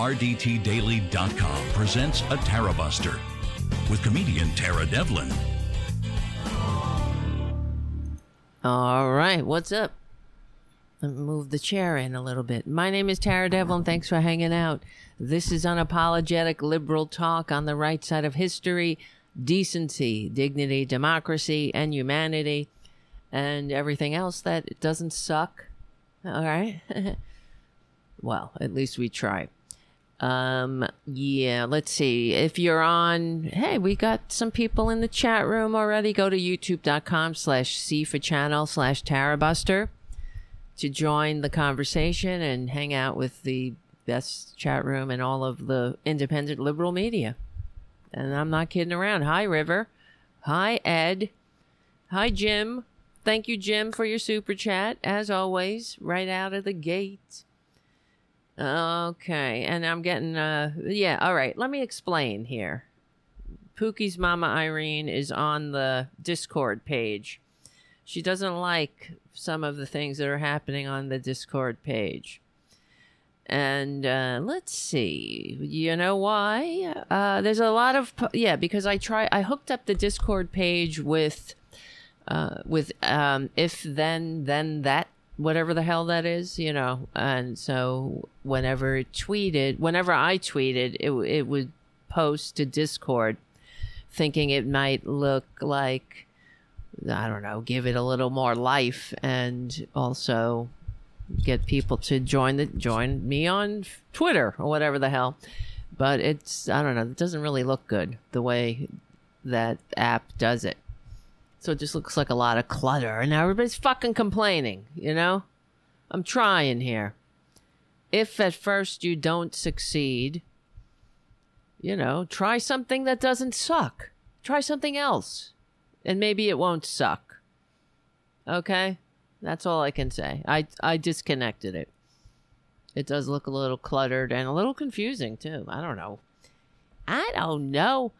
RDTDaily.com presents a Tara Buster with comedian Tara Devlin. All right, what's up? Let me move the chair in a little bit. My name is Tara Devlin. Thanks for hanging out. This is unapologetic liberal talk on the right side of history, decency, dignity, democracy, and humanity, and everything else that doesn't suck. All right. well, at least we try. Um, yeah, let's see. If you're on, hey, we got some people in the chat room already. Go to youtube.com slash C for channel slash Tarabuster to join the conversation and hang out with the best chat room in all of the independent liberal media. And I'm not kidding around. Hi, River. Hi, Ed. Hi, Jim. Thank you, Jim, for your super chat, as always, right out of the gate. Okay, and I'm getting, uh, yeah, all right, let me explain here. Pookie's mama Irene is on the Discord page. She doesn't like some of the things that are happening on the Discord page. And uh, let's see, you know why? Uh, there's a lot of, yeah, because I try, I hooked up the Discord page with uh, with um, if then then that whatever the hell that is, you know. And so whenever it tweeted, whenever I tweeted, it it would post to Discord, thinking it might look like I don't know, give it a little more life, and also get people to join the join me on Twitter or whatever the hell. But it's I don't know, it doesn't really look good the way that app does it. So it just looks like a lot of clutter, and everybody's fucking complaining, you know? I'm trying here. If at first you don't succeed, you know, try something that doesn't suck. Try something else, and maybe it won't suck. Okay? That's all I can say. I, I disconnected it. It does look a little cluttered and a little confusing, too. I don't know. I don't know.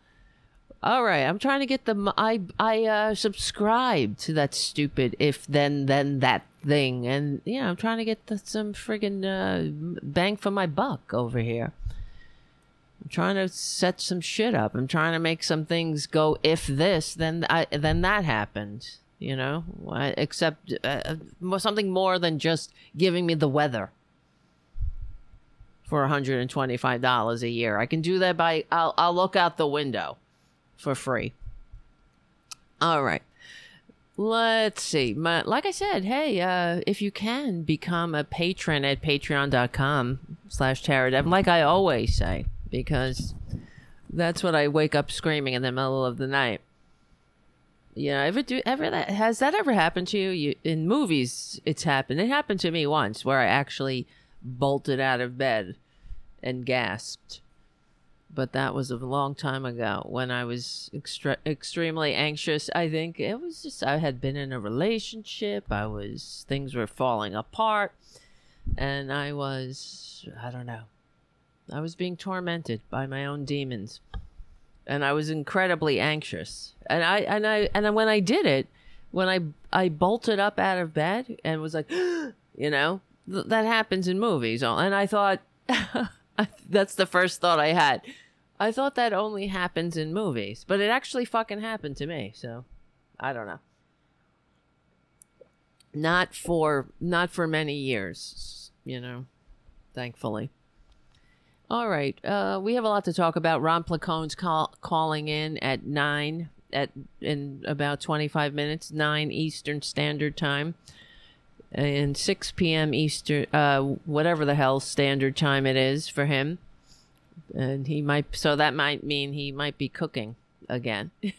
All right, I'm trying to get the I I uh subscribe to that stupid if then then that thing, and yeah, I'm trying to get the, some friggin' uh, bang for my buck over here. I'm trying to set some shit up. I'm trying to make some things go. If this, then I then that happened. You know, except uh, something more than just giving me the weather for $125 a year. I can do that by I'll I'll look out the window for free. All right. Let's see. My, like I said, hey, uh, if you can become a patron at patreon.com slash Tara like I always say, because that's what I wake up screaming in the middle of the night. Yeah, ever do ever that has that ever happened to you? you? In movies, it's happened. It happened to me once where I actually bolted out of bed and gasped but that was a long time ago when I was extre- extremely anxious. I think it was just I had been in a relationship. I was things were falling apart, and I was I don't know. I was being tormented by my own demons, and I was incredibly anxious. And I and I and when I did it, when I I bolted up out of bed and was like, you know, th- that happens in movies. And I thought. That's the first thought I had. I thought that only happens in movies, but it actually fucking happened to me. So, I don't know. Not for not for many years, you know. Thankfully. All right, uh, we have a lot to talk about. Ron Placone's call, calling in at nine at in about twenty five minutes, nine Eastern Standard Time and 6 p.m. Eastern, uh, whatever the hell standard time it is for him. And he might, so that might mean he might be cooking again.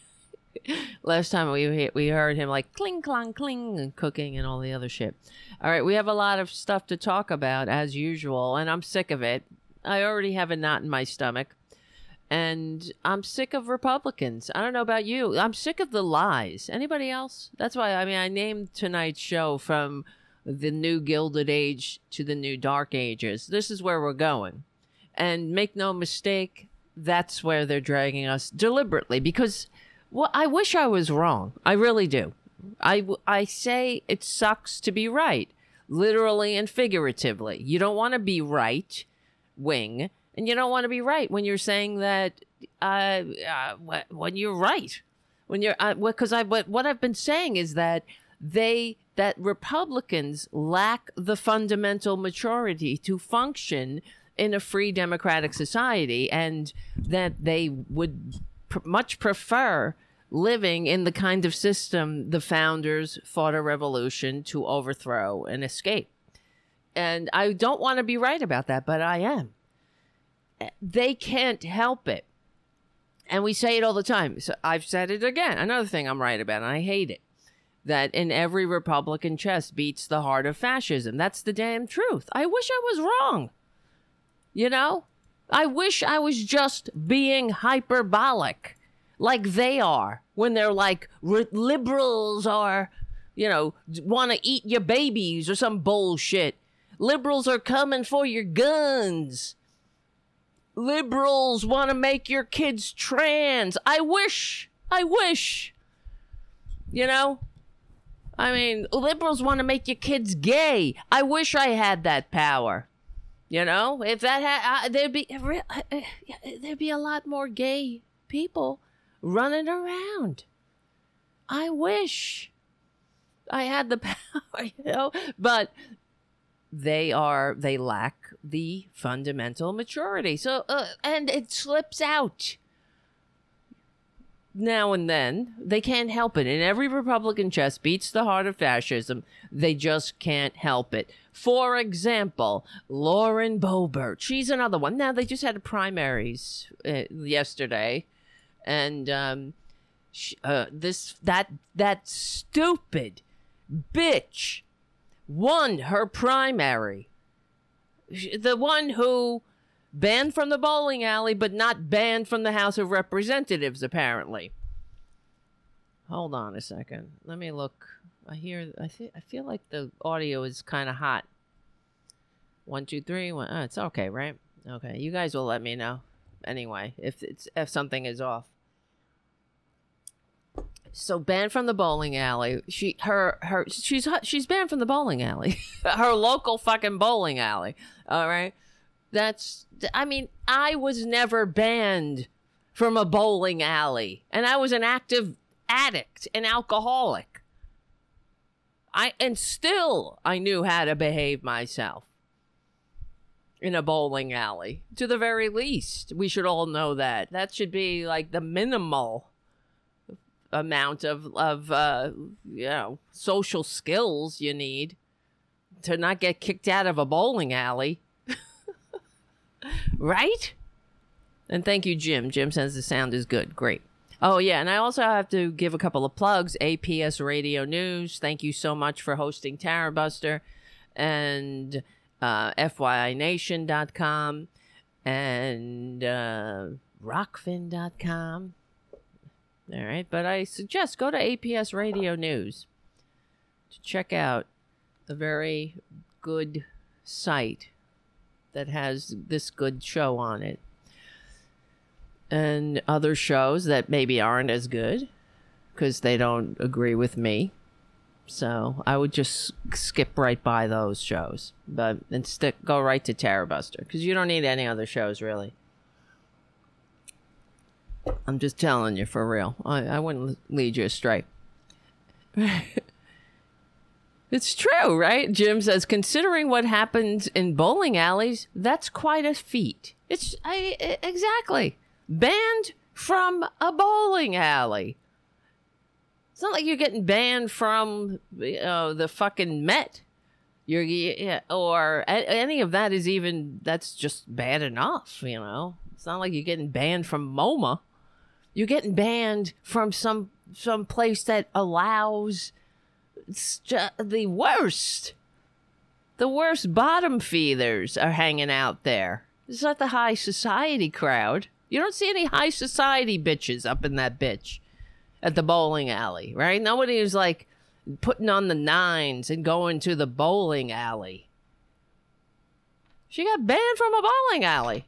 Last time we we heard him like cling clang cling and cooking and all the other shit. All right, we have a lot of stuff to talk about as usual, and I'm sick of it. I already have a knot in my stomach, and I'm sick of Republicans. I don't know about you. I'm sick of the lies. Anybody else? That's why I mean I named tonight's show from the new Gilded Age to the new Dark Ages. This is where we're going. And make no mistake, that's where they're dragging us deliberately because well, I wish I was wrong. I really do. I, I say it sucks to be right, literally and figuratively. You don't want to be right wing And you don't want to be right when you're saying that uh, uh, when you're right. When you're because uh, I what, what I've been saying is that they that Republicans lack the fundamental maturity to function in a free democratic society and that they would pr- much prefer living in the kind of system the founders fought a revolution to overthrow and escape. And I don't want to be right about that, but I am. They can't help it. And we say it all the time. So I've said it again. Another thing I'm right about, and I hate it. That in every Republican chest beats the heart of fascism. That's the damn truth. I wish I was wrong. You know? I wish I was just being hyperbolic like they are when they're like liberals are, you know, want to eat your babies or some bullshit. Liberals are coming for your guns. Liberals want to make your kids trans. I wish. I wish. You know? I mean, liberals want to make your kids gay. I wish I had that power. You know, if that had, uh, there'd be uh, uh, there'd be a lot more gay people running around. I wish I had the power, you know, but they are they lack the fundamental maturity. So uh, and it slips out now and then. They can't help it. And every Republican chest beats the heart of fascism. They just can't help it. For example, Lauren Boebert. She's another one. Now they just had primaries uh, yesterday, and um, uh, this that that stupid bitch won her primary. The one who banned from the bowling alley, but not banned from the House of Representatives, apparently. Hold on a second. Let me look. I hear. I feel. I feel like the audio is kind of hot. One, two, three. One. Oh, it's okay, right? Okay. You guys will let me know. Anyway, if it's if something is off. So banned from the bowling alley. She her her she's she's banned from the bowling alley. her local fucking bowling alley. All right. That's, I mean, I was never banned from a bowling alley, and I was an active addict an alcoholic. I, and still, I knew how to behave myself in a bowling alley. To the very least, we should all know that. That should be like the minimal amount of of uh, you know social skills you need to not get kicked out of a bowling alley. Right? And thank you, Jim. Jim says the sound is good. Great. Oh, yeah. And I also have to give a couple of plugs. APS Radio News. Thank you so much for hosting Tara Buster. And uh, FYINation.com and uh, Rockfin.com. All right. But I suggest go to APS Radio News to check out a very good site that has this good show on it. And other shows that maybe aren't as good because they don't agree with me. So I would just skip right by those shows, but and stick go right to Tara Buster because you don't need any other shows really. I'm just telling you for real. I, I wouldn't lead you astray. It's true, right? Jim says, considering what happens in bowling alleys, that's quite a feat. It's I, exactly banned from a bowling alley. It's not like you're getting banned from know, the fucking Met. You're yeah, or any of that is even that's just bad enough. You know, it's not like you're getting banned from MoMA. You're getting banned from some some place that allows the worst. The worst bottom feeders are hanging out there. It's not the high society crowd. You don't see any high society bitches up in that bitch at the bowling alley, right? Nobody is like putting on the nines and going to the bowling alley. She got banned from a bowling alley.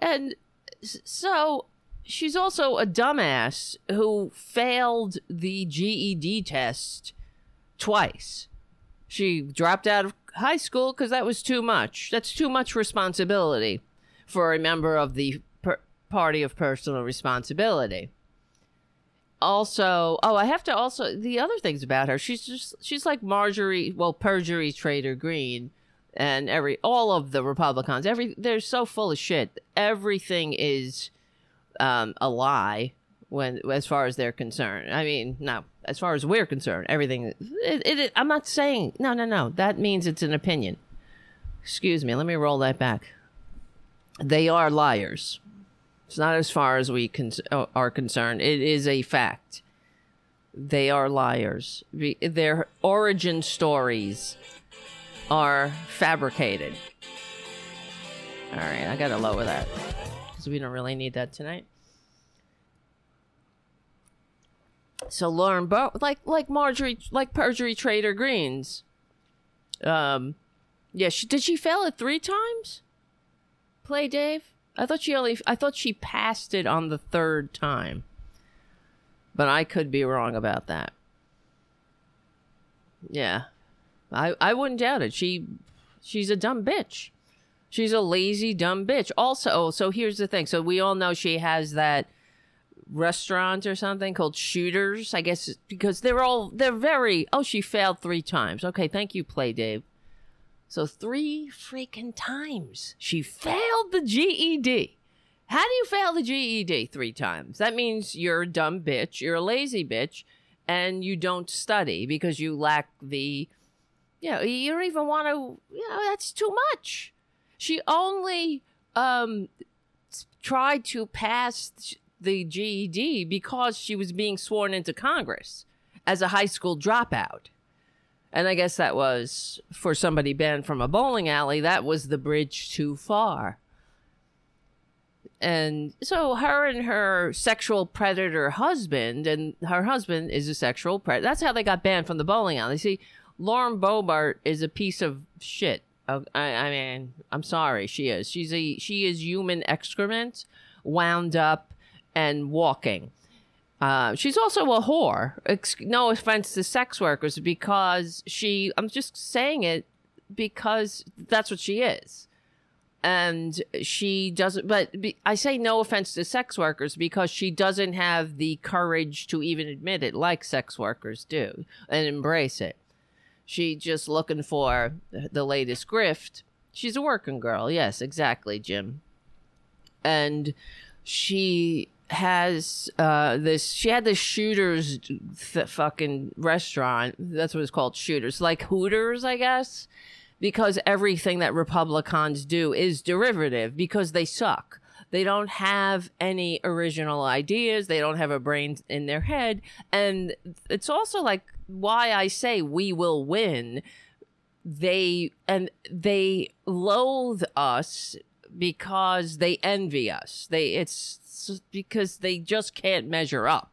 And so she's also a dumbass who failed the GED test twice. She dropped out of high school because that was too much. That's too much responsibility for a member of the per- party of personal responsibility. Also, oh, I have to also the other things about her. She's just she's like Marjorie, well, perjury trader Green, and every all of the Republicans. Every they're so full of shit. Everything is um, a lie when as far as they're concerned. I mean, no, as far as we're concerned, everything. It, it, I'm not saying no, no, no. That means it's an opinion. Excuse me. Let me roll that back. They are liars. It's not as far as we con- are concerned. It is a fact. They are liars. Their origin stories are fabricated. All right, I gotta lower that we don't really need that tonight. So Lauren Bo, like like Marjorie, like perjury trader Greens. Um, yeah, she did she fail it three times? Play Dave. I thought she only. I thought she passed it on the third time. But I could be wrong about that. Yeah, I I wouldn't doubt it. She she's a dumb bitch. She's a lazy dumb bitch. Also, so here's the thing. So we all know she has that restaurant or something called Shooters. I guess because they're all they're very. Oh, she failed three times. Okay, thank you, Play Dave. So three freaking times she failed the GED. How do you fail the GED three times? That means you're a dumb bitch, you're a lazy bitch, and you don't study because you lack the, you know, you don't even want to, you know, that's too much. She only um, tried to pass the GED because she was being sworn into Congress as a high school dropout. And I guess that was for somebody banned from a bowling alley, that was the bridge too far. And so her and her sexual predator husband, and her husband is a sexual predator. That's how they got banned from the bowling alley. See, Lauren Boebert is a piece of shit. I, I mean, I'm sorry, she is. She's a she is human excrement wound up and walking. Uh, she's also a whore. Ex- no offense to sex workers, because she, I'm just saying it because that's what she is. And she doesn't, but be, I say no offense to sex workers because she doesn't have the courage to even admit it like sex workers do and embrace it. She just looking for the latest grift. She's a working girl. Yes, exactly, Jim. And she has uh this she had this shooters th- fucking restaurant that's what it's called shooters like hooters i guess because everything that republicans do is derivative because they suck they don't have any original ideas they don't have a brain in their head and it's also like why i say we will win they and they loathe us because they envy us they it's because they just can't measure up.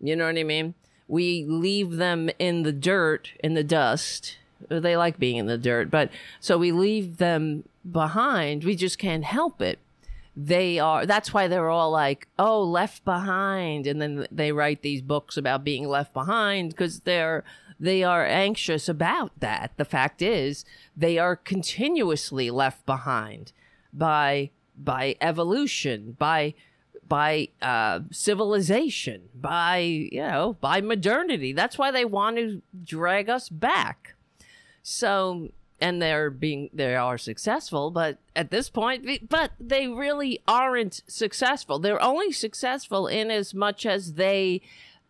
You know what I mean? We leave them in the dirt, in the dust. They like being in the dirt, but so we leave them behind. We just can't help it. They are, that's why they're all like, oh, left behind. And then they write these books about being left behind because they're, they are anxious about that. The fact is, they are continuously left behind by by evolution, by by uh, civilization, by you know, by modernity. That's why they want to drag us back. So, and they're being they are successful, but at this point, but they really aren't successful. They're only successful in as much as they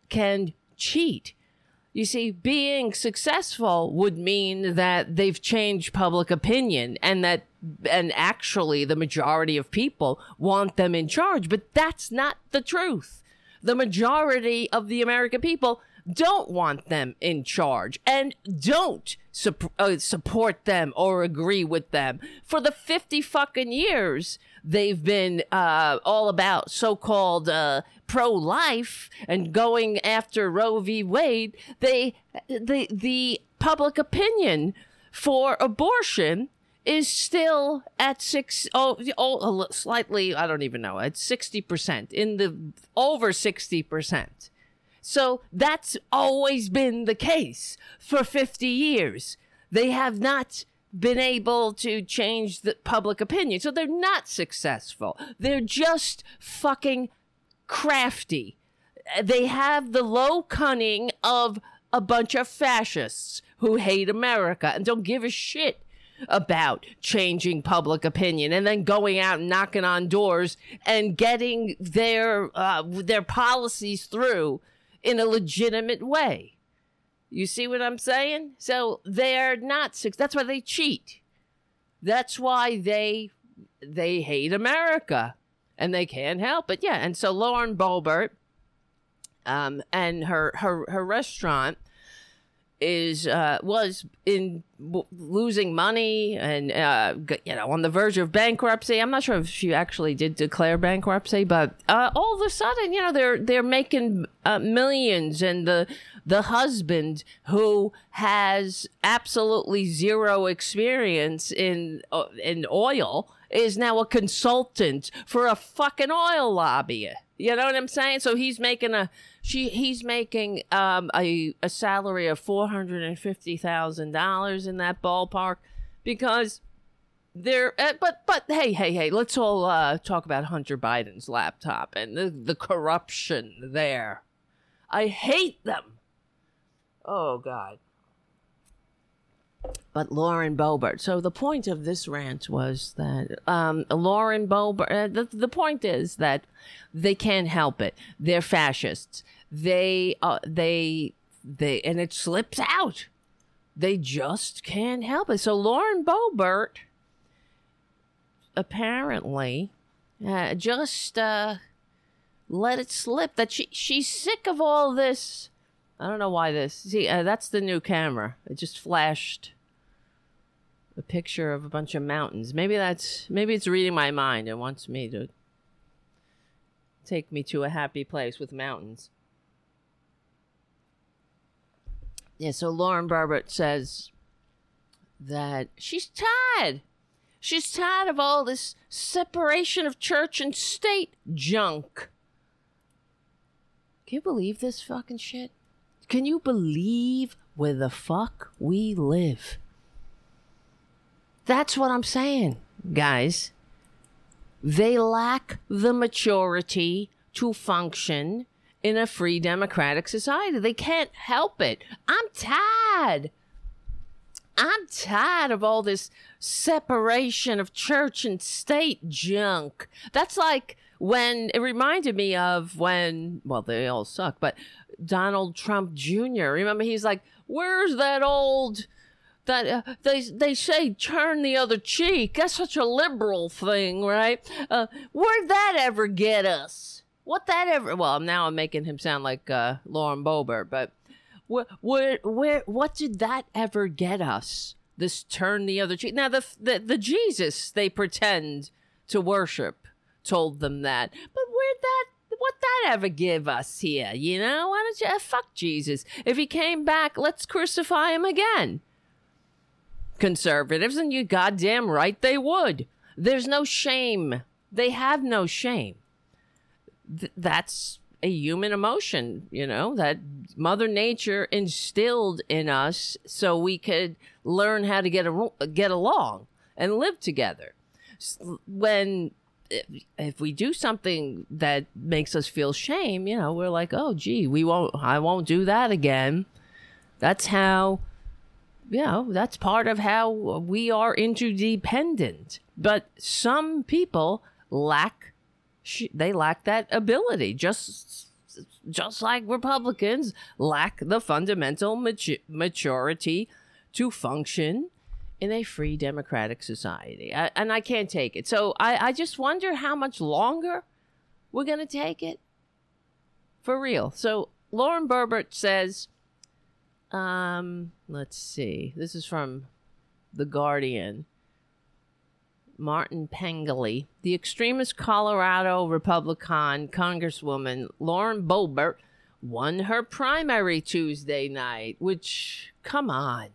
can cheat. You see, being successful would mean that they've changed public opinion and that and actually the majority of people want them in charge, but that's not the truth. The majority of the American people don't want them in charge and don't su- uh, support them or agree with them. For the 50 fucking years, they've been uh, all about so called uh, pro life and going after Roe v. Wade. They, the, the public opinion for abortion is still at six oh, oh slightly I don't even know at sixty percent in the over sixty percent So that's always been the case for 50 years. They have not been able to change the public opinion. So they're not successful. They're just fucking crafty. They have the low cunning of a bunch of fascists who hate America and don't give a shit about changing public opinion and then going out and knocking on doors and getting their uh, their policies through in a legitimate way. You see what I'm saying? So they're not that's why they cheat. That's why they they hate America and they can't help it. Yeah, and so Lauren Boebert um, and her her her restaurant is uh, was in w- losing money and uh, you know on the verge of bankruptcy. I'm not sure if she actually did declare bankruptcy, but uh, all of a sudden, you know, they're they're making uh, millions, and the the husband who has absolutely zero experience in uh, in oil is now a consultant for a fucking oil lobby. You know what I'm saying? So he's making a she he's making um, a a salary of four hundred and fifty thousand dollars in that ballpark because they're uh, but but hey hey hey let's all uh, talk about Hunter Biden's laptop and the the corruption there. I hate them. Oh God. But Lauren Boebert. So the point of this rant was that um, Lauren Boebert. Uh, the, the point is that they can't help it. They're fascists. They uh, they they and it slips out. They just can't help it. So Lauren Boebert apparently uh, just uh, let it slip that she she's sick of all this. I don't know why this. See, uh, that's the new camera. It just flashed a picture of a bunch of mountains. Maybe that's maybe it's reading my mind and wants me to take me to a happy place with mountains. Yeah, so Lauren Boebert says that she's tired. She's tired of all this separation of church and state junk. Can you believe this fucking shit? Can you believe where the fuck we live? That's what I'm saying, guys. They lack the maturity to function in a free democratic society. They can't help it. I'm tired. I'm tired of all this separation of church and state junk. That's like when it reminded me of when, well, they all suck, but Donald Trump Jr. Remember, he's like, where's that old that uh, they they say turn the other cheek. That's such a liberal thing, right? Uh, where'd that ever get us? What that ever? Well, now I'm making him sound like uh, Lauren Boebert, but where, where, where, what did that ever get us? This turn the other cheek. Now the the, the Jesus they pretend to worship told them that, but where'd that what that ever give us here? You know, why don't you uh, fuck Jesus? If he came back, let's crucify him again conservatives, and you goddamn right they would. There's no shame. They have no shame. Th- that's a human emotion, you know, that Mother Nature instilled in us so we could learn how to get a, get along and live together. When eh, if we do something that makes us feel shame, you know, we're like, "Oh, gee, we won't I won't do that again." That's how you know, that's part of how we are interdependent. But some people lack they lack that ability just just like Republicans lack the fundamental maturity to function in a free democratic society. I, and I can't take it. So I, I just wonder how much longer we're going to take it. For real. So Lauren Boebert says um, let's see. This is from The Guardian. Martin Pengelly, the extremist Colorado Republican Congresswoman Lauren Boebert won her primary Tuesday night, which, come on.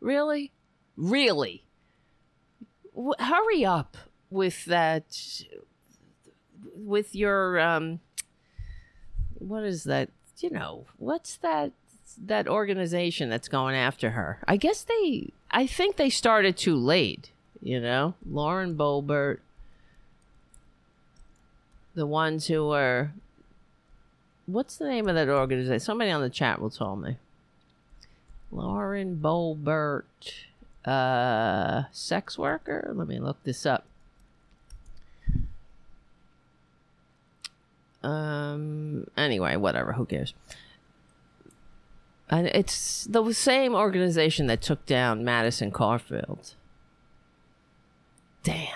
Really? Really? W- hurry up with that with your um what is that you know, what's that that organization that's going after her? I guess they I think they started too late, you know? Lauren Boebert the ones who were what's the name of that organization? Somebody on the chat will tell me. Lauren Boebert, uh, sex worker. Let me look this up. Um. Anyway, whatever. Who cares? And it's the same organization that took down Madison Cawthorn. Damn.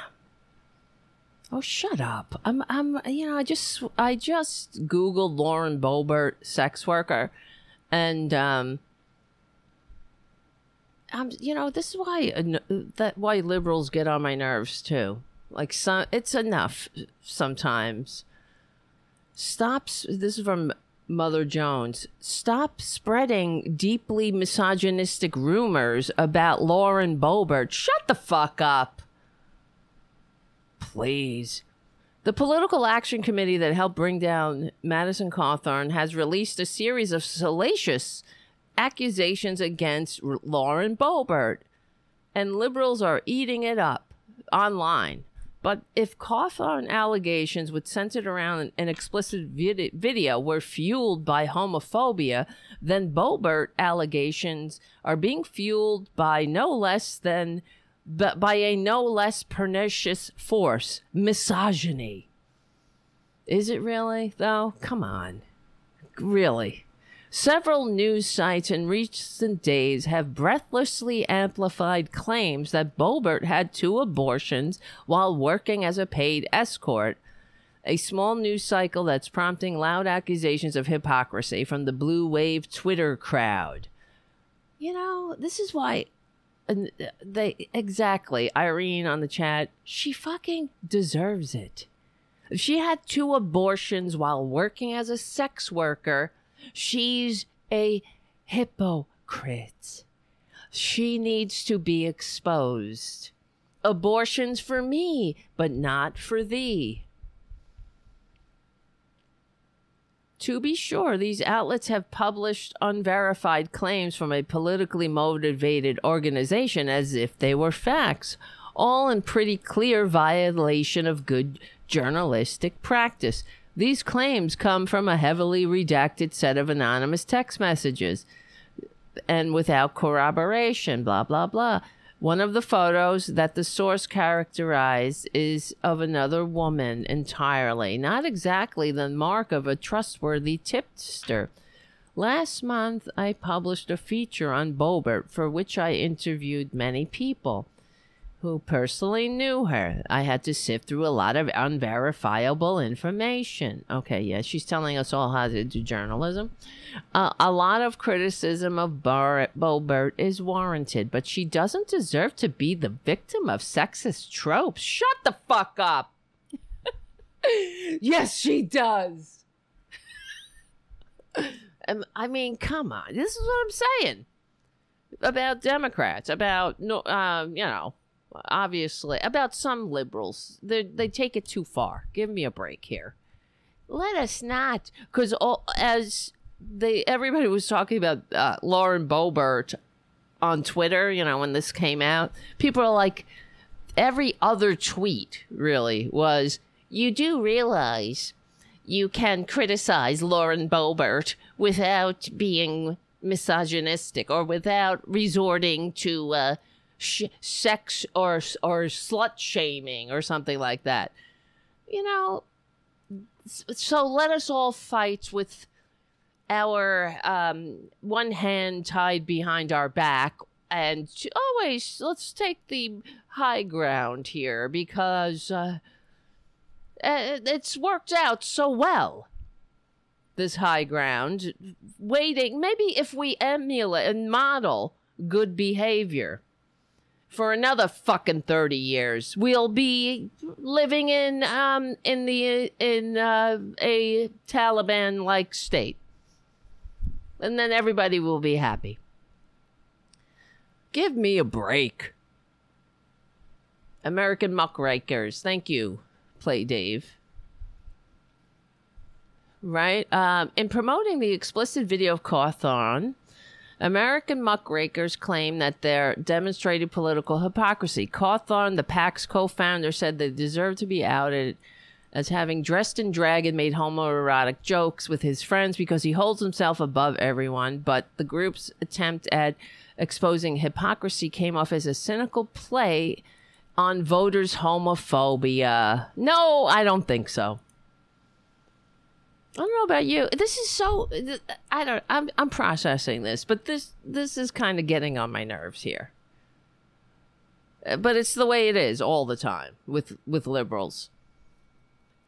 Oh, shut up! I'm, I'm, you know, I just, I just googled Lauren Boebert, sex worker, and um, I'm, you know, this is why that why liberals get on my nerves too. Like, some, it's enough sometimes. Stops. This is from Mother Jones. Stop spreading deeply misogynistic rumors about Lauren Boebert. Shut the fuck up. Please. The Political Action Committee that helped bring down Madison Cawthorn has released a series of salacious accusations against Lauren Boebert, and liberals are eating it up online. But if Cawthorn allegations, which centered around an explicit vid- video, were fueled by homophobia, then Boebert allegations are being fueled by no less than but by a no less pernicious force, misogyny. Is it really, though? Come on. Really. Several news sites in recent days have breathlessly amplified claims that Boebert had two abortions while working as a paid escort, a small news cycle that's prompting loud accusations of hypocrisy from the blue wave Twitter crowd. You know, this is why and uh, they exactly Irene on the chat. She fucking deserves it. If she had two abortions while working as a sex worker, she's a hypocrite. She needs to be exposed. Abortions for me, but not for thee. To be sure, these outlets have published unverified claims from a politically motivated organization as if they were facts, all in pretty clear violation of good journalistic practice. These claims come from a heavily redacted set of anonymous text messages and without corroboration, blah, blah, blah. One of the photos that the source characterized is of another woman entirely, not exactly the mark of a trustworthy tipster. Last month, I published a feature on Boebert for which I interviewed many people who personally knew her. I had to sift through a lot of unverifiable information. Okay, yeah, she's telling us all how to do journalism. Uh, a lot of criticism of Bar- Boebert is warranted, but she doesn't deserve to be the victim of sexist tropes. Shut the fuck up. yes, she does. um, I mean, come on. This is what I'm saying about Democrats, about uh, you know, obviously about some liberals they they take it too far. Give me a break here. Let us not because as they everybody was talking about uh, lauren boebert on twitter you know when this came out people are like every other tweet really was you do realize you can criticize lauren boebert without being misogynistic or without resorting to uh, sh- sex or or slut shaming or something like that. You know, so let us all fight with our um, one hand tied behind our back and always let's take the high ground here because uh, it's worked out so well this high ground waiting maybe if we emulate and model good behavior for another fucking 30 years. We'll be living in um in the in uh, a Taliban like state. And then everybody will be happy. Give me a break. American muckrakers. Thank you, Play Dave. right? Um, in promoting the explicit video of Cawthorn, American muckrakers claim that they're political hypocrisy. Cawthorn, the PAC's co founder, said they deserve to be outed as having dressed in drag and made homoerotic jokes with his friends because he holds himself above everyone. But the group's attempt at exposing hypocrisy came off as a cynical play on voters' homophobia. No, I don't think so. I don't know about you. This is so. I don't. I'm I'm processing this, but this this is kind of getting on my nerves here. Uh, But it's the way it is all the time with with liberals.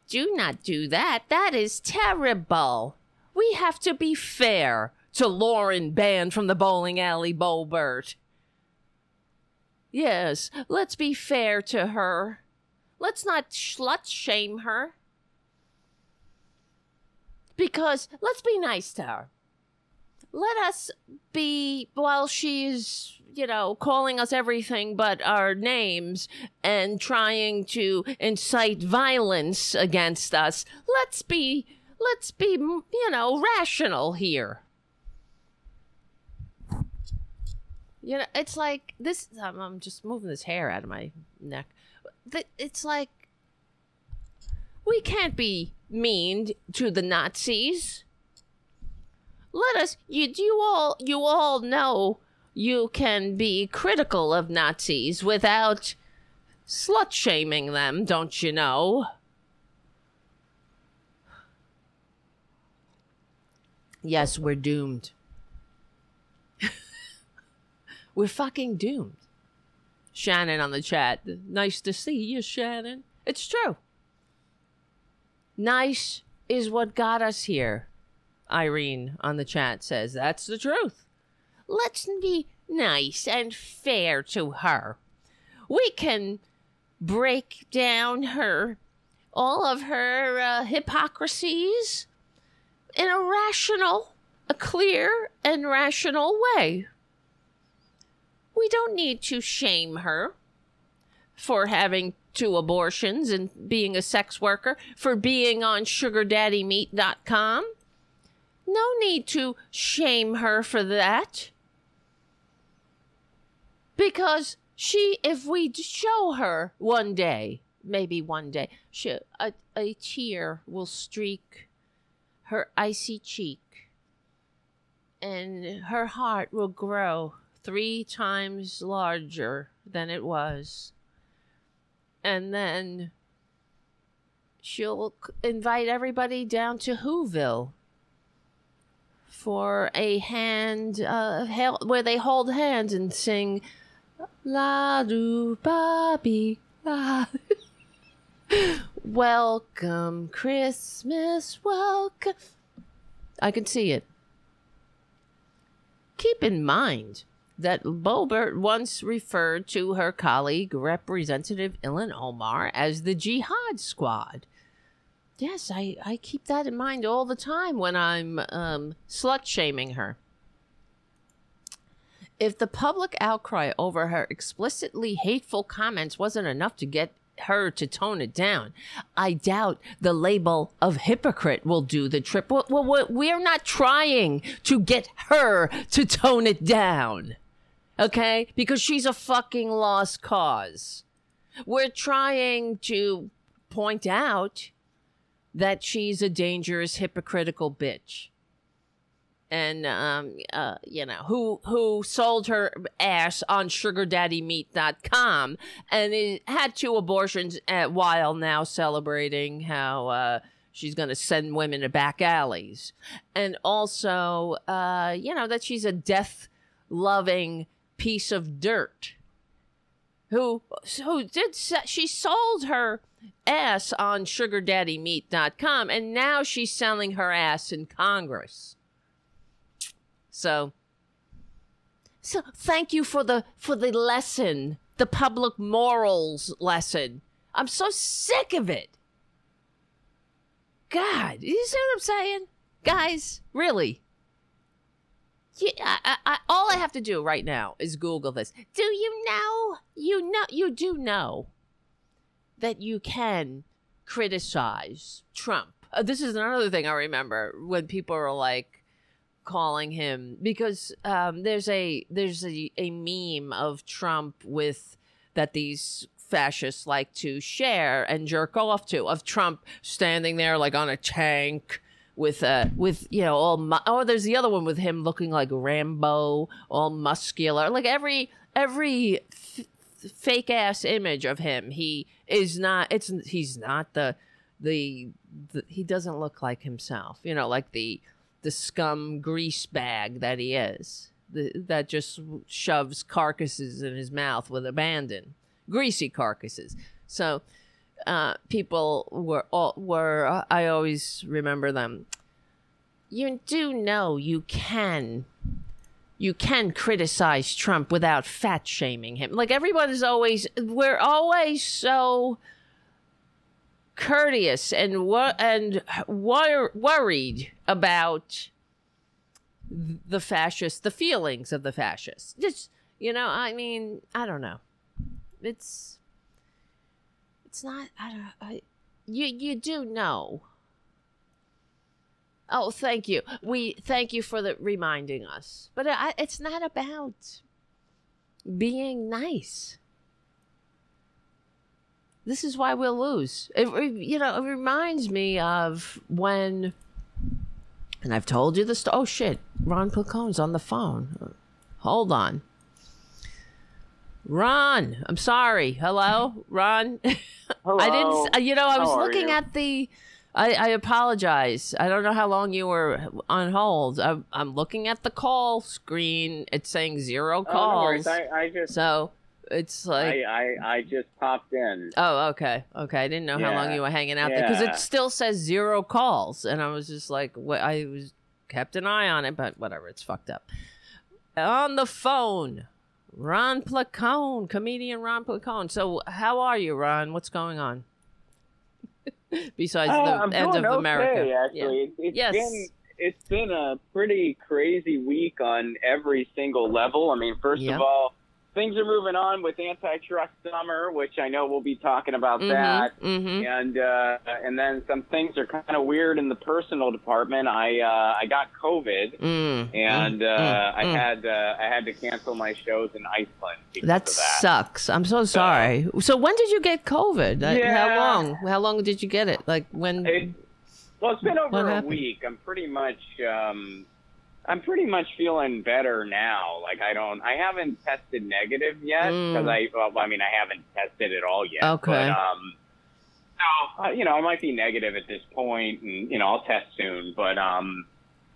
Do not do that. That is terrible. We have to be fair to Lauren banned from the bowling alley, Boebert. Yes, let's be fair to her. Let's not slut shame her. Because let's be nice to her. Let us be, while she's, you know, calling us everything but our names and trying to incite violence against us, let's be, let's be, you know, rational here. You know, it's like this. I'm, I'm just moving this hair out of my neck. It's like we can't be mean to the Nazis. Let us. You you all you all know you can be critical of Nazis without slut shaming them, don't you know? Yes, we're doomed. we're fucking doomed. Shannon on the chat. Nice to see you, Shannon. It's true. Nice is what got us here. Irene on the chat says that's the truth. Let's be nice and fair to her. We can break down her all of her uh, hypocrisies in a rational, a clear and rational way. We don't need to shame her for having two abortions and being a sex worker, for being on sugardaddymeet.com. No need to shame her for that. Because she, if we show her one day, maybe one day, she, a, a tear will streak her icy cheek, and her heart will grow three times larger than it was. And then she'll invite everybody down to Whoville for a hand uh, where they hold hands and sing La do Bobby La. welcome Christmas, welcome. I can see it. Keep in mind that Boebert once referred to her colleague, Representative Ilhan Omar, as the Jihad Squad. Yes, I, I keep that in mind all the time when I'm um, slut shaming her. If the public outcry over her explicitly hateful comments wasn't enough to get her to tone it down, I doubt the label of hypocrite will do the trip. Well, we're not trying to get her to tone it down, okay? Because she's a fucking lost cause. We're trying to point out that she's a dangerous, hypocritical bitch. And um, uh, you know who who sold her ass on SugarDaddyMeet.com and had two abortions at, while now celebrating how uh, she's going to send women to back alleys, and also uh, you know that she's a death loving piece of dirt. Who who did she sold her ass on sugardaddymeet.com and now she's selling her ass in congress. So so thank you for the for the lesson the public morals lesson. I'm so sick of it. God you see what i'm saying? Guys really yeah, I, I, all I have to do right now is Google this. Do you know? You know, you do know that you can criticize Trump uh, this is another thing I remember when people are like calling him because um, there's a there's a, a meme of Trump with that these fascists like to share and jerk off to of Trump standing there like on a tank with uh with you know all mu- oh there's the other one with him looking like Rambo all muscular like every every f- fake ass image of him he is not it's he's not the the, the he doesn't look like himself you know like the the scum grease bag that he is the, that just shoves carcasses in his mouth with abandon greasy carcasses. So uh, people were all, were uh, I always remember them. You do know you can you can criticize Trump without fat shaming him. Like everyone is always we're always so courteous and wor- and wor- worried about the fascists, the feelings of the fascists. Just you know, I mean, I don't know. It's it's not. I don't. I, you you do know. Oh, thank you. We thank you for the reminding us. But I, it's not about being nice. This is why we'll lose. It, you know, it reminds me of when, and I've told you this. Oh shit, Ron Placone's on the phone. Hold on. Ron, I'm sorry. Hello, Ron. Hello. I didn't. uh, You know, I was looking you? at the. I, I apologize. I don't know how long you were on hold. I'm, I'm looking at the call screen. It's saying zero no worries. calls. I, I just so it's like. I, I I just popped in. Oh, okay, okay. I didn't know how long you were hanging out there because it still says zero calls, and I was just like, what? I was kept an eye on it, but whatever. It's fucked up. On the phone, Ron Placone, comedian Ron Placone. So, how are you, Ron? What's going on? Besides Uh, the I'm end of okay, America, Actually, It- it's Yes. been it's been a pretty crazy week on every single level. I mean, first Yeah. of all, things are moving on with antitrust summer, which I know we'll be talking about Mhm, that. mhm. And uh, and then some things are kind of weird in the personal department. I uh, I got COVID, Mm, and mm, uh, mm, I mm. had uh, I had to cancel my shows in Iceland. Because That that. sucks. I'm so sorry. So when did you get COVID? Uh, How long? How long did you get it? Like when? It, well, it's been over a week. I'm pretty much, um, I'm pretty much feeling better now. Like I don't, I haven't tested negative yet Mm. because I, well, I mean, I haven't tested at all yet. Okay. But, um, so uh, you know, I might be negative at this point, and you know, I'll test soon. But, um,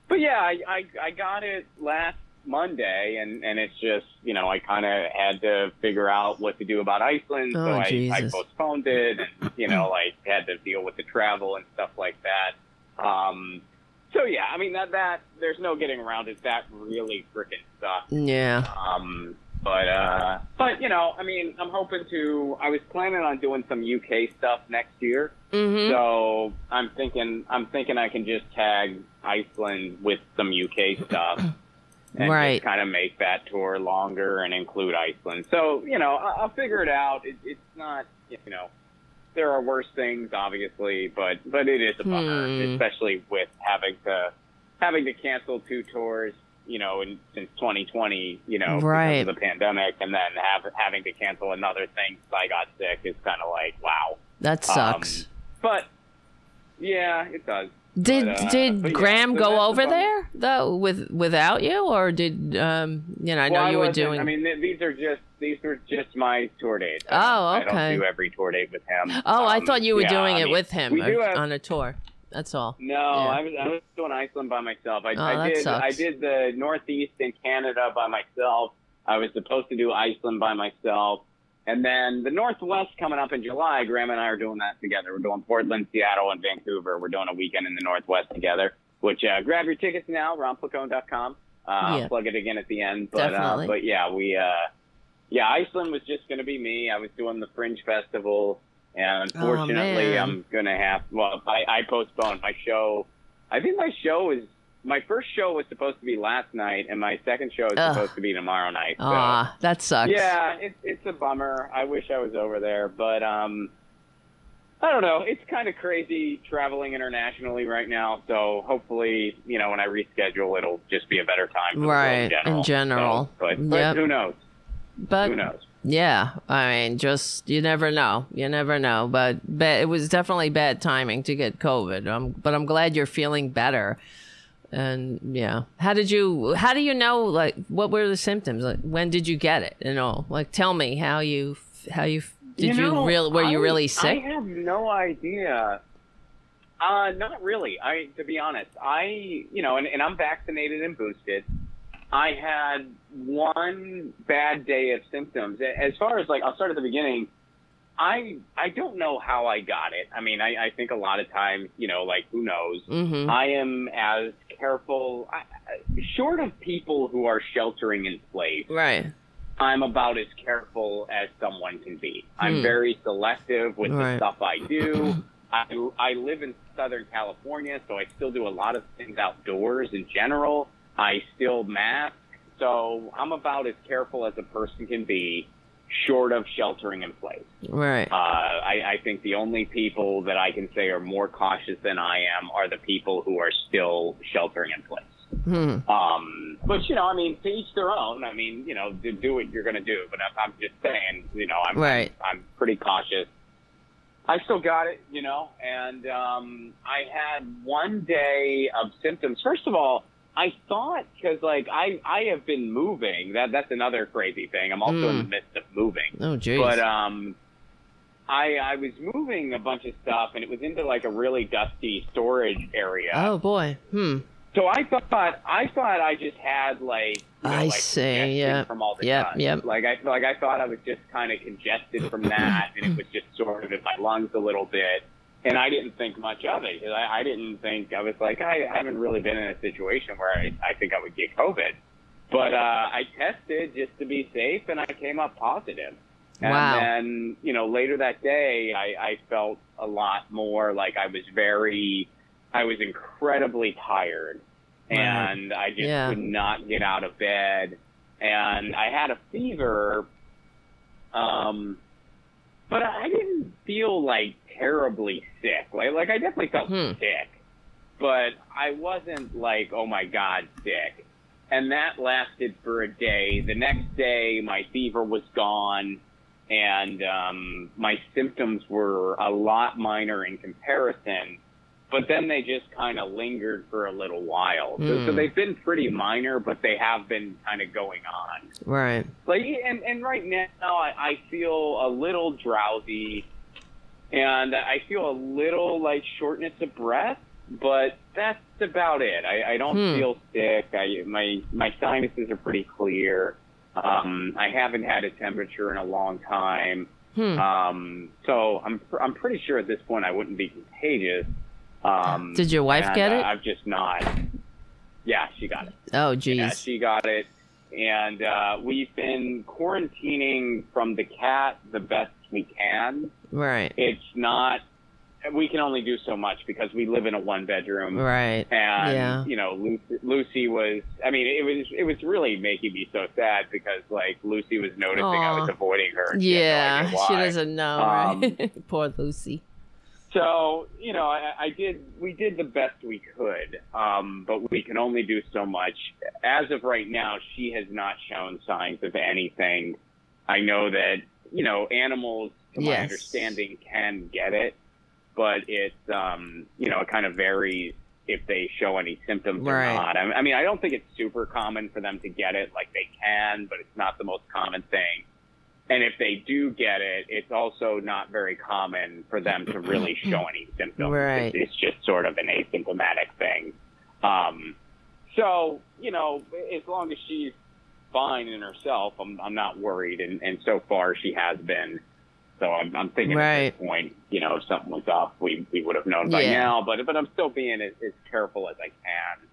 but yeah, I, I, I got it last Monday, and and it's just, you know, I kind of had to figure out what to do about Iceland, Oh, so I, I postponed it, and you know, like had to deal with the travel and stuff like that. Um, so yeah, I mean that that there's no getting around it. That really freaking sucks. yeah. Um, but uh, but you know, I mean, I'm hoping to. I was planning on doing some UK stuff next year, Mm-hmm. so I'm thinking I'm thinking I can just tag Iceland with some UK stuff. And Right. kind of make that tour longer and include Iceland. So, you know, I- I'll figure it out. It, it's not, you know, there are worse things, obviously, but but it is a bummer, Hmm. especially with having to having to cancel two tours, you know, in, since 2020, you know, Right. because of the pandemic, and then have, having to cancel another thing because I got sick is kind of like, wow. That sucks. Um, But yeah, it does. did but, uh, did but yeah, Graham so go over bummer. there though with without you, or did um you know I know well, you were doing? I mean, th- these are just these were just my tour dates. Oh, don't- I don't do every tour date with him. oh, I Um, thought you were yeah, doing I it with him uh, have, on a tour. That's all. no, Yeah. I was I was doing Iceland by myself. I, Oh, I that did sucks. I did the Northeast in Canada by myself. I was supposed to do Iceland by myself. And then the Northwest coming up in July, Graham and I are doing that together. We're doing Portland, Seattle, and Vancouver. We're doing a weekend in the Northwest together. Which uh, grab your tickets now, ronplacone.com. Uh, Yeah. I'll plug it again at the end. But Definitely. uh, but yeah, we uh, yeah, Iceland was just going to be me. I was doing the Fringe Festival, and unfortunately, man. I'm going to have. Well, I, I postponed my show. I think my show is my first show was supposed to be last night, and my second show is Ugh. supposed to be tomorrow night. So, Ah, that sucks. yeah, it's it's a bummer. I wish I was over there, but um, I don't know. It's kind of crazy traveling internationally right now. So hopefully, you know, when I reschedule, it'll just be a better time. Right, in in general. general. So, but, but Yep. who knows? But Who knows? yeah, I mean, just you never know. You never know. But, but it was definitely bad timing to get COVID. Um, but I'm glad you're feeling better. And yeah, how did you? How do you know? Like, what were the symptoms? Like, when did you get it? And all? Like, tell me how you how you did you, know, really were you really sick? I have no idea. Uh, not really. I, to be honest, I, you know, and, and I'm vaccinated and boosted. I had one bad day of symptoms. As far as like, I'll start at the beginning. I, I don't know how I got it. I mean, I, I think a lot of times, you know, like who knows. mm-hmm. I am as careful, I, short of people who are sheltering in place. Right. I'm about as careful as someone can be. I'm Hmm. very selective with Right. the stuff I do. I, I live in Southern California, so I still do a lot of things outdoors in general. I still mask, so I'm about as careful as a person can be, short of sheltering in place. Right. Uh, I, I think the only people that I can say are more cautious than I am are the people who are still sheltering in place. Hmm. Um, but you know, I mean, to each their own. I mean, you know, do, do what you're going to do. But I'm, I'm just saying, you know, I'm, Right. I'm I'm pretty cautious. I still got it, you know, and um, I had one day of symptoms. First of all, I thought because like I I have been moving. That that's another crazy thing. I'm also in the Mm. midst of moving. Oh, jeez. But um, I I was moving a bunch of stuff, and it was into like a really dusty storage area. oh boy. Hmm. So I thought I thought I just had like you know, I like congestion yeah. from all the Yep, dust. yep. Like I like I thought I was just kind of congested from that, and it was just sort of in my lungs a little bit. And I didn't think much of it. I, I didn't think I was like I haven't really been in a situation where I, I think I would get COVID. But uh, I tested just to be safe, and I came up positive. And Wow. then, you know, later that day, I, I felt a lot more like I was very, I was incredibly tired. Right. And I just Yeah. could not get out of bed. And I had a fever. Um, but I didn't feel like terribly sick. Like, like I definitely felt Hmm. sick, but I wasn't like, oh my God, sick. And that lasted for a day. The next day, my fever was gone and um, my symptoms were a lot minor in comparison. But then they just kind of lingered for a little while. So, so Hmm. they've been pretty minor, but they have been kind of going on. Right. Like, and, and right now I, I feel a little drowsy, and I feel a little like shortness of breath. But that's about it. I, I don't Hmm. feel sick. I my my sinuses are pretty clear. Um, I haven't had a temperature in a long time. Hmm. Um, so I'm I'm pretty sure at this point I wouldn't be contagious. Um, Did your wife and, get uh, it? I've just not. Yeah, she got it. Oh, Yeah, she got it. And uh, we've been quarantining from the cat the best we can. Right. It's not, we can only do so much because we live in a one bedroom. Right. And, Yeah. you know, Lucy, Lucy was, I mean, it was, it was really making me so sad because, like, Lucy was noticing I was avoiding her. and she no Yeah. She doesn't know, Um, right? Poor Lucy. So, you know, I, I did, we did the best we could, um, but we can only do so much. As of right now, she has not shown signs of anything. I know that, you know, animals, to my understanding, can get it, but it's, um, you know, it kind of varies if they show any symptoms or not. I, I mean, I don't think it's super common for them to get it. Like they can, but it's not the most common thing. And if they do get it, it's also not very common for them to really show any symptoms. Right. It's, it's just sort of an asymptomatic thing. Um, so, you know, as long as she's fine in herself, I'm, I'm not worried. And, and so far she has been. So I'm, I'm thinking at Right. this point, you know, if something was up, we, we would have known by Yeah. now. But but I'm still being as, as careful as I can,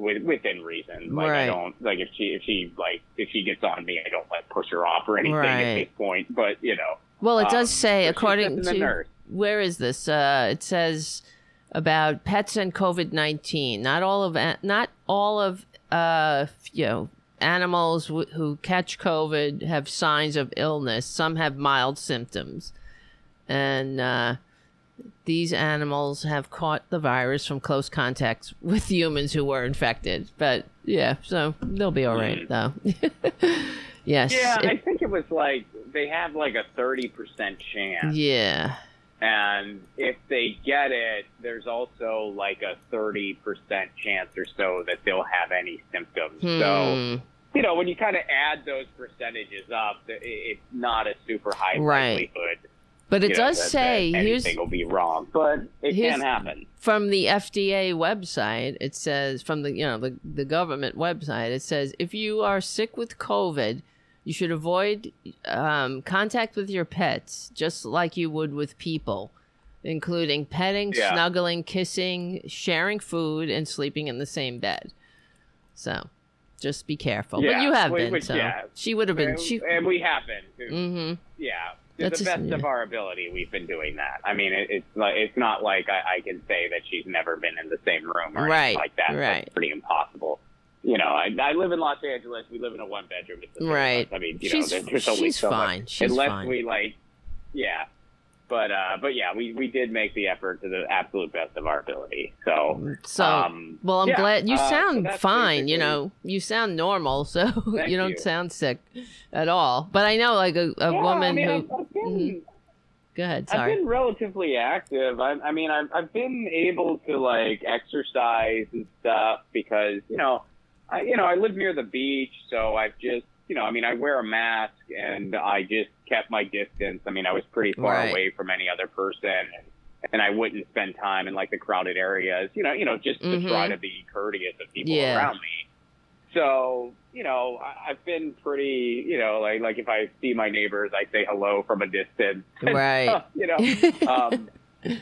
with, within reason. Like Right. I don't like if she if she like if she gets on me, I don't like push her off or anything at this point. But you know, Well, it um, does say, according to where is this? Uh, it says about pets and COVID nineteen. Not all of not all of uh, you know animals w- who catch COVID have signs of illness. Some have mild symptoms, and uh, these animals have caught the virus from close contacts with humans who were infected. But yeah, so they'll be all right though. yes. Yeah, I think it was like they have like a thirty percent chance, yeah. and if they get it, there's also like a thirty percent chance or so that they'll have any symptoms. So Hmm. you know, when you kind of add those percentages up, it's not a super high Right. likelihood. But it you know, does say anything will be wrong, but it can happen. from the FDA website, it says from the you know the, the government website, it says if you are sick with COVID, you should avoid um, contact with your pets, just like you would with people, including petting, Yeah. snuggling, kissing, sharing food, and sleeping in the same bed. So, just be careful. but you have which- been. which- so yeah. she would have been. And, She. and we have been. Mm-hmm. Yeah, to That's the just- best yeah. of our ability, we've been doing that. I mean, it, it's like it's not like I, I can say that she's never been in the same room or Right, anything like that. right. That's pretty impossible. You know, I, I live in Los Angeles. We live in a one bedroom. It's the same Right. house. I mean, you She's- know, there- there's only she's so much- fine. She's unless fine. we like, yeah. But uh, but yeah, we, we did make the effort to the absolute best of our ability. So So, um, well, I'm yeah, glad you uh, so sound fine. You know, you sound normal, so you don't you. sound sick at all. But I know, like a, a Yeah, woman I mean, who. I've, I've been, Mhm. Go ahead. Sorry. I've been relatively active. I, I mean, I've, I've been able to like exercise and stuff because you know, I you know I live near the beach, so I've just you know, I mean, I wear a mask and I just kept my distance. I mean, I was pretty far Right. away from any other person, and, and I wouldn't spend time in like the crowded areas. You know, you know, just to Mhm. try to be courteous of people Yeah. around me. So, you know, I, I've been pretty, you know, like like if I see my neighbors, I say hello from a distance. Right. you know. Um,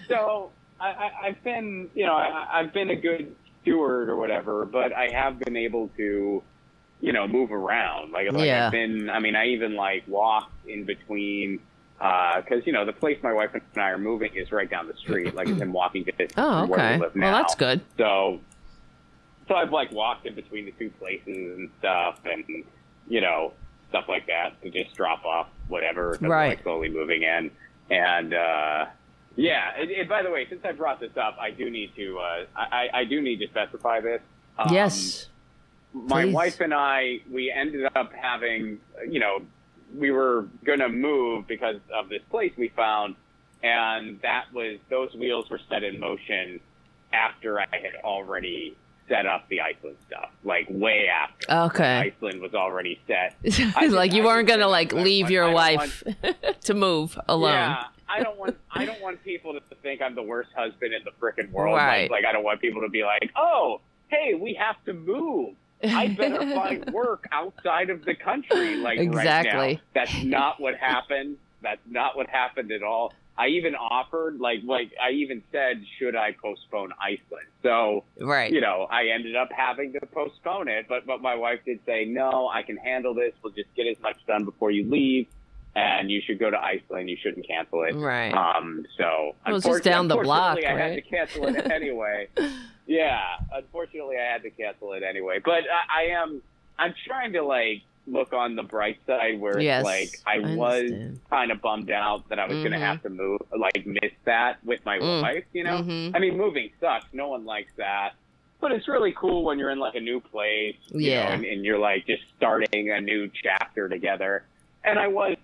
so I, I, I've been, you know, I, I've been a good steward or whatever, but I have been able to, you know, move around. Like, like Yeah. I've been. I mean, I even like walked in between. Because you know the place my wife and I are moving is right down the street, like it's in walking distance oh, from where okay. we live Well, that's good. So, so I've like walked in between the two places and stuff, and you know stuff like that to just drop off whatever. Right. like slowly moving in, and uh, yeah. And, and by the way, since I brought this up, I do need to uh, I, I do need to specify this. Um, yes. My please. wife and I, we ended up having, you know, we were going to move because of this place we found. And that was, those wheels were set in motion after I had already set up the Iceland stuff, like way after. Okay. Iceland was already set. Like you weren't gonna like leave your wife to move alone. Yeah, I don't want I don't want people to think I'm the worst husband in the frickin' world. Right. Like, like I don't want people to be like, oh, hey, we have to move. I better find work outside of the country. Like right Exactly. now, that's not what happened. That's not what happened at all. I even offered, like, like I even said, should I postpone Iceland? So right. you know, I ended up having to postpone it, but but my wife did say, no, I can handle this. We'll just get as much done before you leave, and you should go to Iceland. You shouldn't cancel it. Right. Um. So Well, was just down the block, unfortunately, I had to cancel it anyway. yeah. Unfortunately, I had to cancel it anyway. But I, I am. I'm trying to like look on the bright side where Yes, it's like I, I was kind of bummed out that I was going to Mhm. have to move, like miss that with my Mm. wife. You know. Mhm. I mean, moving sucks. No one likes that. But it's really cool when you're in like a new place, you Yeah. know, and, and you're like just starting a new chapter together. And I was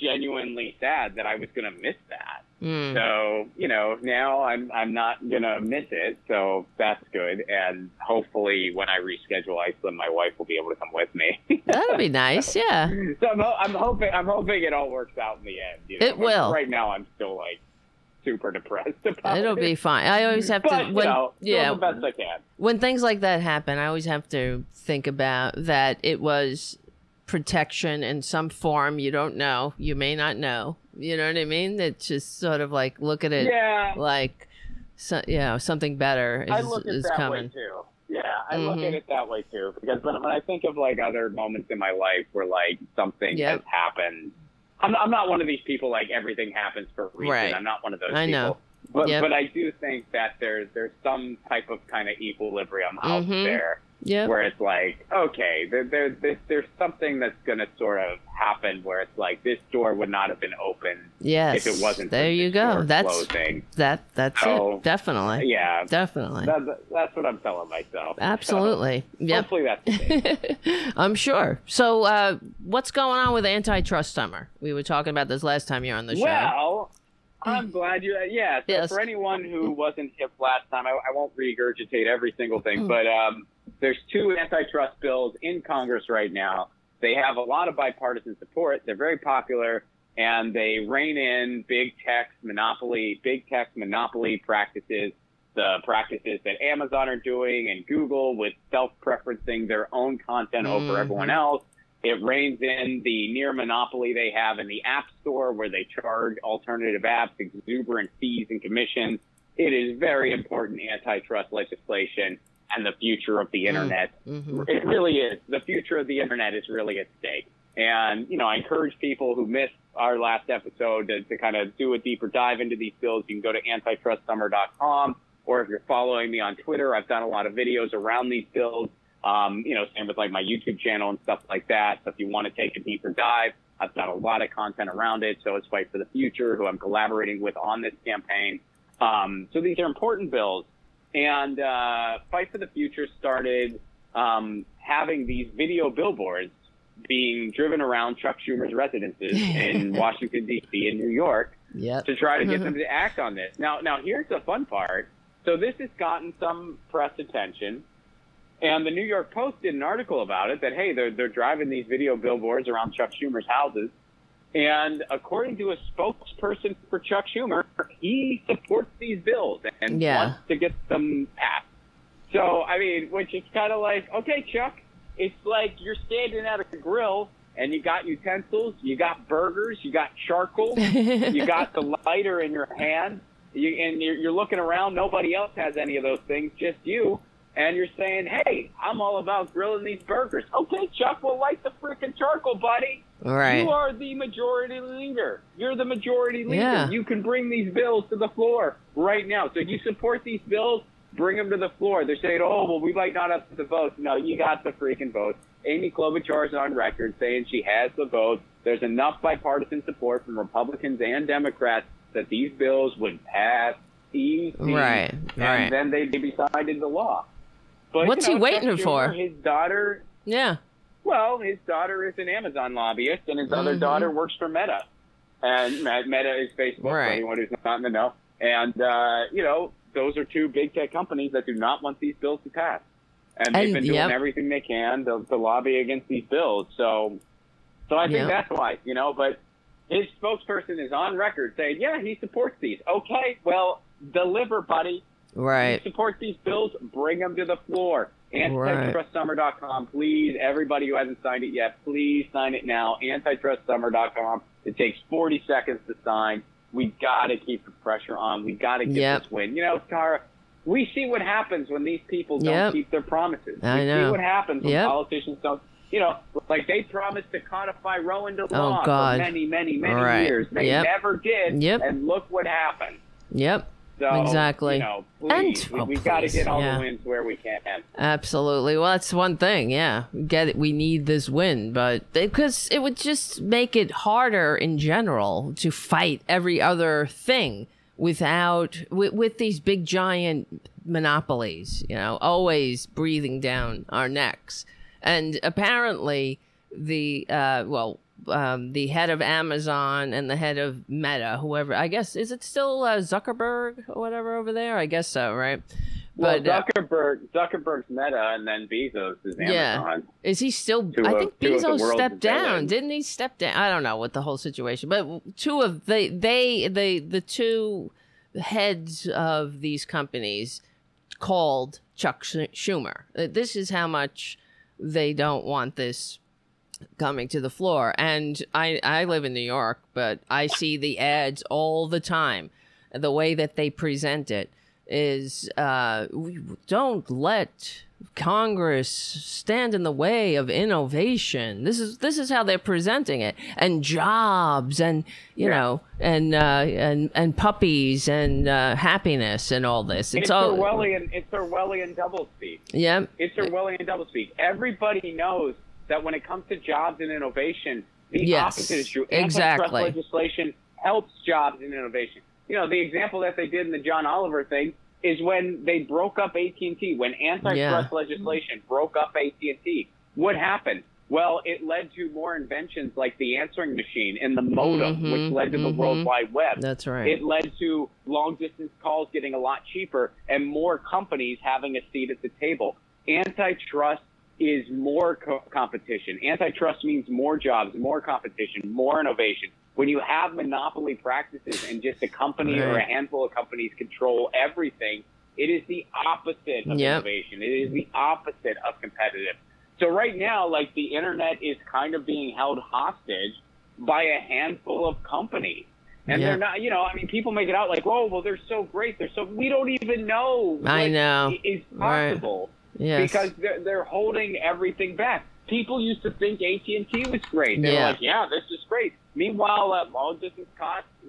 genuinely sad that I was going to miss that. Mm. So, you know, now I'm I'm not going to miss it. So that's good. And hopefully when I reschedule Iceland, my wife will be able to come with me. That'll be nice. Yeah. so I'm, I'm hoping I'm hoping it all works out in the end. You know? It will. Right now I'm still like super depressed about It'll it. Will be fine. I always have to But, you know, yeah the best I can. when things like that happen, I always have to think about that it was protection in some form. You don't know. You may not know. You know what I mean? It's just sort of like look at it Yeah, like so, you know something better I is, look at is that coming. way too. Yeah, I look Mhm. at it that way too. Because when, when I think of like other moments in my life where like something Yep. has happened, I'm, I'm not one of these people like everything happens for a reason. Right. I'm not one of those I people. know. But Yep. but I do think that there's there's some type of kind of equilibrium out Mhm. there Yeah. where it's like okay, there, there, there's there's something that's going to sort of happen where it's like this door would not have been open Yes. if it wasn't. There you go. That's closing. that. That's So, it. Definitely. Yeah, Definitely. that, that's what I'm telling myself. Absolutely. So, Yep. Hopefully that's the case. I'm sure. So, uh, what's going on with antitrust summer? We were talking about this last time you're on the show. Well, I'm glad you. Yeah. So Yes. for anyone who wasn't hip last time, I, I won't regurgitate every single Mm. thing, but um, there's two antitrust bills in Congress right now. They have a lot of bipartisan support. They're very popular, and they rein in big tech monopoly, big tech monopoly practices. The practices that Amazon are doing and Google with self-preferencing their own content over Mhm. everyone else. It reins in the near monopoly they have in the App Store where they charge alternative apps exuberant fees and commissions. It is very important antitrust legislation and the future of the internet. Mhm. It really is. The future of the internet is really at stake. And, you know, I encourage people who missed our last episode to, to kind of do a deeper dive into these bills. You can go to antitrustsummer.com or if you're following me on Twitter, I've done a lot of videos around these bills. Um, you know, same with like my YouTube channel and stuff like that. So if you want to take a deeper dive, I've got a lot of content around it. So it's Fight for the Future, who I'm collaborating with on this campaign. Um, so these are important bills. And uh, Fight for the Future started um, having these video billboards being driven around Chuck Schumer's residences in Washington, D.C. and New York Yep. to try to get them to act on this. Now, now here's the fun part. So this has gotten some press attention, and the New York Post did an article about it. That hey, they're they're driving these video billboards around Chuck Schumer's houses, and according to a spokesperson for Chuck Schumer, he supports these bills and Yeah. wants to get them passed. So I mean, which is kind of like, okay, Chuck, it's like you're standing at a grill and you got utensils, you got burgers, you got charcoal, you got the lighter in your hand, you, and you're, you're looking around. Nobody else has any of those things, just you. And you're saying, "Hey, I'm all about grilling these burgers." Okay, Chuck, we'll light the freaking charcoal, buddy. Right. You are the majority leader. You're the majority leader. Yeah. You can bring these bills to the floor right now. So you support these bills, bring them to the floor. They're saying, oh, well, we might not have the votes. No, you got the freaking votes. Amy Klobuchar is on record saying she has the votes. There's enough bipartisan support from Republicans and Democrats that these bills would pass easy. Right, And right. then they'd be signed into law. But, What's you he waiting for? His daughter yeah. Well, his daughter is an Amazon lobbyist, and his other Mhm. daughter works for Meta. And Meta is Facebook, for anyone who's not in the know. And, uh, you know, those are two big tech companies that do not want these bills to pass. And they've And- been doing yep. everything they can to, to lobby against these bills. So, so I think Yep. that's why, you know, but his spokesperson is on record saying, yeah, he supports these. Okay, well, deliver, buddy. Right. You support these bills, bring them to the floor. AntitrustSummer.com, please. Everybody who hasn't signed it yet, please sign it now. AntitrustSummer.com. It takes 40 seconds to sign. We got to keep the pressure on. We got to get Yep. this win. You know, Tara, we see what happens when these people don't Yep. keep their promises. I we know. see what happens when Yep. politicians don't. You know, like they promised to codify Roe into Oh, law God. for many, many, many Right. years. They never did. Yep. And look what happened. Yep. So, Exactly. You know, And- please, oh, we, have got to get all yeah. the wins where we can. Absolutely. Well, that's one thing. Yeah, get it. We need this win, but because it would just make it harder in general to fight every other thing without with, with these big giant monopolies. You know, always breathing down our necks. And apparently, the uh, well, um, the head of Amazon and the head of Meta, whoever I guess is it still uh, Zuckerberg or whatever over there? I guess so, right? Well, But, uh, Zuckerberg, Zuckerberg's Meta, and then Bezos is Amazon. Yeah. Is he still? Two I think of Bezos stepped down. Didn't he step down? I don't know what the whole situation, but two of they they the the two heads of these companies called Chuck Schumer. Uh, This is how much they don't want this coming to the floor. And I I live in New York, but I see the ads all the time. The way that they present it is uh, we don't let Congress stand in the way of innovation. This is this is how they're presenting it, and jobs, and you Yeah. know, and uh, and and puppies, and uh, happiness, and all this. It's, It's all Orwellian. It's Orwellian doublespeak. yeah, It's Orwellian doublespeak. Everybody knows that when it comes to jobs and innovation, The Yes, opposite is true. exactly. Antitrust legislation helps jobs and innovation. You know, the example that they did in the John Oliver thing is when they broke up AT&T. When antitrust Yeah. legislation broke up AT&T, what happened? Well, it led to more inventions like the answering machine and the modem, Mhm, which led to the mhm. World Wide Web. That's right. It led to long distance calls getting a lot cheaper and more companies having a seat at the table. Antitrust is more co- competition. Antitrust means more jobs, more competition, more innovation. When you have monopoly practices and just a company or a handful of companies control everything, it is the opposite of Yep. innovation. It is the opposite of competitive. So right now, like the internet is kind of being held hostage by a handful of companies. And Yeah. they're not, you know, I mean, people make it out like, oh, well, they're so great. They're so, we don't even know I know. is Right. Yes. because they're, they're holding everything back. People used to think AT&T was great. They were Yeah. like, yeah, this is great. Meanwhile, uh, long distance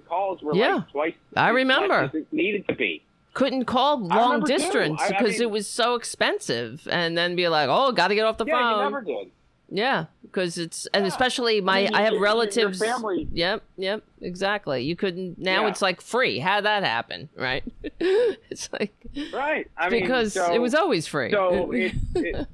calls were Yeah. like twice. I remember. much as it needed to be. couldn't call long distance I- I because mean- it was so expensive and then be like oh got to get off the Yeah, you phone never did. Yeah because it's and Yeah. especially my I mean, i have relatives family- yep yep exactly you couldn't now Yeah. it's like free how'd that happen right it's like Right. I mean, because so- it was always free So it, it,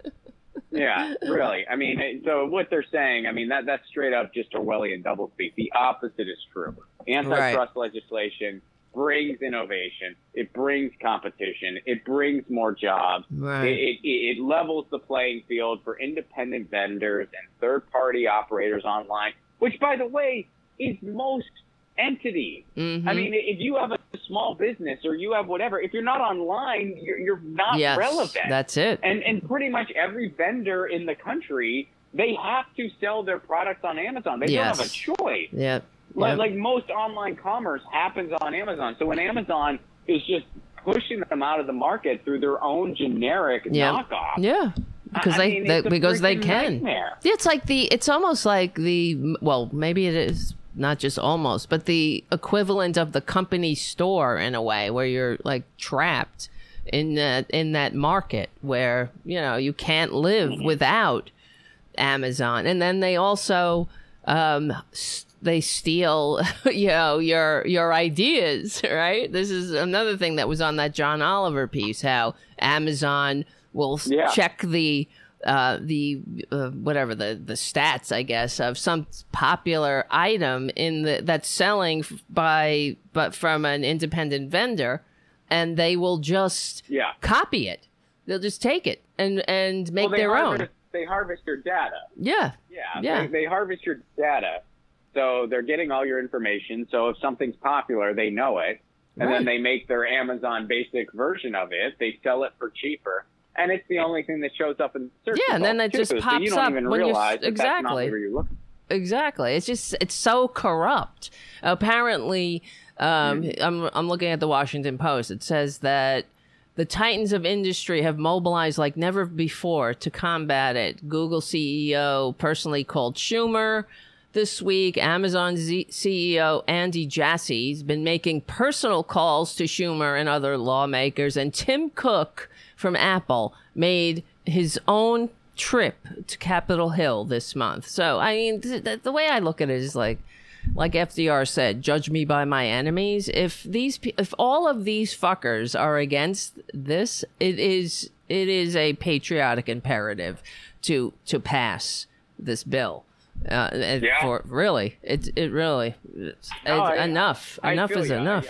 yeah, really. I mean, so what they're saying, I mean, that that's straight up just Orwellian doublespeak. The opposite is true. Antitrust legislation brings innovation. It brings competition. It brings more jobs. right It, it, it levels the playing field for independent vendors and third-party operators online, which, by the way, is most entities. Mhm. I mean, if you have a small business or you have whatever, if you're not online, you're, you're not yes relevant. that's it and and pretty much every vendor in the country, they have to sell their products on Amazon. They don't have a choice. yep Like, Yep. like most online commerce happens on Amazon. So when Amazon is just pushing them out of the market through their own generic Yep. knockoff, yeah because I they, mean, they because they can nightmare. It's like the. It's almost like the. Well, maybe it is not just almost, but the equivalent of the company store in a way, where you're like trapped in that in that market where you know you can't live Mm-hmm. without Amazon, and then they also um, they steal you know your your ideas, right? This is another thing that was on that John Oliver piece. How Amazon will Yeah. check the uh, the uh, whatever the the stats, I guess, of some popular item in the that's selling by but from an independent vendor, and they will just Yeah. copy it. They'll just take it and and make well, their harvest, own. They harvest your data. Yeah, Yeah, Yeah. They, they harvest your data, so they're getting all your information. So if something's popular, they know it, and Right. then they make their Amazon basic version of it. They sell it for cheaper, and it's the only thing that shows up in the search. Yeah, and then it just too, so pops you don't up even when you're- realize that not exactly. where you're looking. exactly. It's just it's so corrupt. Apparently, um, I'm I'm looking at the Washington Post. It says that the titans of industry have mobilized like never before to combat it. Google CEO personally called Schumer. This week, Amazon Z- CEO Andy Jassy has been making personal calls to Schumer and other lawmakers, and Tim Cook from Apple made his own trip to Capitol Hill this month. So, I mean, th- th- the way I look at it is like, like FDR said, "Judge me by my enemies." If these, pe- if all of these fuckers are against this, it is it is a patriotic imperative to to pass this bill. Uh, and Yeah. For really, it it really it's, No, I- enough. I enough is ya. enough.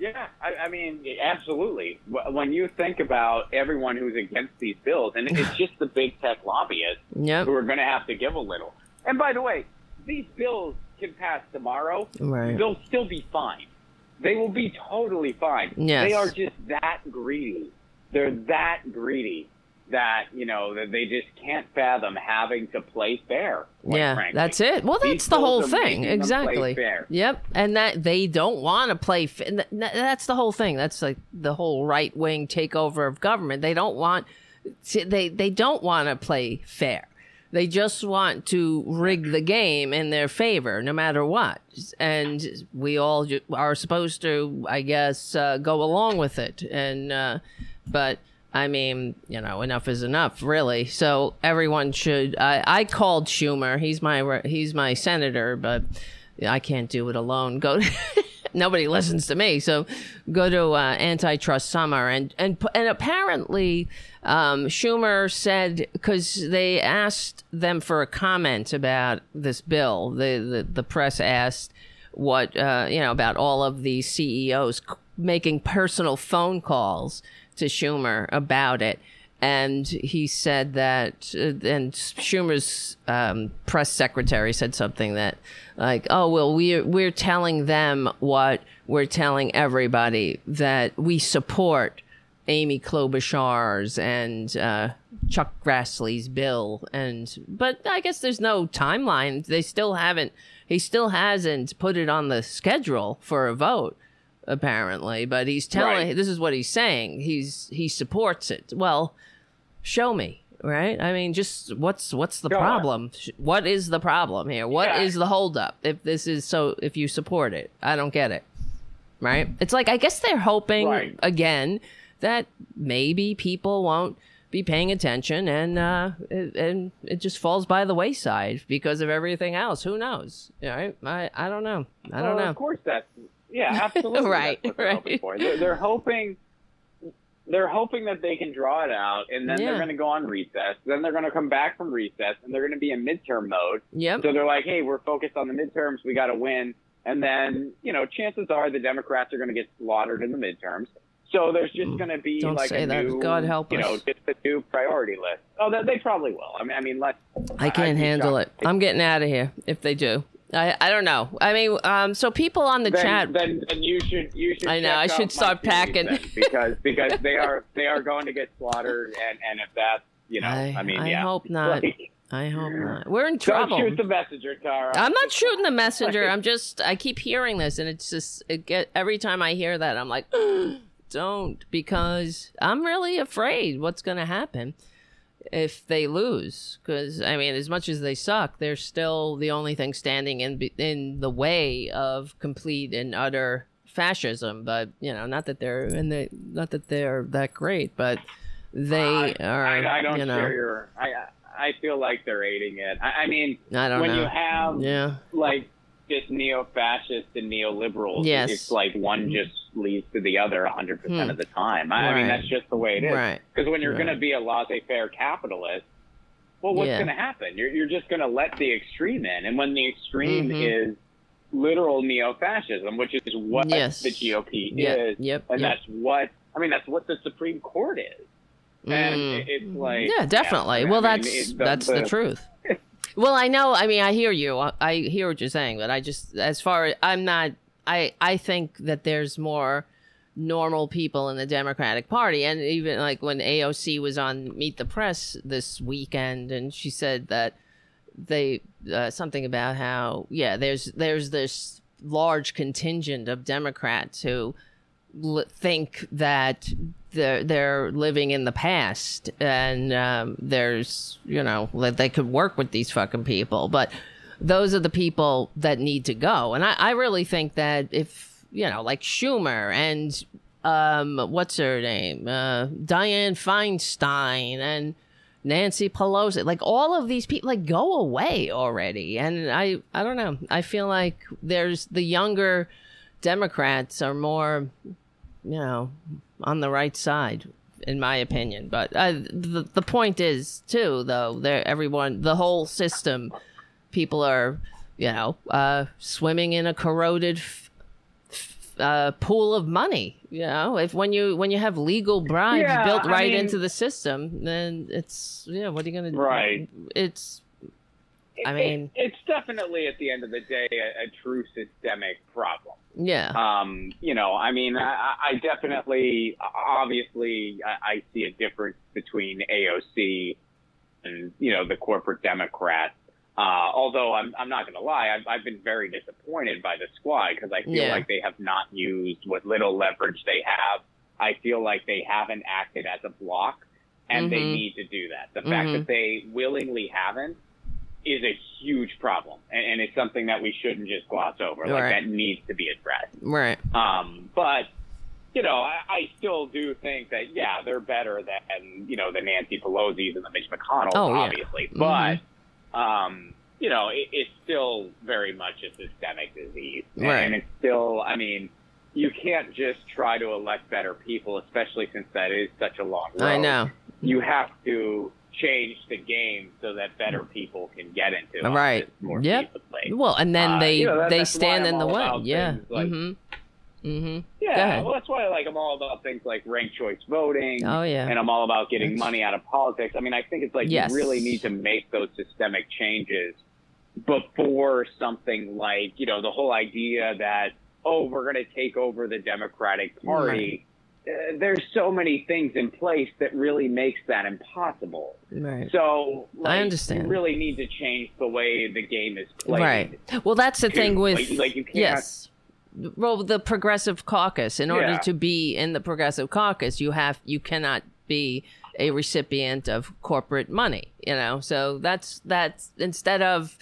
Yeah, I, I mean, absolutely. When you think about everyone who's against these bills, and it's just the big tech lobbyists yep. who are going to have to give a little. And by the way, these bills can pass tomorrow. Right. They'll still be fine. They will be totally fine. Yes. They are just that greedy. They're that greedy that, you know, that they just can't fathom having to play fair. yeah, frankly. that's it. Well, These that's the whole thing. making them play Exactly. Yep. And that they don't want to play. F- and th- th- that's the whole thing. That's like the whole right wing takeover of government. They don't want. They they don't want to play fair. They just want to rig the game in their favor, no matter what. And we all are supposed to, I guess, uh, go along with it. And uh, but I mean, you know, enough is enough, really. So everyone should. I, I called Schumer. He's my he's my senator, but I can't do it alone. Go. To, nobody listens to me, so go to uh, antitrust summer and and and apparently um, Schumer said because they asked them for a comment about this bill. The the, the press asked what uh, you know about all of the CEOs making personal phone calls to Schumer about it. And he said that, uh, and Schumer's um, press secretary said something that, like, oh well, we're we're telling them what we're telling everybody that we support Amy Klobuchar's and uh, Chuck Grassley's bill, and but I guess there's no timeline. They still haven't. He still hasn't put it on the schedule for a vote apparently but he's telling Right. this is what he's saying. He's he supports it. Well show me right? I mean just what's what's the Go problem? Sh- what is the problem here? What is Yeah. the holdup if this is so if you support it? I don't get it right? It's like i guess they're hoping Right. again that maybe people won't be paying attention and uh it, and it just falls by the wayside because of everything else. Who knows right? I i don't know. I don't Well, know. Of course, that's yeah, absolutely. Right, that's what they're hoping right. for. They're, they're hoping. They're hoping that they can draw it out, and then Yeah. they're going to go on recess. Then they're going to come back from recess, and they're going to be in midterm mode. yep So they're like, "Hey, we're focused on the midterms. We got to win." And then, you know, chances are the Democrats are going to get slaughtered in the midterms. So there's just going to be Mm. Don't like say a that. new, God help you know, us. just a new priority list. Oh, they, they probably will. I mean, I mean, let's. I can't handle it. I'm getting out of here if they do. I, I don't know. I mean, um, so people on the then, chat. then, then you should you should. I know, I should start packing. because because they are they are going to get slaughtered and and if that's you know I, I, mean I yeah hope not. Like, I hope not. We're in don't trouble. shoot the messenger, Tara. I'm not shooting the messenger. I'm just. I keep hearing this, and it's just. It get every time I hear that, I'm like, don't, because I'm really afraid what's going to happen if they lose. Because I mean, as much as they suck, they're still the only thing standing in in the way of complete and utter fascism. But you know, not that they're and they not that they're that great, but they I, are. I, I don't you know, share your. I I feel like they're aiding it. I, I mean, I don't when know. you have yeah. like just neo-fascist and neoliberals, Yes. it's like one just leads to the other 100 percent of the time. I, I mean, that's just the way it is. Right. Because when you're Right. going to be a laissez-faire capitalist, well, what's Yeah. going to happen? You're, you're just going to let the extreme in, and when the extreme Mhm. is literal neo-fascism, which is what Yes. the GOP Yep, is, yep, and yep. that's what I mean. That's what the Supreme Court is, and Mm. it's like yeah definitely I well mean, that's it's that's the, truth well i know i mean i hear you I, I hear what you're saying but i just as far as i'm not i i think that there's more normal people in the democratic party. And even like when aoc was on meet the press this weekend and she said that they uh, something about how yeah there's there's this large contingent of democrats who l- think that they're they're living in the past and um, there's you know that they could work with these fucking people. But those are the people that need to go. And I, I really think that if you know like Schumer and um what's her name? Uh Dianne Feinstein and Nancy Pelosi like all of these people like go away already. And I I don't know. I feel like there's the younger Democrats are more you know, on the right side, in my opinion. But uh, the the point is too, though, there everyone, the whole system, people are, you know, uh, swimming in a corroded. F- f- uh, pool of money, you know. If when you when you have legal bribes Yeah, built I right mean- into the system, then it's yeah. What are you gonna do? Right. It's I It- mean- it- it's definitely at the end of the day a, a true systemic problem. yeah. Um, you know, I mean, I, I definitely, obviously, I, I see a difference between AOC and you know the corporate Democrats. Uh, although I'm, I'm not going to lie, I've, I've been very disappointed by the squad because I feel Yeah. like they have not used what little leverage they have. I feel like they haven't acted as a block, and they Mhm. need to do that. The fact Mhm. that they willingly haven't is a huge problem, and, and it's something that we shouldn't just gloss over. Like that needs to be addressed. right. Um, but you know, I, I still do think that yeah, they're better than you know the Nancy Pelosi's and the Mitch McConnells, Oh, yeah. obviously. Mhm. But um, you know, it, it's still very much a systemic disease, Right. and it's still. I mean, you can't just try to elect better people, especially since that is such a long road. I know. You have to change the game so that better people can get into it. Right. More Yep. Well, and then Uh, they you know, that- they stand I'm in the way. Yeah. like- mhm. Mhm. Yeah, well, that's why like I'm all about things like ranked choice voting. Oh yeah. and I'm all about getting That's- money out of politics. I mean, I think it's like Yes. you really need to make those systemic changes before something like, you know, the whole idea that, oh, we're going to take over the Democratic Party. Uh, there's so many things in place that really makes that impossible. Right. So, like, understand. You really need to change the way the game is played. Right. Well, that's the thing with Like- like you can't- yes. Well, the progressive caucus. In order Yeah. to be in the progressive caucus, you have you cannot be a recipient of corporate money. You know, so that's that's instead of.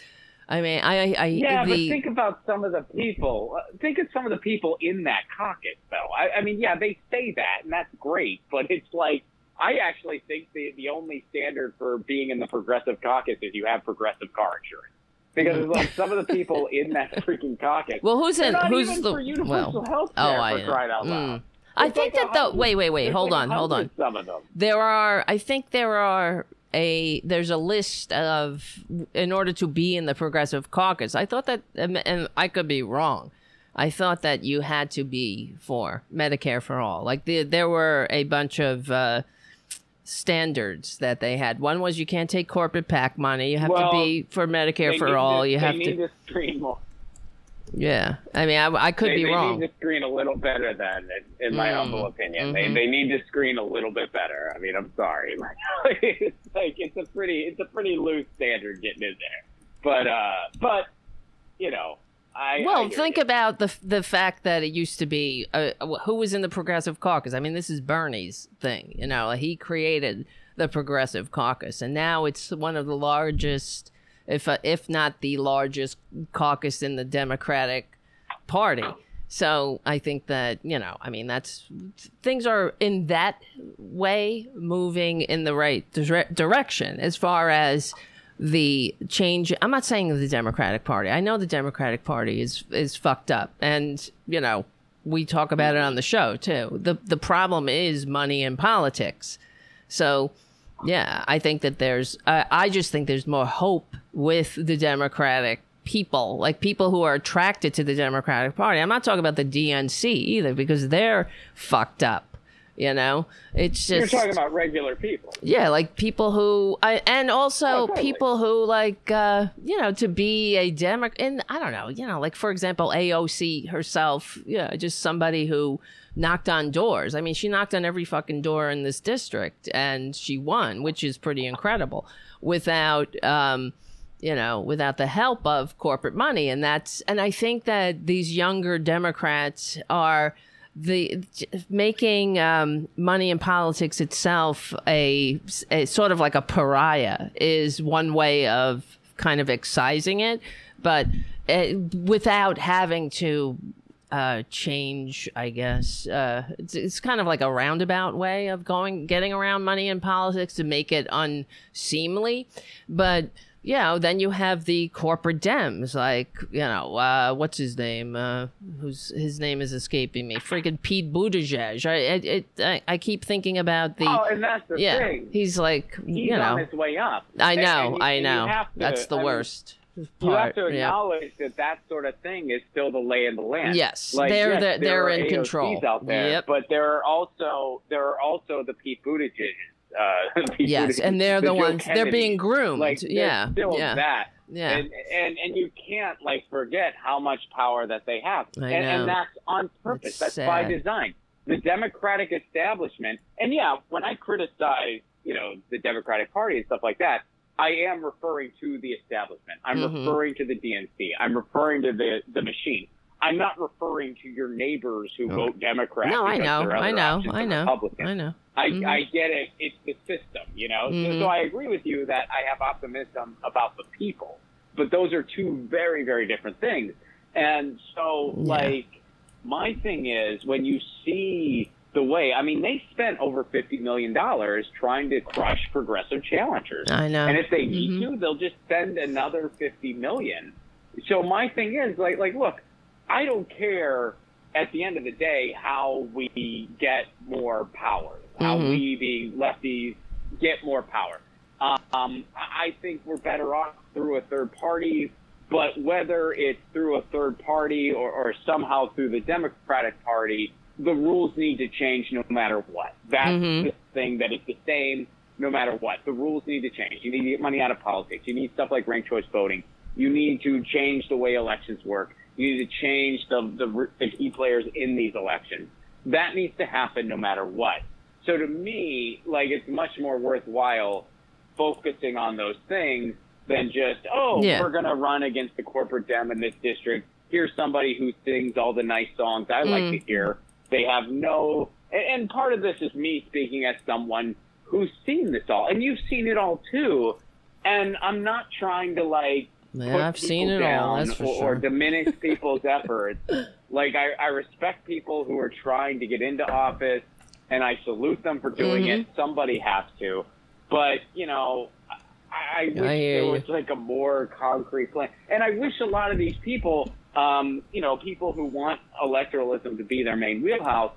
I mean, I, I, Yeah, the, but think about some of the people. Uh, think of some of the people in that caucus, though. I, I mean, yeah, they say that, and that's great, but it's like I actually think the the only standard for being in the progressive caucus is you have progressive car insurance. Because like some of the people in that freaking caucus, well, who's in? Who's the? for universal well, health oh, I for crying out loud. mm. I It's think like that though. Wait, wait, wait. Hold like on, hold on. Some of them. there are i think there are a there's a list of in order to be in the progressive caucus i thought that and and i could be wrong i thought that you had to be for medicare for all like the, there were a bunch of uh standards that they had one was you can't take corporate pac money you have Well, to be for medicare They for all to, you they have need to to screen more. yeah i mean i, I could they, be they wrong need to screen a little better than, in, in my Mm, humble opinion. mhm. They, they need to screen a little bit better. I mean, I'm sorry. it's like it's a pretty it's a pretty loose standard getting in there. But uh, but you know, I I Well, hear think you. about the the fact that it used to be uh, who was in the progressive caucus. I mean, this is Bernie's thing. You know, he created the progressive caucus, and now it's one of the largest, if uh, if not the largest caucus in the Democratic Party. So I think that you know, I mean, that's things are in that way moving in the right dire- direction as far as the change. I'm not saying the Democratic Party. I know the Democratic Party is is fucked up, and you know we talk about it on the show too. the The problem is money in politics. So yeah, I think that there's. Uh, I just think there's more hope with the Democratic people, like people who are attracted to the Democratic Party. I'm not talking about the DNC either because they're fucked up. You know, it's just you're talking about regular people. yeah, like people who, I, and also Oh, totally. people who like, uh, you know, to be a Democrat. And I don't know, you know, like for example, AOC herself, yeah, just somebody who knocked on doors. I mean, she knocked on every fucking door in this district, and she won, which is pretty incredible. Without, um, you know, without the help of corporate money, and that's, and I think that these younger Democrats are the making um, money in politics itself a, a sort of like a pariah is one way of kind of excising it, but uh, without having to uh, change, I guess. Uh, it's, it's kind of like a roundabout way of going, getting around money in politics to make it unseemly. But, you know, then you have the corporate Dems, like, you know, uh, what's his name? Uh, who's his name is escaping me? Freaking Pete Buttigieg. I, I, I keep thinking about the. Oh, and that's the yeah, thing. he's like, He's you know. on his way up. I know, and you- I know. to- That's the I mean, worst. You have to Yeah. acknowledge that that sort of thing is still the lay of the land. Yes, like, they're yes, they're are in AOCs control. out there, Yep. but there are also there are also the Pete Buttigieg. Uh, Yes, and they're the Joe ones. They're being groomed. Like, yeah, yeah, that. yeah. And, and and you can't like forget how much power that they have, and, and that's on purpose. It's that's by design. The Democratic establishment, and yeah, when I criticize, you know, the Democratic Party and stuff like that, I am referring to the establishment. I'm Mhm. referring to the DNC. I'm referring to the the machine. I'm not referring to your neighbors who No. vote Democrat. no, I know, I know, I know, Republican. I know. I, Mhm. I get it. It's the system, you know. Mhm. So, so I agree with you that I have optimism about the people, but those are two very, very different things. And so, Yeah. like, My thing is when you see the way, I mean, they spent over $50 million trying to crush progressive challengers. I know. And if they need Mhm. to, they'll just spend another 50 million. So my thing is like, like, look, I don't care at the end of the day how we get more power, how Mhm. we, the lefties, get more power. Um, I think we're better off through a third party, but whether it's through a third party or, or somehow through the Democratic Party, the rules need to change no matter what. That's Mhm. the thing that is the same no matter what. The rules need to change. You need to get money out of politics. You need stuff like ranked choice voting. You need to change the way elections work. You need to change the, the, the key players in these elections. That needs to happen no matter what. So to me, like it's much more worthwhile focusing on those things than just, oh, Yeah. we're going to run against the corporate dem in this district. Here's somebody who sings all the nice songs I like Mm. to hear. They have no, and, and part of this is me speaking as someone who's seen this all, and you've seen it all too. And I'm not trying to like Yeah, I've seen it all. That's for or, sure. or diminish people's efforts. Like I, I respect people who are trying to get into office, and I salute them for doing Mhm. it. Somebody has to, but you know, I, I wish I there you. was like a more concrete plan. And I wish a lot of these people, um, you know, people who want electoralism to be their main wheelhouse,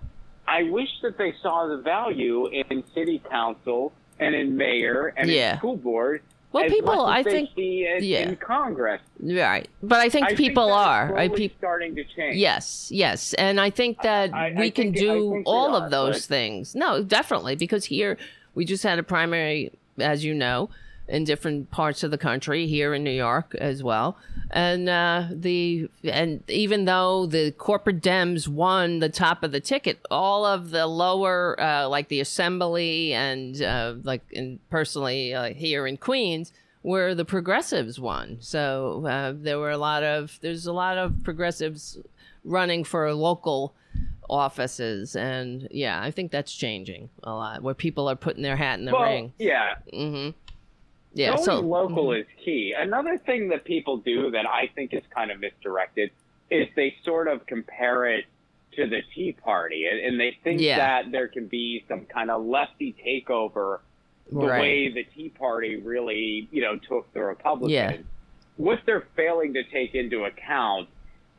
I wish that they saw the value in city council and in mayor and Yeah. in school board. Well, as people, I think, yeah. in Congress. right. But I think I people think are. I peop starting to change. Yes, yes, and I think that I- I we can think- do all are, of those but- things. No, definitely, because here we just had a primary, as you know, in different parts of the country. Here in New York as well, and uh, the and even though the corporate Dems won the top of the ticket, all of the lower, uh, like the Assembly and uh, like in personally uh, here in Queens where the progressives won. So uh, there were a lot of there's a lot of progressives running for local offices, and yeah, I think that's changing a lot. Where people are putting their hat in the Well, ring. yeah. hmm Yeah. Going so local mm-hmm. is key. Another thing that people do that I think is kind of misdirected is they sort of compare it to the Tea Party, and, and they think Yeah. that there can be some kind of lefty takeover the Right. way the Tea Party really, you know, took the Republicans. Yeah. What they're failing to take into account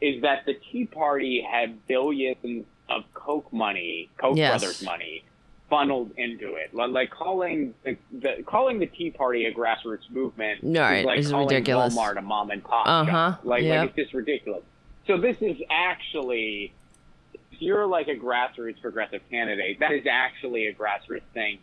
is that the Tea Party had billions of Koch money, Koch Yes. brothers money, funneled into it. Like calling the, the calling the Tea Party a grassroots movement Right, is like is calling ridiculous. Walmart a mom and pop Uh-huh, shop. Like, yeah. like it's just ridiculous. So this is actually, if you're like a grassroots progressive candidate, that is actually a grassroots thing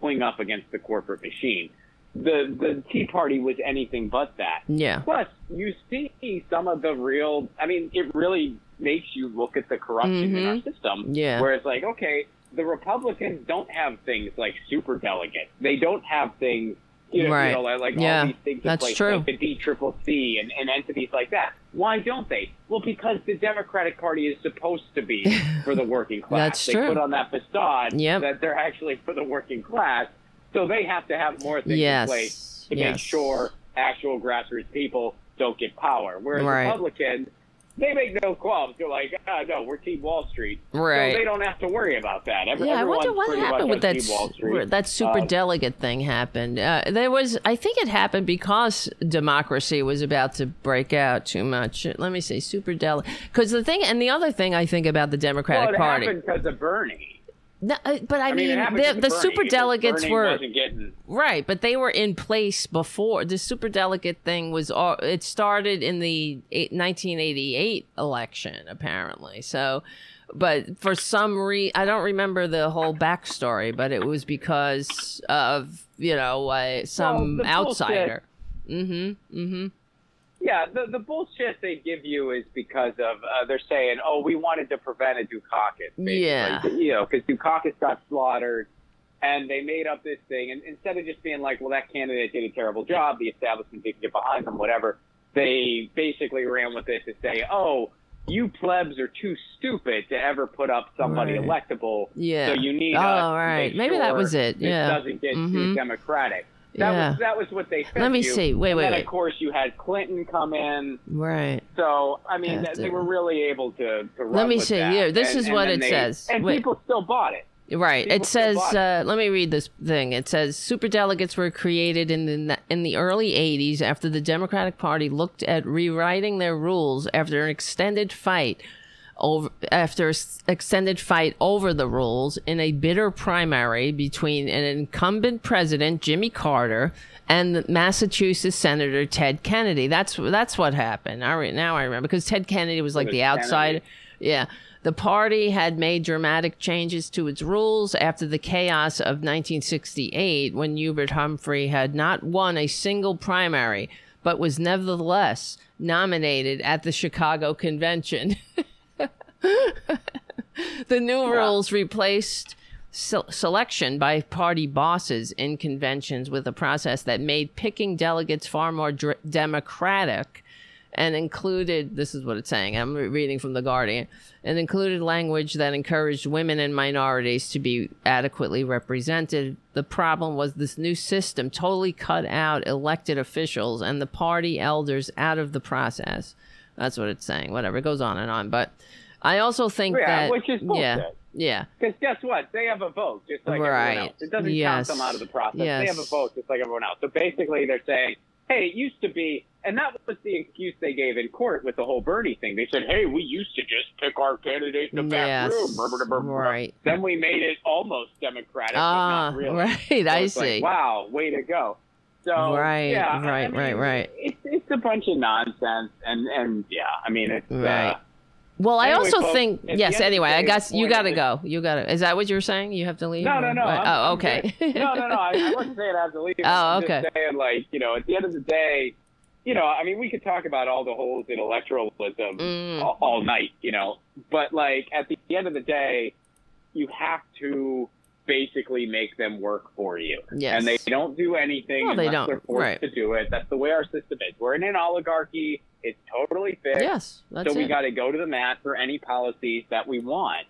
going up against the corporate machine. The the Tea Party was anything but that. yeah. Plus, you see some of the real. I mean, it really makes you look at the corruption in our Mhm. system. Yeah. Where it's like, okay, the Republicans don't have things like super delegates. They don't have things, you know, Right. you know like, Yeah, all these things that's place, true. like the D Triple C and, and entities like that. Why don't they? Well, because the Democratic Party is supposed to be for the working class. That's they true. put on that facade Yep. that they're actually for the working class. So they have to have more things Yes. in place to yes. make sure actual grassroots people don't get power. Whereas Right. Republicans, they make no qualms. They're like, ah, no, we're Team Wall Street. Right. So they don't have to worry about that. Every, Yeah, I wonder what happened with that Team Wall s- Street. where that super Um, delegate thing happened. Uh, there was, I think it happened because democracy was about to break out too much. Let me see, super delegate. Because the thing, and the other thing I think about the well, Democratic it Party, happened because of Bernie. No, uh, but I, I mean, mean, the, the super delegates were getting Right, but they were in place before the super delegate thing was. al- It started in the 1988 election, apparently. So, but for some reason, I don't remember the whole backstory, but it was because of you know uh, some bullshit- outsider. Mm-hmm. Mm-hmm. Yeah, the the bullshit they give you is because of uh, they're saying, oh, we wanted to prevent a Dukakis. basically. Yeah. you know, because Dukakis got slaughtered, and they made up this thing, and instead of just being like, well, that candidate did a terrible job, the establishment didn't get behind them, whatever, they basically ran with this to say, oh. You plebs are too stupid to ever put up somebody Right. electable. Yeah. So you need Oh, right. Maybe that was it. Yeah. doesn't get too Mhm. democratic. That yeah. was that was what they. Let me you. see. Wait, and wait, then wait. of course you had Clinton come in. right. So I mean, Yeah, that- they the- were really able to. to Let me see. that. Here, this And- is and what it they- says. and Wait. people still bought it. Right. People It says. Uh, let me read this thing. It says superdelegates were created in the in the early '80s after the Democratic Party looked at rewriting their rules after an extended fight over after an extended fight over the rules in a bitter primary between an incumbent president Jimmy Carter and Massachusetts Senator Ted Kennedy. That's that's what happened. All right, now I remember because Ted Kennedy was like was the outside. Yeah. The party had made dramatic changes to its rules after the chaos of 1968 when Hubert Humphrey had not won a single primary but was nevertheless nominated at the Chicago Convention. the new rules replaced se- selection by party bosses in conventions with a process that made picking delegates far more dr- democratic and included this is what it's saying i'm re- reading from the guardian and included language that encouraged women and minorities to be adequately represented. The problem was this new system totally cut out elected officials and the party elders out of the process. That's what it's saying whatever it goes on and on but i also think Yeah, that which is yeah bullshit. yeah Because guess what? They have a vote just like Right. everyone else. It doesn't Yes. count them out of the process. They have a vote just like everyone else. So basically, they're saying, "Hey, it used to be," and that was the excuse they gave in court with the whole Bernie thing. They said, "Hey, we used to just pick our candidate in the back Yes. room." Brr, brr, brr, brr. Right. Then we made it almost democratic, Ah, but not really. right, So I it's like, see. wow, way to go. So Right, yeah, I right, mean, right, right. It's it's a bunch of nonsense, and and yeah, I mean it's Right. Uh, Well, I Anyway, also folks, think yes. end of the Anyway, I guess you got to go. You got to. Is that what you're saying? You have to leave. No, no, no. oh, okay. no, no, no. I, I wasn't saying I have to leave. Oh, I'm okay. Just saying, like, you know, at the end of the day, you know, I mean, we could talk about all the holes in electoralism Mm. all, all night, you know, but like at the end of the day, you have to basically make them work for you. Yes. And they don't do anything Well, they unless don't. they're forced Right. to do it. That's the way our system is. We're in an oligarchy. It's totally fixed. yes, that's so we got to go to the mat for any policies that we want.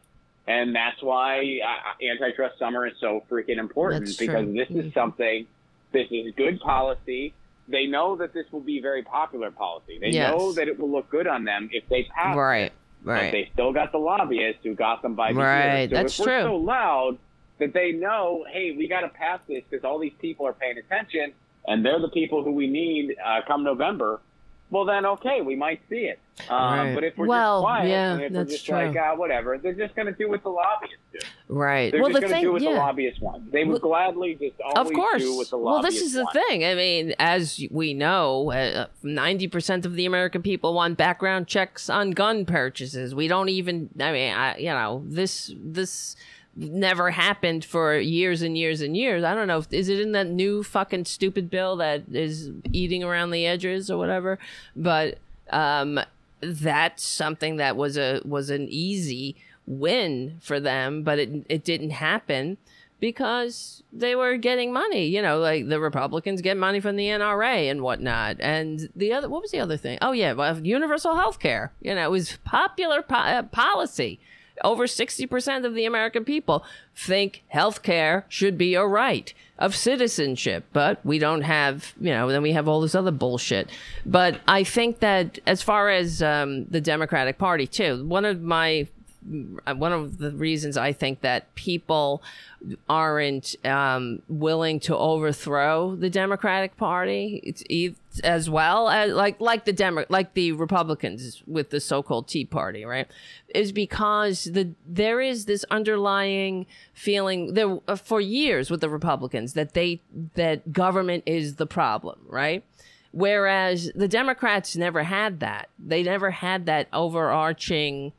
And that's why uh, antitrust summer is so freaking important That's because true. this is something, this is good policy. They know that this will be very popular policy. They Yes. know that it will look good on them if they pass it. right, But right. they still got the lobbyists who got them by the Right. So that's if we're true. so loud that they know, hey, we got to pass this because all these people are paying attention and they're the people who we need uh, come November. Well, then okay, we might see it. Um, Right. But if we're Well, just quiet yeah, and if we're just true. like ah, whatever, they're just going to do what the lobbyists do. right. They're well, just the going to thing, do what yeah. the lobbyists want. They would Well, gladly just Of course. do what the lobbyists Well, this is the thing. I mean, as we know, uh, ninety percent of the American people want background checks on gun purchases. We don't even. I mean, I, you know, this this never happened for years and years and years. I don't know. Is it in that new fucking stupid bill that is eating around the edges or whatever? But um, that's something that was a was an easy win for them, but it it didn't happen because they were getting money. You know, like the Republicans get money from the NRA and whatnot. And the other, what was the other thing? Oh yeah, well, universal health care. You know, it was popular po- uh, policy. Over 60% of the American people think health care should be a right of citizenship, but we don't have, you know, then we have all this other bullshit. But I think that as far as um, the Democratic Party, too, one of my one of the reasons I think that people aren't um, willing to overthrow the Democratic Party, as well as like like the Demo- like the Republicans with the so-called Tea Party, right? Is because the there is this underlying feeling there uh, for years with the Republicans that they that government is the problem, right? Whereas the Democrats never had that. They never had that overarching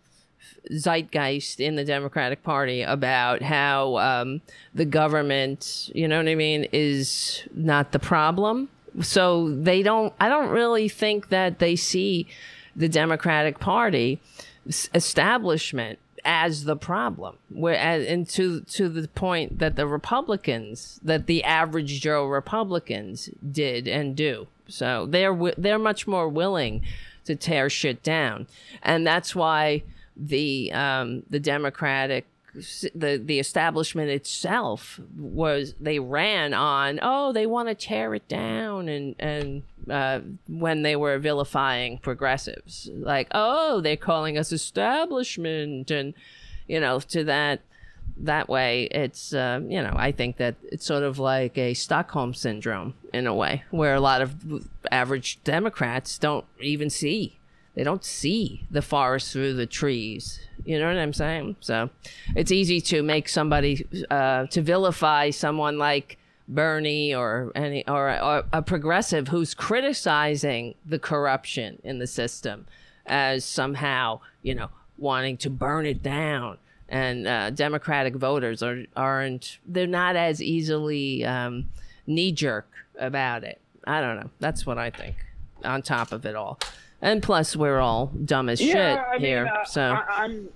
zeitgeist in the Democratic Party about how um, the government, you know what I mean, is not the problem. So they don't, I don't really think that they see the Democratic Party establishment as the problem. Where and and to to the point that the republicans that the average joe republicans did and do. So they're they're much more willing to tear shit down. And that's why the um the democratic the the establishment itself was they ran on oh they want to tear it down and and uh, when they were vilifying progressives. Like oh they're calling us establishment and you know to that that way it's uh, you know i think that it's sort of like a stockholm syndrome in a way where a lot of average democrats don't even see they don't see the forest through the trees you know what i'm saying so it's easy to make somebody uh, to vilify someone like bernie or any or, or a progressive who's criticizing the corruption in the system as somehow you know wanting to burn it down and uh, Democratic voters are aren't they're not as easily um, knee jerk about it. I don't know. That's what I think. On top of it all, and plus we're all dumb as Yeah, shit I mean, here. uh, so I, I'm.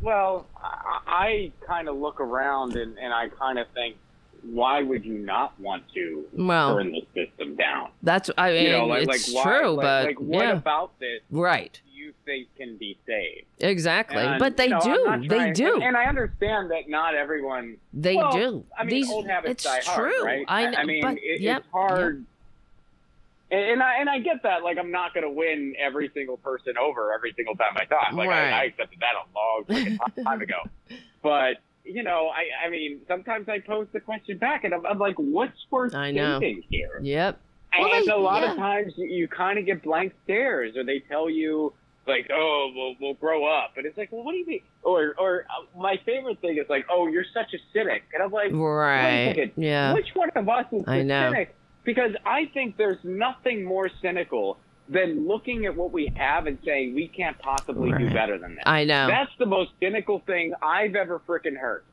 Well, I, I kind of look around and, and I kind of think, why would you not want to Well, burn the system down? that's I mean You know, like, it's like why, true, like, but like what yeah, about this right, you think can be saved? exactly. And, but they you do, they do, and, I understand that not everyone. they well, do. I mean, These, old habits it's die hard, true. right? I I mean, but, it, yep, it's hard. And, and I and I get that. Like, I'm not going to win every single person over every single time I talk. Like, Right. I, I accepted that a long time ago. But you know, I I mean, sometimes I pose the question back, and I'm, I'm like, what's worth I know. thinking here? Yep. Well, and they- a lot yeah. of times you, you kind of get blank stares, or they tell you like, "Oh, we'll we'll grow up," and it's like, "Well, what do you mean?" Or or uh, my favorite thing is like, "Oh, you're such a cynic," and I'm like, "Wait a Right. second, Yeah. which one of us is I the know. cynic?" Because I think there's nothing more cynical than looking at what we have and saying we can't possibly do better than that. I know. That's the most cynical thing I've ever freaking heard.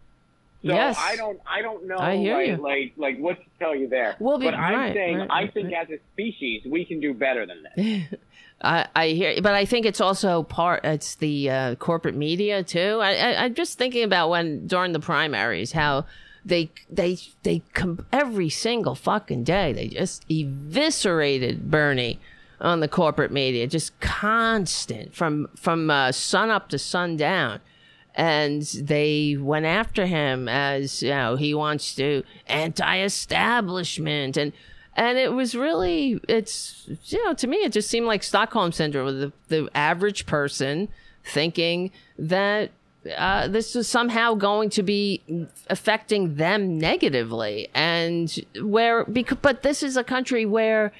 So Yes. I don't I don't know I hear like, you. like like what to tell you there. Well, be- but I'm right, saying right, I right, think as a species we can do better than this. I, I hear, but I think it's also part. It's the uh, corporate media too. I, I, I'm just thinking about when during the primaries, how they they they com- every single fucking day they just eviscerated Bernie on the corporate media, just constant from from uh, sun up to sundown. And they went after him as you know he wants to anti-establishment and and it was really it's you know to me it just seemed like stockholm syndrome the, the average person thinking that uh, this was somehow going to be affecting them negatively and where because but this is a country where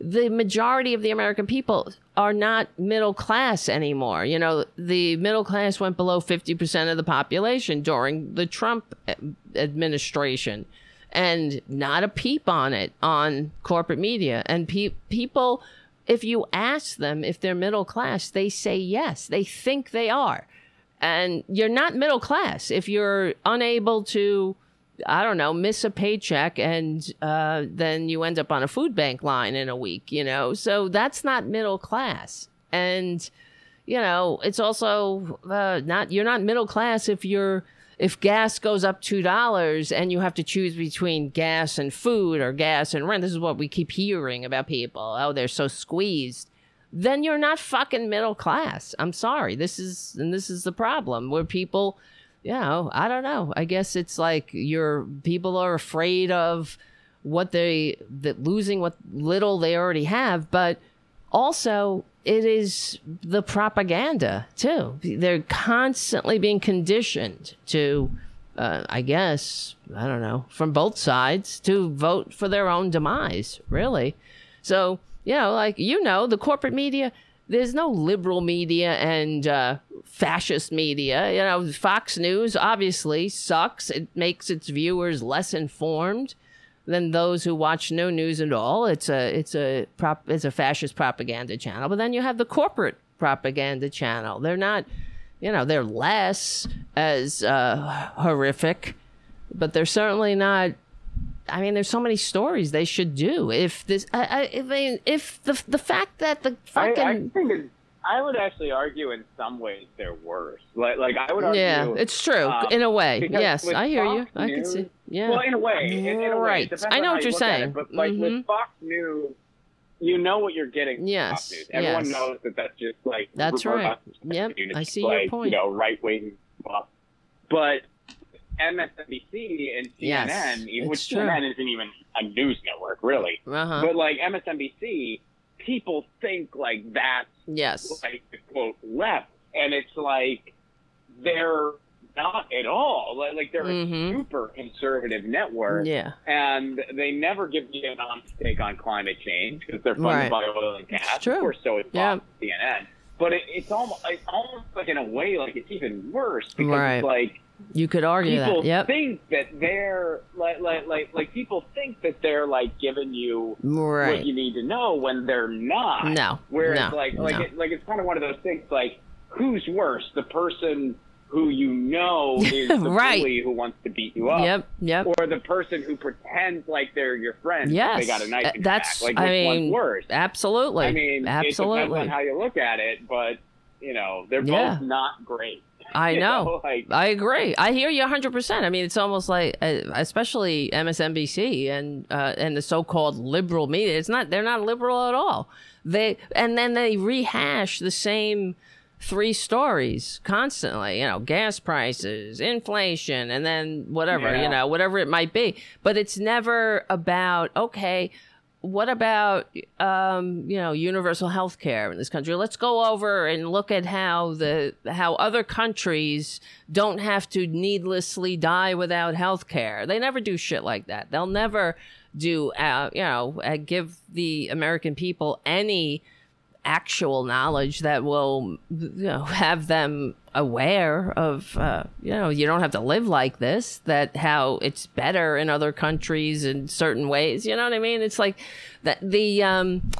the majority of the American people are not middle class anymore. You know, the middle class went below 50% of the population during the Trump administration and not a peep on it on corporate media. And pe- people, if you ask them if they're middle class, they say yes. They think they are. And you're not middle class if you're unable to I don't know, miss a paycheck and uh, then you end up on a food bank line in a week, you know? So that's not middle class. And, you know, it's also uh, not, you're not middle class if you're, if gas goes up $2 and you have to choose between gas and food or gas and rent. This is what we keep hearing about people. Oh, they're so squeezed. Then you're not fucking middle class. I'm sorry. This is, and this is the problem where people, you know, I don't know. I guess it's like your people are afraid of what they that losing what little they already have, but also it is the propaganda too. They're constantly being conditioned to, uh, I guess, I don't know, from both sides to vote for their own demise. Really, so you know, like you know, the corporate media. There's no liberal media and uh, fascist media. You know, Fox News obviously sucks. It makes its viewers less informed than those who watch no news at all. It's a it's a prop it's a fascist propaganda channel. But then you have the corporate propaganda channel. They're not, you know, they're less as uh, horrific, but they're certainly not. I mean, there's so many stories they should do. If this, I, I, I mean, if the the fact that the fucking I I would actually argue in some ways they're worse. Like like I would argue. yeah, it's true um, in a way. Yes, I hear you. Fox I can see. Yeah. Well, in a way, in, in a Right. Depends I know what you you're saying. it. But like Mhm. with Fox News, you know what you're getting. From Yes, Fox News. Everyone yes. knows that that's just like That's right. Yep, I see your point. You know, right wing. But MSNBC and CNN, Yes, which it's true. CNN isn't even a news network, really. Uh-huh. But like MSNBC, people think like that's yes. like the quote left, and it's like they're not at all. Like, like they're Mhm. a super conservative network, Yeah. and they never give you an honest take on climate change because they're funded Right. by oil and gas. true. Of course, so is Yeah. CNN. But it, it's almost it's almost like in a way like it's even worse because Right. it's like You could argue people that. Yep. think that they're like like like like people think that they're like giving you what you need to know when they're not. No. Whereas no, like like no. it, like it's kind of one of those things like who's worse, the person who you know is the Right. bully who wants to beat you up, Yep. Yep. or the person who pretends like they're your friend. Yes. they got a knife. That's- back. like I mean, worse. Absolutely. I mean, it depends absolutely. on how you look at it, but you know they're Yeah. both not great. I You know. like I agree. I hear you 100%. I mean, it's almost like, uh, especially MSNBC and uh, and the so-called liberal media. It's not. They're not liberal at all. They and then they rehash the same three stories constantly. You know, gas prices, inflation, and then whatever. Yeah. You know, whatever it might be. But it's never about okay. What about um, you know universal health care in this country? Let's go over and look at how the how other countries don't have to needlessly die without health care. They never do shit like that. They'll never do uh, you know uh, give the American people any actual knowledge that will you know have them aware of uh, you know you don't have to live like this that how it's better in other countries in certain ways you know what i mean? It's like that the um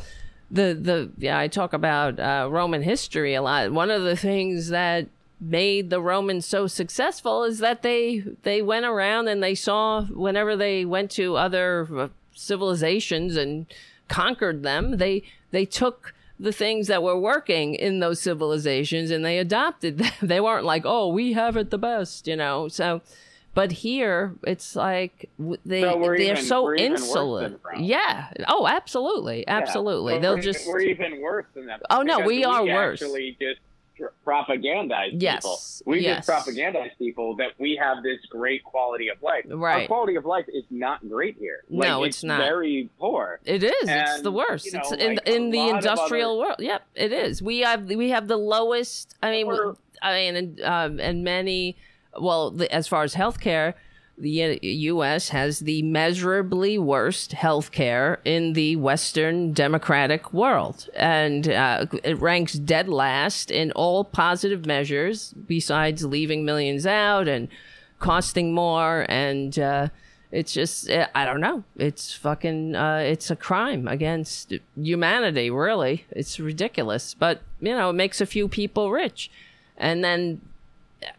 the the yeah i talk about uh, roman history a lot. One of the things that made the romans so successful is that they they went around and they saw whenever they went to other uh, civilizations and conquered them they they took the things that were working in those civilizations and they adopted them. They weren't like, "Oh, we have it the best," you know. So but here it's like they so they're even- so we're even worse insular. than Rome. Yeah. Oh, absolutely. Yeah. Absolutely. So They'll just we're even worse than that. Oh, no, we are worse. Actually, just propagandize Yes, people. We yes. just propagandize people that we have this great quality of life. Our quality of life is not great here. Like, No, it's not. Very poor. It is. it's the worst. you know, it's in like, in the industrial other- world. Yep, it is. We have we have the lowest. I mean, I mean, and, um, and many. Well, the, as far as healthcare, the U.S. has the measurably worst healthcare in the Western democratic world, and uh, it ranks dead last in all positive measures, besides leaving millions out and costing more and. Uh, it's just eh, I don't know. It's fucking uh, it's a crime against humanity. Really, it's ridiculous. But you know, it makes a few people rich, and then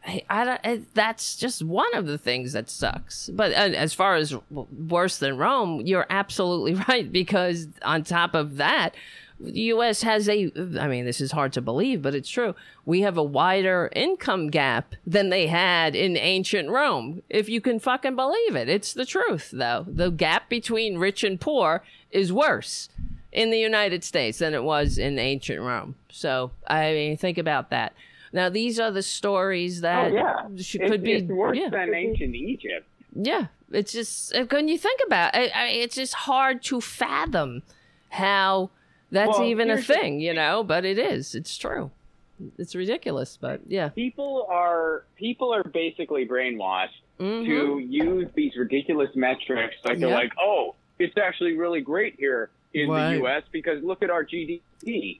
I, I eh, that's just one of the things that sucks. But uh, as far as worse than Rome, you're absolutely right because on top of that, the U.S. has a. I mean, this is hard to believe, but it's true. We have a wider income gap than they had in ancient Rome. If you can fucking believe it, it's the truth. Though the gap between rich and poor is worse in the United States than it was in ancient Rome. So I mean, think about that. Now these are the stories that oh yeah, should, could be it's worse yeah. than ancient Egypt. Yeah, it's just when you think about it, I, it's just hard to fathom how that's Well, even a the thing, you know. But it is. It's true. It's ridiculous, but yeah. People are people are basically brainwashed Mhm. to use these ridiculous metrics. Like they're Yeah. like, oh, it's actually really great here in Right. the U.S. because look at our GDP.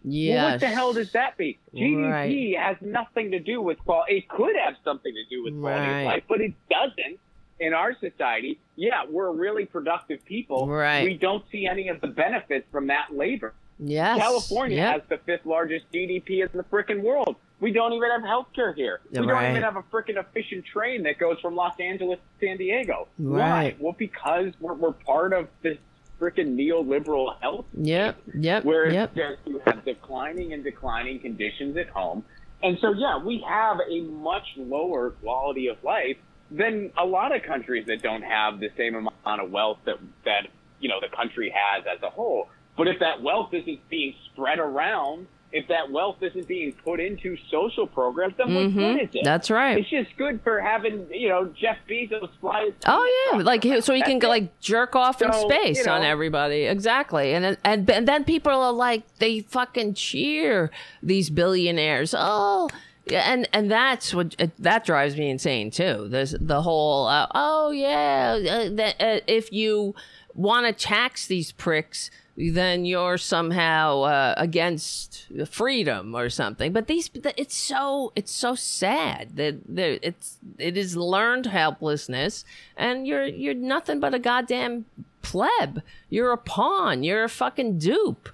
Well, Yes. what the hell does that mean? GDP has nothing to do with quality. It could have something to do with quality Right. of life, but it doesn't. In our society, yeah, we're really productive people. Right. We don't see any of the benefits from that labor. Yes. California Yep. has the fifth largest GDP in the frickin' world. We don't even have healthcare here. We don't Right. even have a frickin' efficient train that goes from Los Angeles to San Diego. Right. Why? Well, because we're, we're part of this frickin' neoliberal health Yep. Yep. where Yep. there- you have declining and declining conditions at home. And so, yeah, we have a much lower quality of life than a lot of countries that don't have the same amount of wealth that, that you know, the country has as a whole. But if that wealth isn't being spread around if that wealth isn't being put into social programs, then what Mhm. good is it? That's right. It's just good for having you know Jeff Bezos fly. his Oh yeah, like so he can it. like jerk off in space you on everybody. Exactly, and then- and and then people are like they fucking cheer these billionaires. Oh. Yeah, and and that's what that drives me insane too. There's the whole uh, oh yeah, uh, that uh, if you want to tax these pricks, then you're somehow uh, against freedom or something. But these, it's so it's so sad that it's it is learned helplessness, and you're you're nothing but a goddamn pleb. You're a pawn. You're a fucking dupe.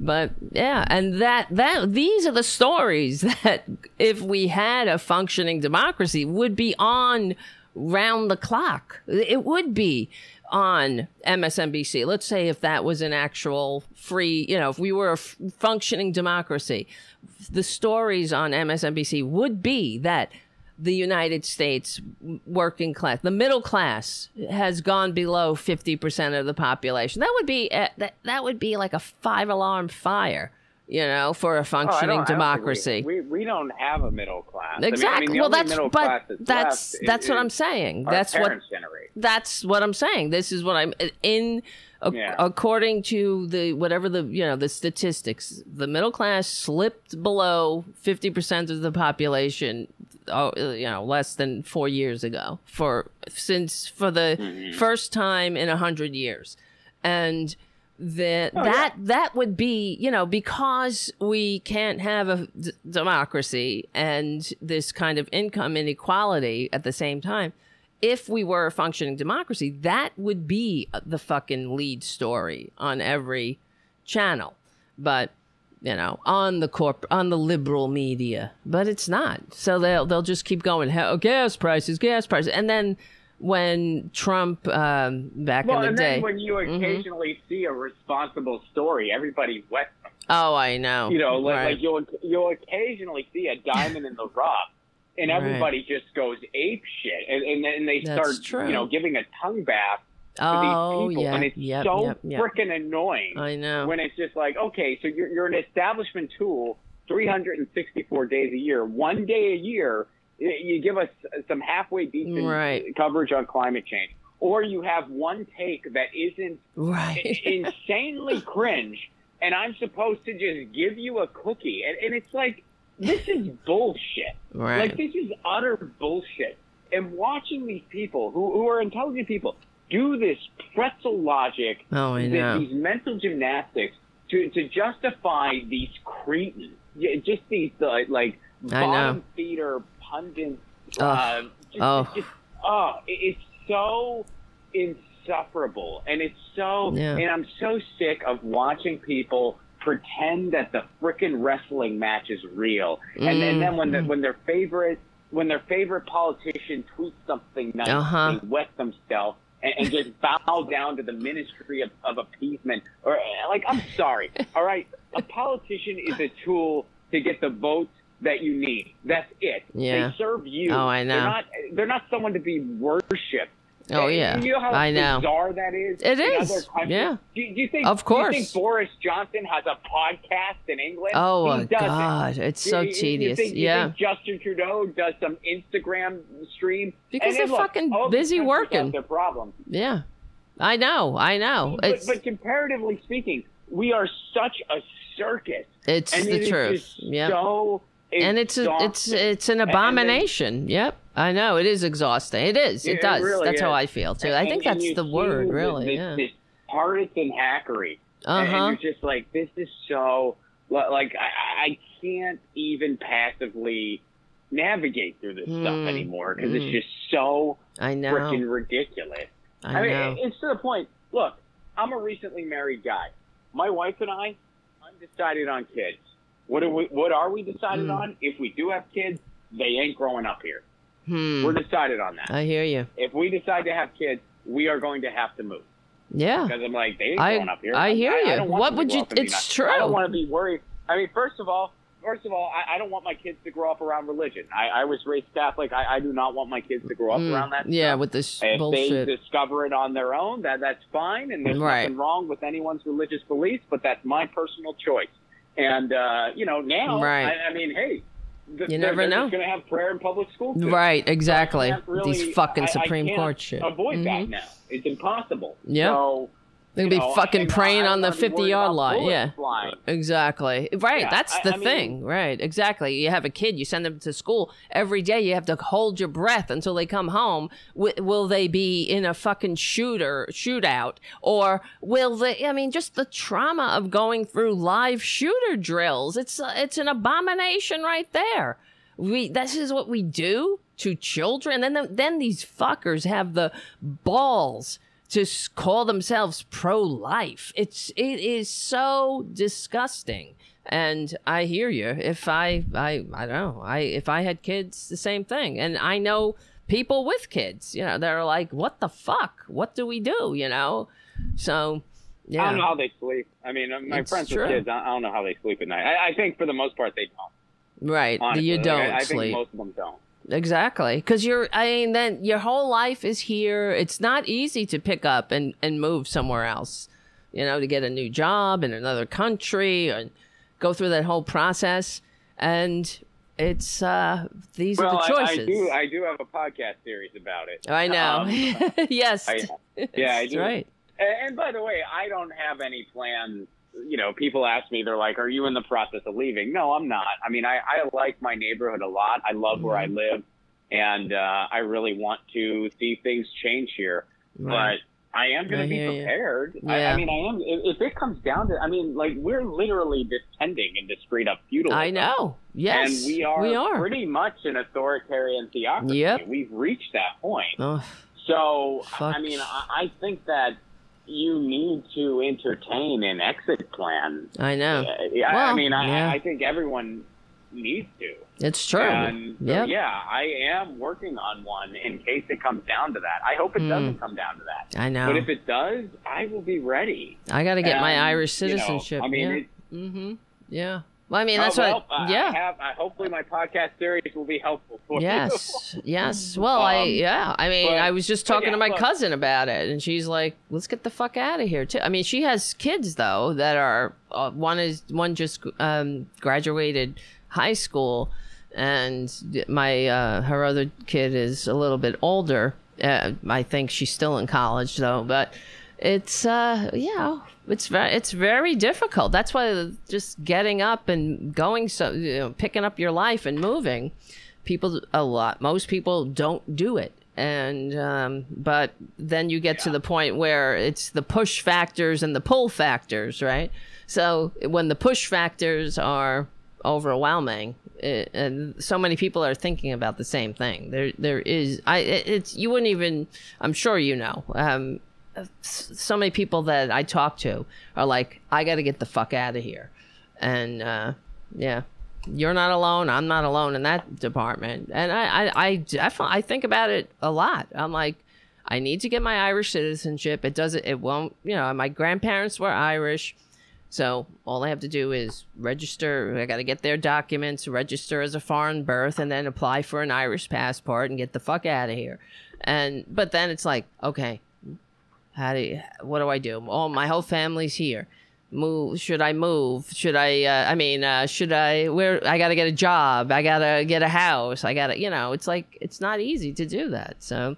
But yeah, and that that these are the stories that if we had a functioning democracy would be on round the clock. It would be on MSNBC. Let's say if that was an actual free, you know, if we were a f- functioning democracy, the stories on MSNBC would be that the United States working class, the middle class, has gone below fifty percent of the population. That would be uh, that that would be like a five alarm fire, you know, for a Oh, functioning don't- I don't think democracy. We, we, we don't have a middle class. I mean- I exactly. mean, well, that's but that's that's is- what I'm saying. That's what generation. that's what I'm saying. This is what I'm in Yeah. according to the whatever the you know the statistics. The middle class slipped below 50% of the population oh, you know less than 4 years ago for since for the Mm-hmm. first time in a 100 years. And that Oh, that that would be you know because we can't have a d- democracy and this kind of income inequality at the same time if we were a functioning democracy that would be the fucking lead story on every channel. But you know on the corp on the liberal media but it's not. So they'll they'll just keep going. "Hell, gas prices gas prices. And then when Trump um, back Well, in the and day Mm-hmm. then when you occasionally see a responsible story, everybody wet. Oh, I know. You know, like, Right. like you'll you'll occasionally see a diamond in the rough, and Right. everybody just goes ape shit, and and then they That's start true. you know giving a tongue bath to oh, these people, yeah, and it's yep, so yep, yep. freaking annoying. I know. when it's just like, okay, so you're, you're an establishment tool 364 days a year. One day a year, you give us some halfway decent Right. coverage on climate change. Or you have one take that isn't right. insanely cringe, and I'm supposed to just give you a cookie. And, and it's like, this is bullshit. Right. Like, this is utter bullshit. And watching these people, who, who are intelligent people, do this pretzel logic Oh, these mental gymnastics to, to justify these cretins, just these uh, like bottom feeder pundits. Ugh. Uh, just, Oh. just, oh, it- it's so insufferable, and it's so, Yeah. and I'm so sick of watching people pretend that the frickin' wrestling match is real, and, and then when the, Mm. when their favorite when their favorite politician tweets something nice, Uh-huh. they wet themselves and, and just bow down to the ministry of, of appeasement. Or like, I'm sorry, all right. A politician is a tool to get the votes that you need. That's it. Yeah. They serve you. Oh, I know. They're not. They're not someone to be worshipped. Oh, And yeah. You know how I know. bizarre that is. It is. Yeah. Do, do you think? Of course. Do you think Boris Johnson has a podcast in England? Oh, he. God. It's You- so you- you tedious. think- you yeah. think Justin Trudeau does some Instagram stream Because they're look, fucking busy working. Their problems. yeah. I know. I know. But, but comparatively speaking, we are such a circus. it's the it truth. Yeah. So and it's a, it's it's an And then- abomination. yep. I know. It is exhausting. It is. It, It does. really That's how I feel too. I think and that's you the word, really. This, yeah. this partisan hackery. Uh And huh. you're just like, this is so, like, I, I can't even passively navigate through this Hmm. stuff anymore because Hmm. it's just so I know. freaking ridiculous. I mean, know. it's to the point. Look, I'm a recently married guy. My wife and I, undecided on kids. What are we? What are we decided Hmm. on? If we do have kids, they ain't growing up here. Hmm. We're decided on that. I hear you. If we decide to have kids, we are going to have to move Yeah. because I'm like they ain't I- growing up here. I hear you. don't want What would you- up in the it's United- I don't want to be worried. I mean, first of all, first of all, I, I don't want my kids to grow up around religion. I, I was raised Catholic. I, I do not want my kids to grow up Mm, around that. yeah, stuff. with this If bullshit. they discover it on their own, that that's fine, and there's Right. nothing wrong with anyone's religious beliefs. But that's my personal choice. And uh, you know now, Right. I, I mean, hey, th- You never know. going to have prayer in public school. too. Right, exactly. really- These fucking I- I Supreme can't Court shit. Avoid Mhm. that now. It's impossible. Yep. So, They're gonna be know, fucking praying on the don't wanna be 50 worried yard line. Yeah. flying. Exactly. Right. Yeah, That's the I mean- thing. right. Exactly. You have a kid, you send them to school every day. You have to hold your breath until they come home. W- will they be in a fucking shooter shootout, or will they? I mean, just the trauma of going through live shooter drills. It's uh, it's an abomination right there. We this is what we do to children. And then then these fuckers have the balls to call themselves pro-life. It's it is so disgusting. And I hear you. If I I I don't know. I if I had kids, the same thing. And I know people with kids. You know, they're like, "What the fuck? What do we do?" You know. So yeah. I don't know how they sleep. I mean, uh, my It's friends true. with kids, I I don't know how they sleep at night. I, I think for the most part they don't. Right. Honestly. You don't I, I sleep. think most of them don't. Exactly. Because you're, I mean, then your whole life is here. It's not easy to pick up and, and move somewhere else, you know, to get a new job in another country and go through that whole process. And it's, uh, these Well, are the choices. I do. I do have a podcast series about it. I know. Um, yes. I- yeah, I do. right. And, and by the way, I don't have any plans. You know, people ask me, they're like, "Are you in the process of leaving?" No, I'm not. I mean, I, I like my neighborhood a lot. I love where Mm-hmm. I live, and uh, I really want to see things change here. Right. But I am going to be prepared. I, Yeah. I mean, I am. If, if it comes down to, I mean, like we're literally descending into straight up feudalism. I know. Yes. and we are, We are. pretty much an authoritarian theocracy. Yep. We've reached that point. Oh, So, Fuck. I mean, I, I think that you need to entertain an exit plan. I know. Uh, yeah, I Well, mean, yeah. I, I think everyone needs to. It's true. And so, Yep. yeah, I am working on one in case it comes down to that. I hope it Mm. doesn't come down to that. I know. But if it does, I will be ready. I got to get my And, Irish you know, citizenship. I mean, yeah. it- mm-hmm. Yeah. Well, I mean, that's oh, what. I- yeah. I have, I, hopefully, my podcast series will be helpful for you. Yes, yes. Well, I Um, yeah. I mean, but- I was just talking yeah, to my look. cousin about it, and she's like, "Let's get the fuck out of here." Too. I mean, she has kids though that are uh, one is one just um, graduated high school, and my uh, her other kid is a little bit older. Uh, I think she's still in college though, but it's uh know it's very it's very difficult. That's why just getting up and going so you know picking up your life and moving people a lot most people don't do it. And um, but then you get to the point where it's the push factors and the pull factors right? So when the push factors are overwhelming it, and so many people are thinking about the same thing. There there is i it, it's you wouldn't even i'm sure you know um so many people that i talk to are like i got to get the fuck out of here and uh yeah you're not alone. I'm not alone in that department. And I, I, I definitely, I think about it a lot. I'm like, I need to get my Irish citizenship. It doesn't, it won't, you know, my grandparents were Irish. So all I have to do is register. I got to get their documents, register as a foreign birth, and then apply for an Irish passport and get the fuck out of here. And, but then it's like, okay, how do you, what do I do? Oh, my whole family's here. Move should i move? Should i uh, i mean uh, should i where i gotta get a job. I gotta get a house. I gotta you know it's like it's not easy to do that so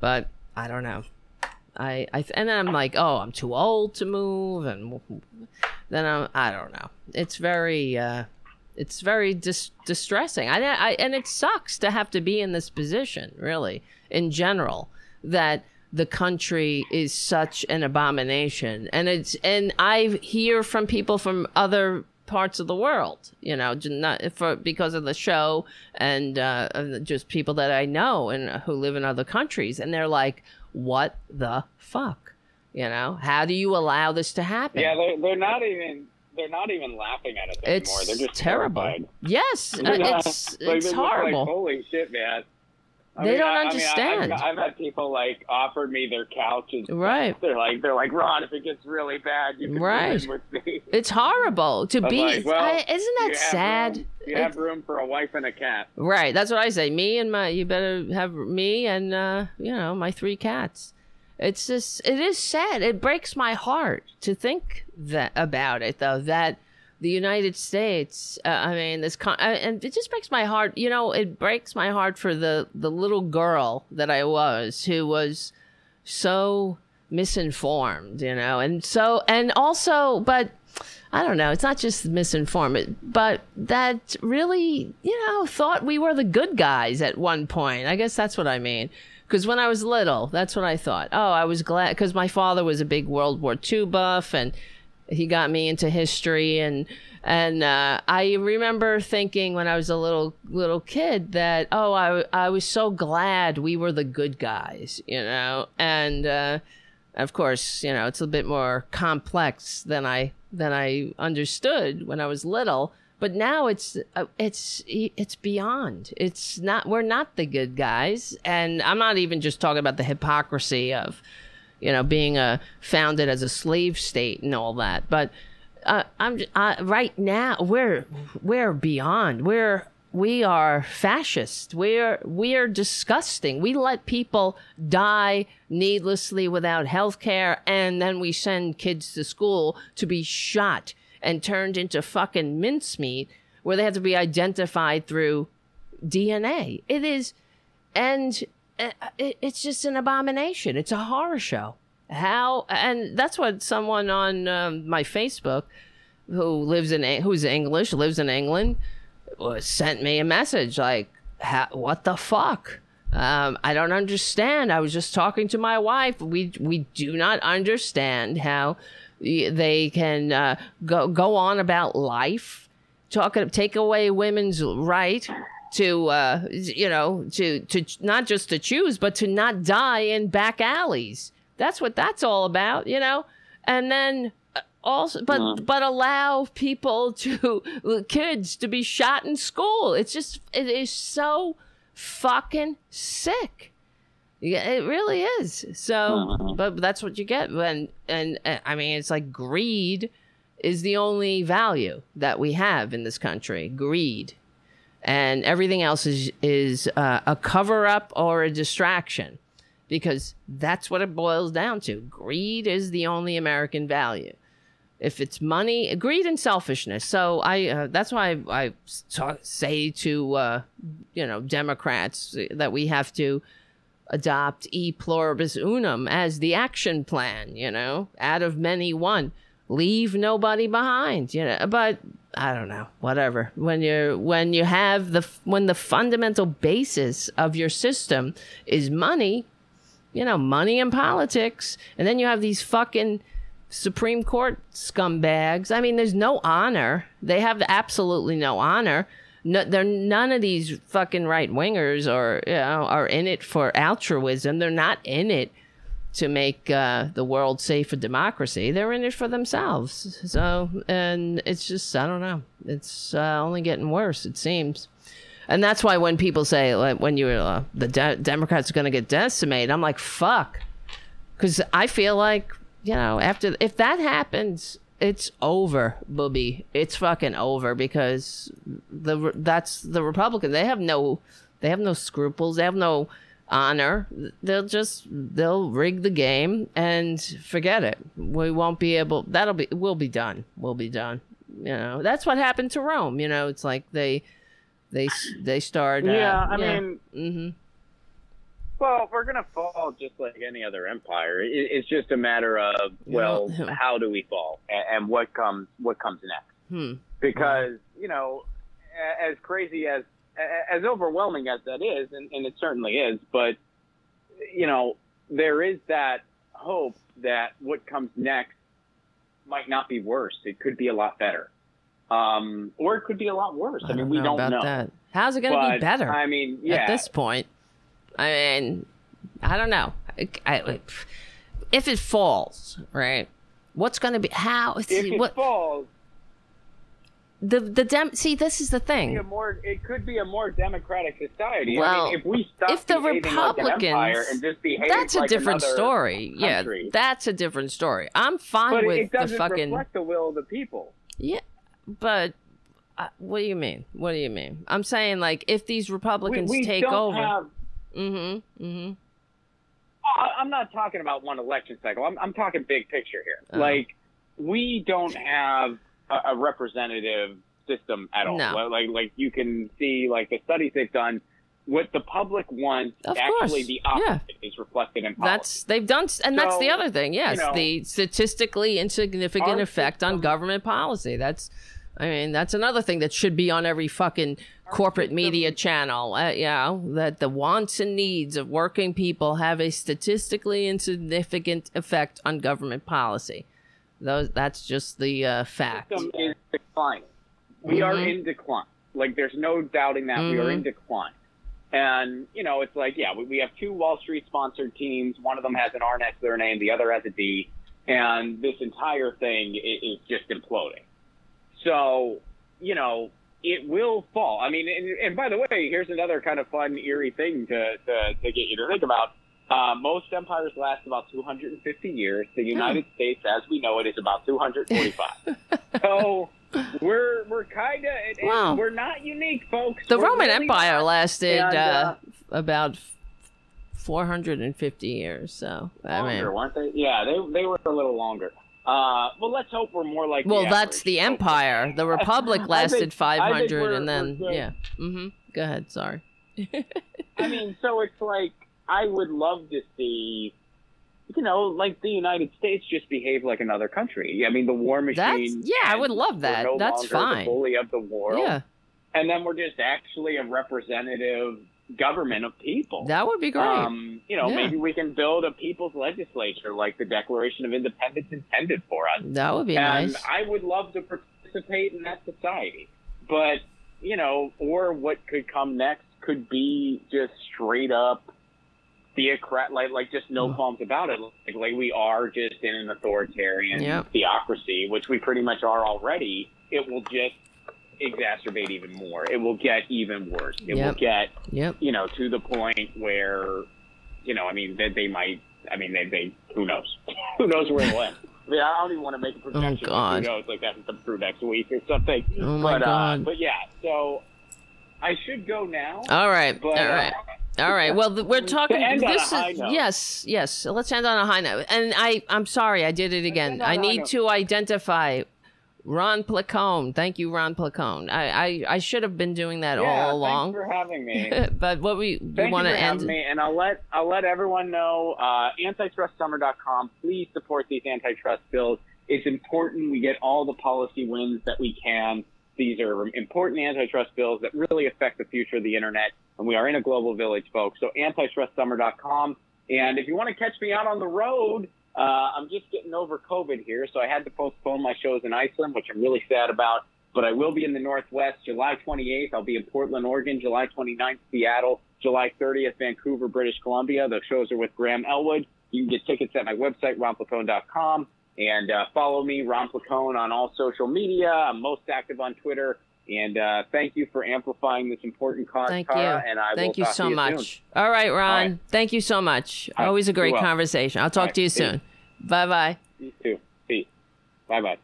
but i don't know. I i and then i'm like oh i'm too old to move and then i'm i don't know. It's very uh it's very dis- distressing. I, I and it sucks to have to be in this position really in general that the country is such an abomination. And it's and i hear from people from other parts of the world you know not for because of the show and uh, just people that i know and who live in other countries. And they're like what the fuck? You know how do you allow this to happen? Yeah, they're, they're not even they're not even laughing at it's anymore. They're just terrible. terrified. yes uh, it's it's they're like, horrible. Holy shit, man! I They don't I- I mean, I- understand. I've, I've had people like offered me their couches. right They're like, they're like, Ron, if it gets really bad, you can Right. with me. it's horrible to I'm be like, well, I, isn't that sad room- you It's- have room for a wife and a cat. Right. That's what I say. Me and my, you better have me and, uh, you know, my three cats. It's just, it is sad. It breaks my heart to think that about it, though, that the United States. Uh, I mean, this con- I, and it just breaks my heart. You know, it breaks my heart for the the little girl that I was, who was so misinformed. You know, and so and also, but I don't know. It's not just misinformed, but that really, you know, thought we were the good guys at one point. I guess that's what I mean. Because when I was little, that's what I thought. Oh, I was glad because my father was a big World War II buff, and he got me into history and and uh, I remember thinking when I was a little little kid that oh I I was so glad we were the good guys, you know, and uh, of course you know it's a bit more complex than I than I understood when I was little. But now it's uh, it's it's beyond. It's not. We're not the good guys, and I'm not even just talking about the hypocrisy of you know, being a uh, founded as a slave state and all that. But uh, I'm uh, right now we're we're beyond. We're we are fascist. We're we're disgusting. We let people die needlessly without health care, and then we send kids to school to be shot and turned into fucking mincemeat, where they have to be identified through DNA. It is, and uh, it's just an abomination. It's a horror show. How and that's what someone on um, my Facebook who lives in who's English lives in England sent me a message like, "What the fuck." Um, I don't understand. I was just talking to my wife. We we do not understand how they can uh, go go on about life, talk take away women's right to uh, you know to to not just to choose but to not die in back alleys that's what that's all about you know and then uh, also but but allow people to kids to be shot in school it's just it is so fucking sick yeah, it really is. So, mm-hmm. but that's what you get when, and, and I mean, it's like greed is the only value that we have in this country. Greed and everything else is is uh, a cover up or a distraction because that's what it boils down to. Greed is the only american value. If it's money greed and selfishness. So i uh, that's why i, I talk, say to uh, you know democrats that we have to adopt e pluribus unum as the action plan you know out of many one leave nobody behind you know but I don't know, whatever. When you're when you have the when the fundamental basis of your system is money, you know, money and politics, and then you have these fucking Supreme Court scumbags. I mean, there's no honor. They have absolutely no honor. No, they're none of these fucking right wingers or you know are in it for altruism. They're not in it to make uh, the world safe for democracy. They're in it for themselves. So, and it's just, I don't know. It's uh, only getting worse, it seems. And that's why when people say, like, when you're, uh, the de- Democrats are going to get decimated, I'm like, fuck. Because I feel like, you know, after, if that happens, it's over, booby. It's fucking over because the that's the Republican. They have no, they have no scruples. They have no, honor, they'll just they'll rig the game and forget it. We won't be able. That'll be. We'll be done. We'll be done. You know, that's what happened to Rome. You know, it's like they they they start. Uh, yeah, I yeah. mean. Mm-hmm. Well, we're gonna fall just like any other empire. It, it's just a matter of well, how do we fall and, and what comes what comes next? Hmm. Because you know, as crazy as as overwhelming as that is, and, and it certainly is, but you know, there is that hope that what comes next might not be worse. It could be a lot better. Um, or it could be a lot worse. I, I mean, we don't know. That. How's it going to be better? I mean, yeah. At this point, I mean, I don't know. I, I, if it falls, right? What's going to be how? If it what, falls, the the dem see this is the thing. A more, it could be a more democratic society. Well, I mean, if we stop if the Republicans, like and just that's a like different story. Country. Yeah, that's a different story. I'm fine but with it doesn't the fucking reflect the will of the people. Yeah, but uh, what do you mean? What do you mean? I'm saying like if these Republicans we, we take over. Have, mm-hmm. Mm-hmm. I'm not talking about one election cycle. I'm, I'm talking big picture here. Uh-huh. Like we don't have a, a representative system at all. No. Like like you can see like the studies they've done. What the public wants, Of actually course. the Yeah. opposite is reflected in policy. That's they've done, and that's the other thing. Yes, you know, the statistically insignificant effect on government policy. That's, I mean, that's another thing that should be on every fucking corporate system- media channel. Uh, know, that the wants and needs of working people have a statistically insignificant effect on government policy. Those, that's just the uh, fact. system is declining. We are Mhm. in decline. Like there's no doubting that we are in decline. And you know, it's like yeah, we, we have two Wall Street sponsored teams. One of them has an R next to their name, the other has a D, and this entire thing is, is just imploding. So you know, it will fall. I mean, and, and by the way, here's another kind of fun, eerie thing to to, to get you to think about. Uh, most empires last about 250 years. The United States, as we know it, is about 245. so we're we're kind of Wow. we're not unique, folks. The We're Roman really Empire not. lasted And, uh, uh, about 450 years. So I mean, weren't they? Yeah, they they were a little longer. Uh, well, let's hope we're more like. well, the that's the empire. The republic lasted think 500, and then yeah. Mm-hmm. Go ahead. Sorry. I mean, so it's like I would love to see, you know, like the United States just behave like another country. I mean, the war machine. That's yeah. I would love that. no That's longer The fine. bully of the world. Yeah, and then we're just actually a representative government of people. that would be great. Um, you know, Yeah. maybe we can build a people's legislature like the Declaration of Independence intended for us. that would be and nice. I would love to participate in that society. But, you know, or what could come next could be just straight up theocrat like like just no qualms about it. Like like we are just in an authoritarian Yep. theocracy, which we pretty much are already. It will just exacerbate even more. It will get even worse. It will get Yep. you know, to the point where, you know, I mean, that they might, I mean, they, they who knows? who knows where it'll end? I mean, I don't even want to make a projection. Oh, God. Who knows? Like that's come through next week or something. Oh, my but, Uh, God. but yeah, so I should go now. All right. but, all right. uh, All right. Well, we're talking. end on a this is yes, yes. Let's end on a high note. And I, I'm sorry, I did it again. I need to identify Ron Placone. Thank you, Ron Placone. I, I, I should have been doing that yeah, all along. Thanks for having me. but what we, we want to for end. having me, and I'll let I'll let everyone know. Uh, antitrustsummer.com. Please support these antitrust bills. It's important we get all the policy wins that we can. These are important antitrust bills that really affect the future of the internet, and we are in a global village, folks. So antitrustsummer.com. And if you want to catch me out on the road, uh, I'm just getting over COVID here, so I had to postpone my shows in Iceland, which I'm really sad about. But I will be in the Northwest July 28th. I'll be in Portland, Oregon, July 29th, Seattle, July 30th, Vancouver, British Columbia. The shows are with Graham Elwood. You can get tickets at my website, ronplacone.com. And uh, follow me, Ron Placone, on all social media. I'm most active on Twitter. And uh, thank you for amplifying this important cause, Thank you. And I Thank you so you much. Soon. All right, Ron. right. Thank you so much. All. Always a great conversation. I'll talk All right. to you you. soon. Bye bye. You too. Peace. Bye bye.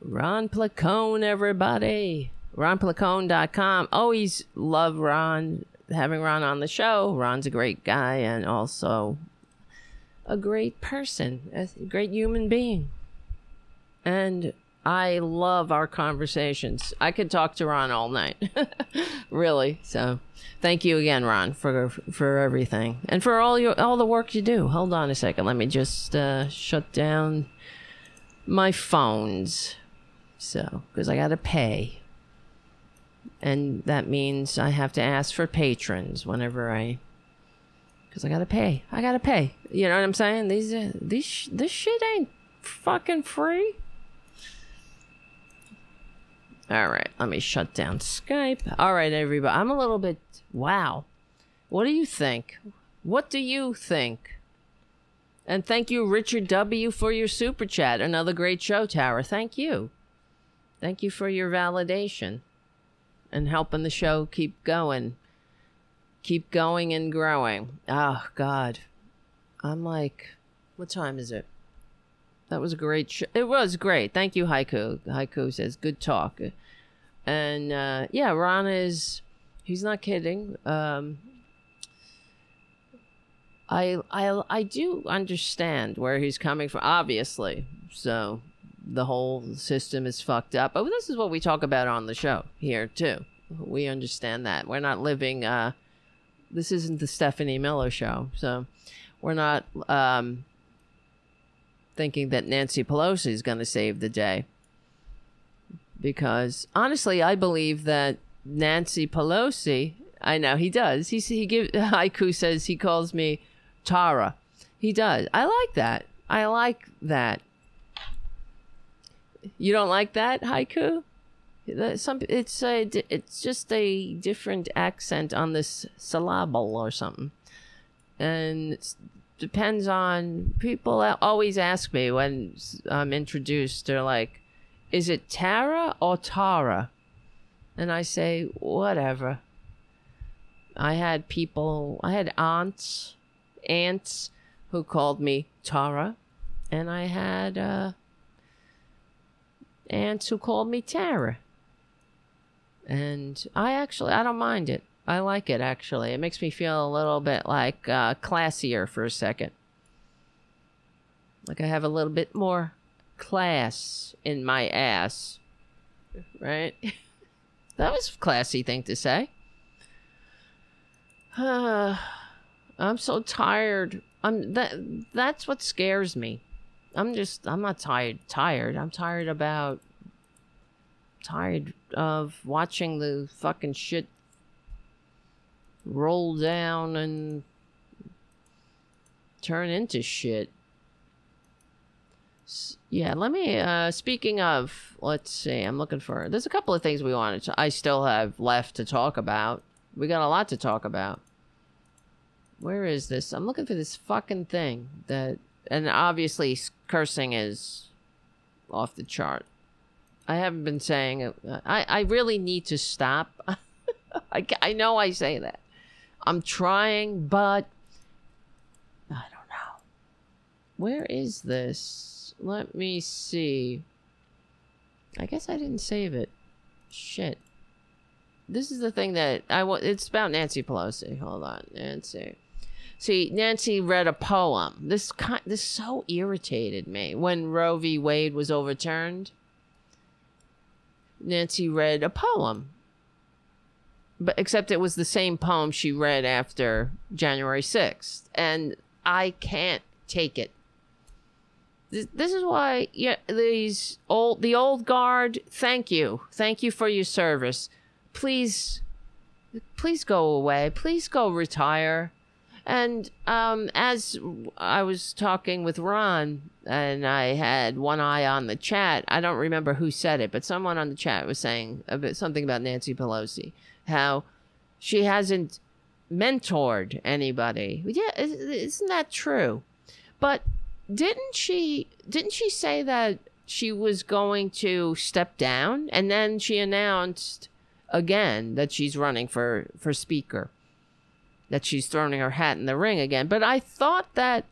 Ron Placone, everybody. RonPlacone.com. Always love Ron, having Ron on the show. Ron's a great guy and also a great person, a great human being. And I love our conversations. I could talk to Ron all night. really. So thank you again, Ron, for for everything. And for all your all the work you do. Hold on a second. Let me just uh, shut down my phones. So, because I got to pay. And that means I have to ask for patrons whenever I. Because I got to pay. I got to pay. You know what I'm saying? These, uh, these, this shit ain't fucking free. All right, let me shut down Skype. All right, everybody. I'm a little bit. Wow. What do you think? What do you think? And thank you, Richard W., for your super chat. Another great show, Tower. Thank you. Thank you for your validation and helping the show keep going. Keep going and growing. Oh, God. I'm like, what time is it? That was a great show. It was great. Thank you, Haiku. Haiku says, good talk. And uh, yeah, Ron is, he's not kidding. Um, I I I do understand where he's coming from, obviously. So the whole system is fucked up. But this is what we talk about on the show here too. We understand that we're not living. Uh, this isn't the Stephanie Miller show, so we're not um, thinking that Nancy Pelosi is going to save the day. Because honestly, I believe that Nancy Pelosi. I know he does. He he give haiku says he calls me Tara. He does. I like that. I like that. You don't like that haiku? Some it's a it's just a different accent on this syllable or something, and it depends on people. Always ask me when I'm introduced. They're like, "Is it Tara or Tara?" And I say, "Whatever." I had people. I had aunts, aunts who called me Tara, and I had uh, aunts who called me Tara. And I actually, I don't mind it. I like it actually. It makes me feel a little bit like uh, classier for a second. Like I have a little bit more class in my ass. Right? that was a classy thing to say. Uh, I'm so tired. I'm that that's what scares me. I'm just I'm not tired tired. I'm tired about tired of watching the fucking shit roll down and turn into shit. Yeah, let me uh speaking of, let's see. I'm looking for There's a couple of things we wanted to I still have left to talk about. We got a lot to talk about. Where is this? I'm looking for this fucking thing that and obviously cursing is off the chart. I haven't been saying it. I, I really need to stop. I, I know I say that. I'm trying, but I don't know. Where is this? Let me see. I guess I didn't save it. Shit. This is the thing that I want. It's about Nancy Pelosi. Hold on, Nancy. See, Nancy read a poem. This kind, this so irritated me when Roe v. Wade was overturned. Nancy read a poem. But except it was the same poem she read after January 6th. And I can't take it. This, this is why yeah, these old the old guard, thank you. Thank you for your service. Please please go away. Please go retire. And um, as I was talking with Ron, and I had one eye on the chat, I don't remember who said it, but someone on the chat was saying bit, something about Nancy Pelosi, how she hasn't mentored anybody. Yeah, isn't that true? But didn't she? Didn't she say that she was going to step down, and then she announced again that she's running for for speaker? That she's throwing her hat in the ring again. But I thought that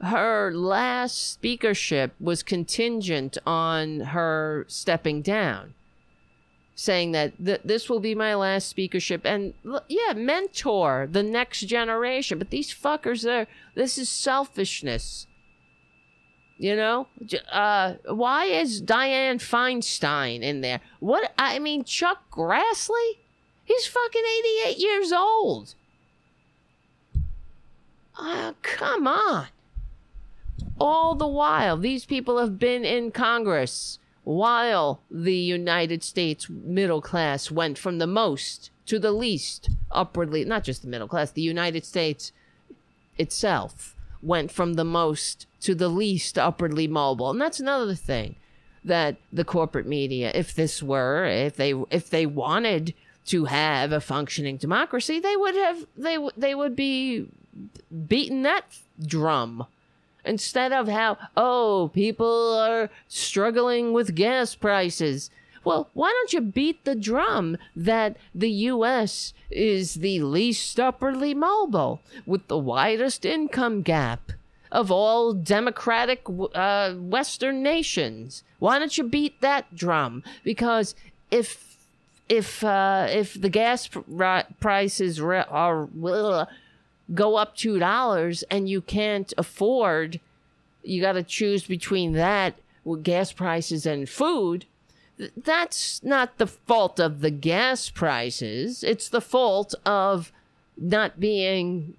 her last speakership was contingent on her stepping down, saying that th- this will be my last speakership. And yeah, mentor the next generation. But these fuckers are, this is selfishness. You know, uh, why is Dianne Feinstein in there? What I mean, Chuck Grassley, he's fucking eighty-eight years old. Oh, come on. All the while, these people have been in Congress while the United States middle class went from the most to the least upwardly, not just the middle class, the United States itself went from the most to the least upwardly mobile. And that's another thing that the corporate media, if this were, if they if they wanted to have a functioning democracy, they would have they they would be beating that drum instead of how, oh, people are struggling with gas prices. Well, why don't you beat the drum that the U.S. is the least upwardly mobile with the widest income gap of all democratic uh, Western nations? Why don't you beat that drum? Because if if uh, if the gas pr- prices are go up two dollars and you can't afford you got to choose between that with gas prices and food, that's not the fault of the gas prices. It's the fault of not being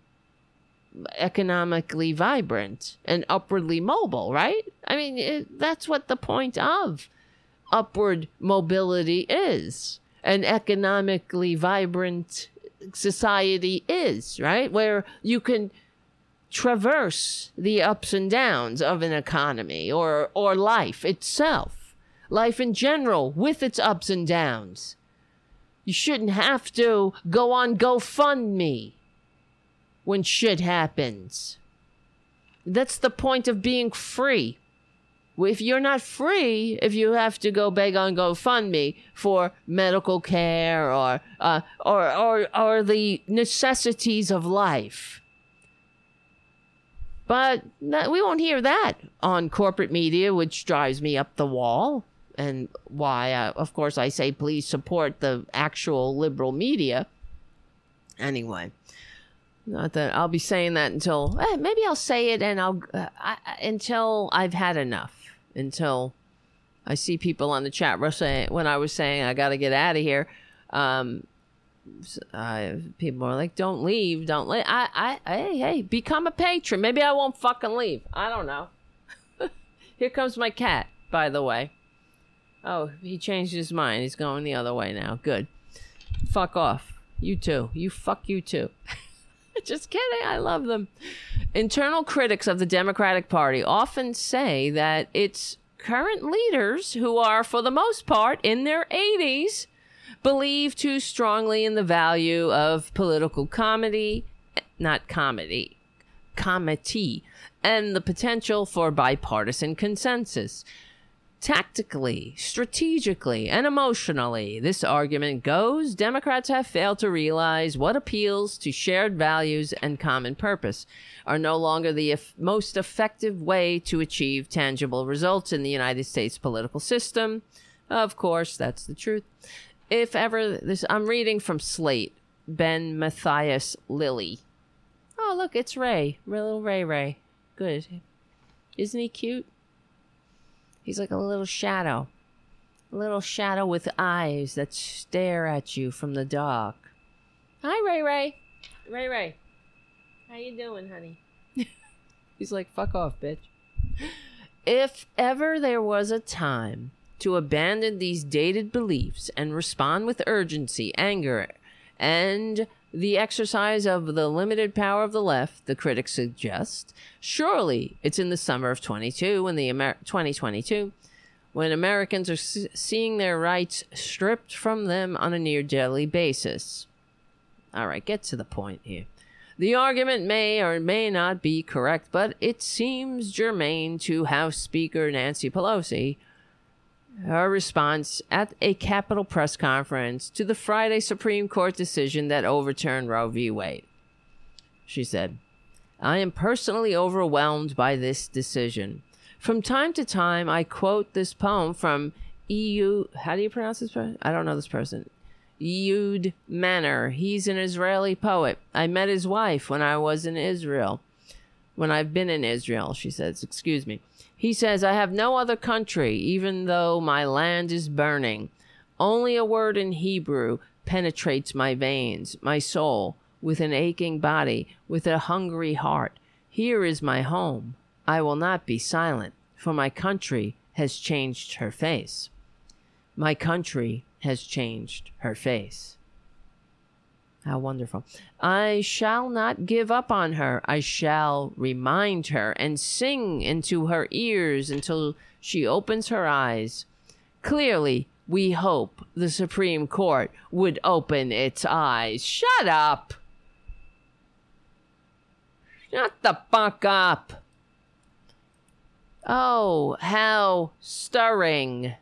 economically vibrant and upwardly mobile, right? I mean, it, that's what the point of upward mobility is. An economically vibrant society is, right? Where you can traverse the ups and downs of an economy or or life itself. Life in general with its ups and downs. You shouldn't have to go on GoFundMe when shit happens. That's the point of being free. If you're not free, if you have to go beg on GoFundMe for medical care or uh, or or or the necessities of life, but we won't hear that on corporate media, which drives me up the wall. And why, uh, of course, I say please support the actual liberal media. Anyway, not that I'll be saying that until eh, maybe I'll say it and I'll uh, I, until I've had enough. Until I see people on the chat saying when I was saying I got to get out of here. Um, uh, people are like, "Don't leave, don't leave." I, I, hey, hey, become a patron. Maybe I won't fucking leave. I don't know. Here comes my cat, by the way. Oh, he changed his mind. He's going the other way now. Good. Fuck off. You too. You fuck you too. Just kidding. I love them. Internal critics of the Democratic Party often say that its current leaders, who are for the most part in their 80s, believe too strongly in the value of political comedy, not comedy, comity, and the potential for bipartisan consensus. Tactically, strategically, and emotionally, this argument goes Democrats have failed to realize what appeals to shared values and common purpose are no longer the most effective way to achieve tangible results in the United States political system. Of course, that's the truth. If ever this, I'm reading from Slate, Ben Matthias Lilly. Oh, look, it's Ray, little Ray Ray. Good. Isn't he cute? He's like a little shadow. A little shadow with eyes that stare at you from the dark. Hi, Ray Ray. Ray Ray. How you doing, honey? He's like, fuck off, bitch. If ever there was a time to abandon these dated beliefs and respond with urgency, anger, and the exercise of the limited power of the left, the critics suggest. Surely it's in the summer of 22 when the Amer- 2022 when Americans are s- seeing their rights stripped from them on a near daily basis. All right, get to the point here. The argument may or may not be correct, but it seems germane to House Speaker Nancy Pelosi, her response at a Capitol press conference to the Friday Supreme Court decision that overturned Roe v. Wade. She said, I am personally overwhelmed by this decision. From time to time, I quote this poem from EU. How do you pronounce this person? I don't know this person. Ehud Manor. He's an Israeli poet. I met his wife when I was in Israel. When I've been in Israel, she says. Excuse me. He says, I have no other country, even though my land is burning. Only a word in Hebrew penetrates my veins, my soul, with an aching body, with a hungry heart. Here is my home. I will not be silent, for my country has changed her face. My country has changed her face. How wonderful. I shall not give up on her. I shall remind her and sing into her ears until she opens her eyes. Clearly, we hope the Supreme Court would open its eyes. Shut up! Shut the fuck up! Oh, how stirring.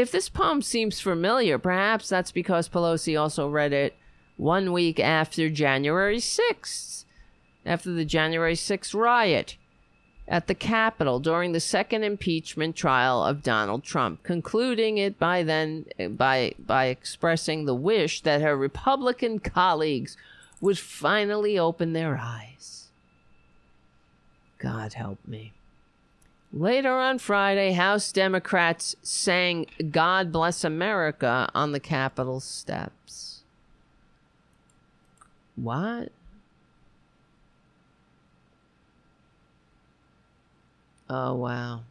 If this poem seems familiar, perhaps that's because Pelosi also read it one week after January 6th, after the January 6th riot at the Capitol during the second impeachment trial of Donald Trump, concluding it by then by by expressing the wish that her Republican colleagues would finally open their eyes. God help me. Later on Friday, House Democrats sang God Bless America on the Capitol steps. What? Oh, wow.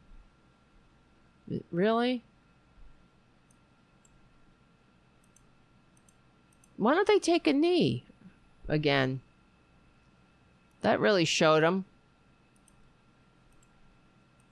Really? Why don't they take a knee again? That really showed them.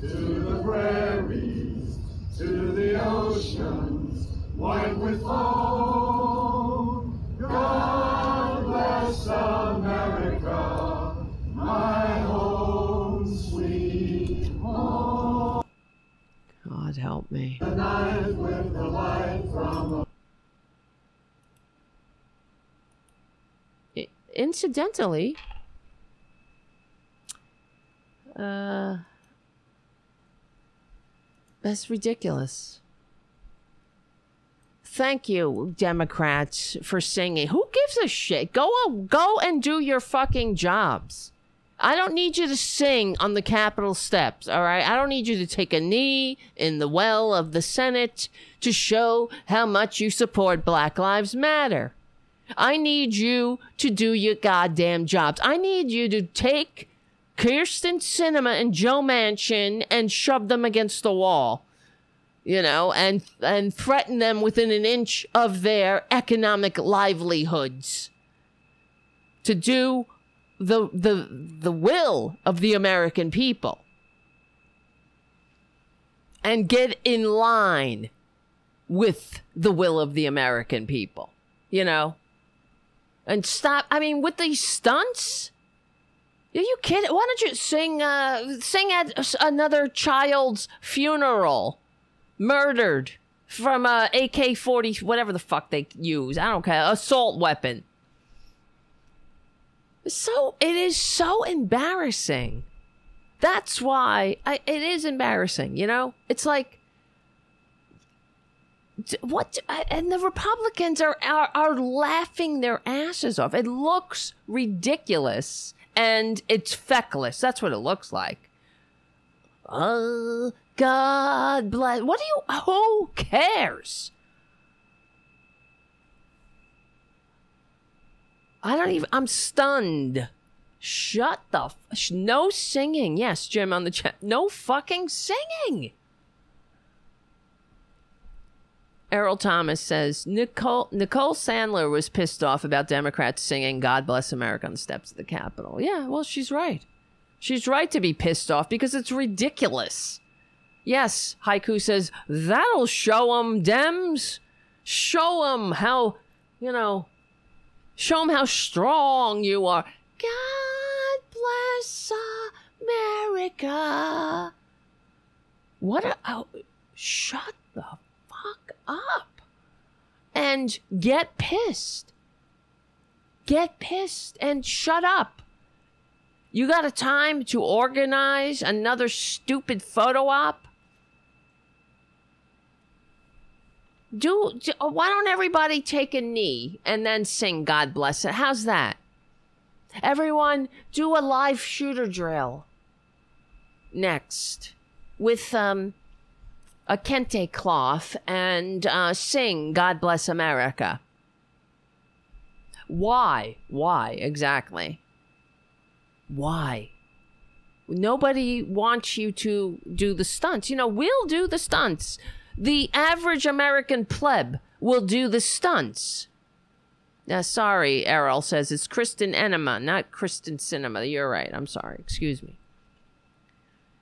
to the prairies to the oceans, white with foam. God bless America, my home, sweet home. God help me. The night with the light from I- incidentally, uh, that's ridiculous. Thank you, Democrats, for singing. Who gives a shit? Go go and do your fucking jobs. I don't need you to sing on the Capitol steps, all right? I don't need you to take a knee in the well of the Senate to show how much you support Black Lives Matter. I need you to do your goddamn jobs. I need you to take Kyrsten Sinema and Joe Manchin and shove them against the wall, you know, and and threaten them within an inch of their economic livelihoods to do the the the will of the American people and get in line with the will of the American people, you know? And stop I mean with these stunts? Are you kidding? Why don't you sing uh sing at another child's funeral murdered from a AK-40 whatever the fuck they use. I don't care. Assault weapon. So it is so embarrassing. That's why I, it is embarrassing, you know? It's like what and the Republicans are, are are laughing their asses off. It looks ridiculous and it's feckless. That's what it looks like. Oh, God bless. What do you who cares? I don't even. I'm stunned. Shut the. F- no singing. Yes, Jim on the chat. No fucking singing. Errol Thomas says Nicole Nicole Sandler was pissed off about Democrats singing "God Bless America" on the steps of the Capitol. Yeah, well, she's right. She's right to be pissed off because it's ridiculous. Yes, Haiku says that'll show 'em Dems. Show 'em how, you know, Show them how strong you are. God bless America. What a. Oh, shut the up. And get pissed. Get pissed and shut up. You got a time to organize another stupid photo op? do, do why don't everybody take a knee and then sing god bless it how's that everyone do a live shooter drill next with um a kente cloth and uh, sing god bless america why why exactly why nobody wants you to do the stunts you know we'll do the stunts the average American pleb will do the stunts. Uh, sorry, Errol says it's Kristen Enema, not Kristen Cinema. You're right. I'm sorry. Excuse me.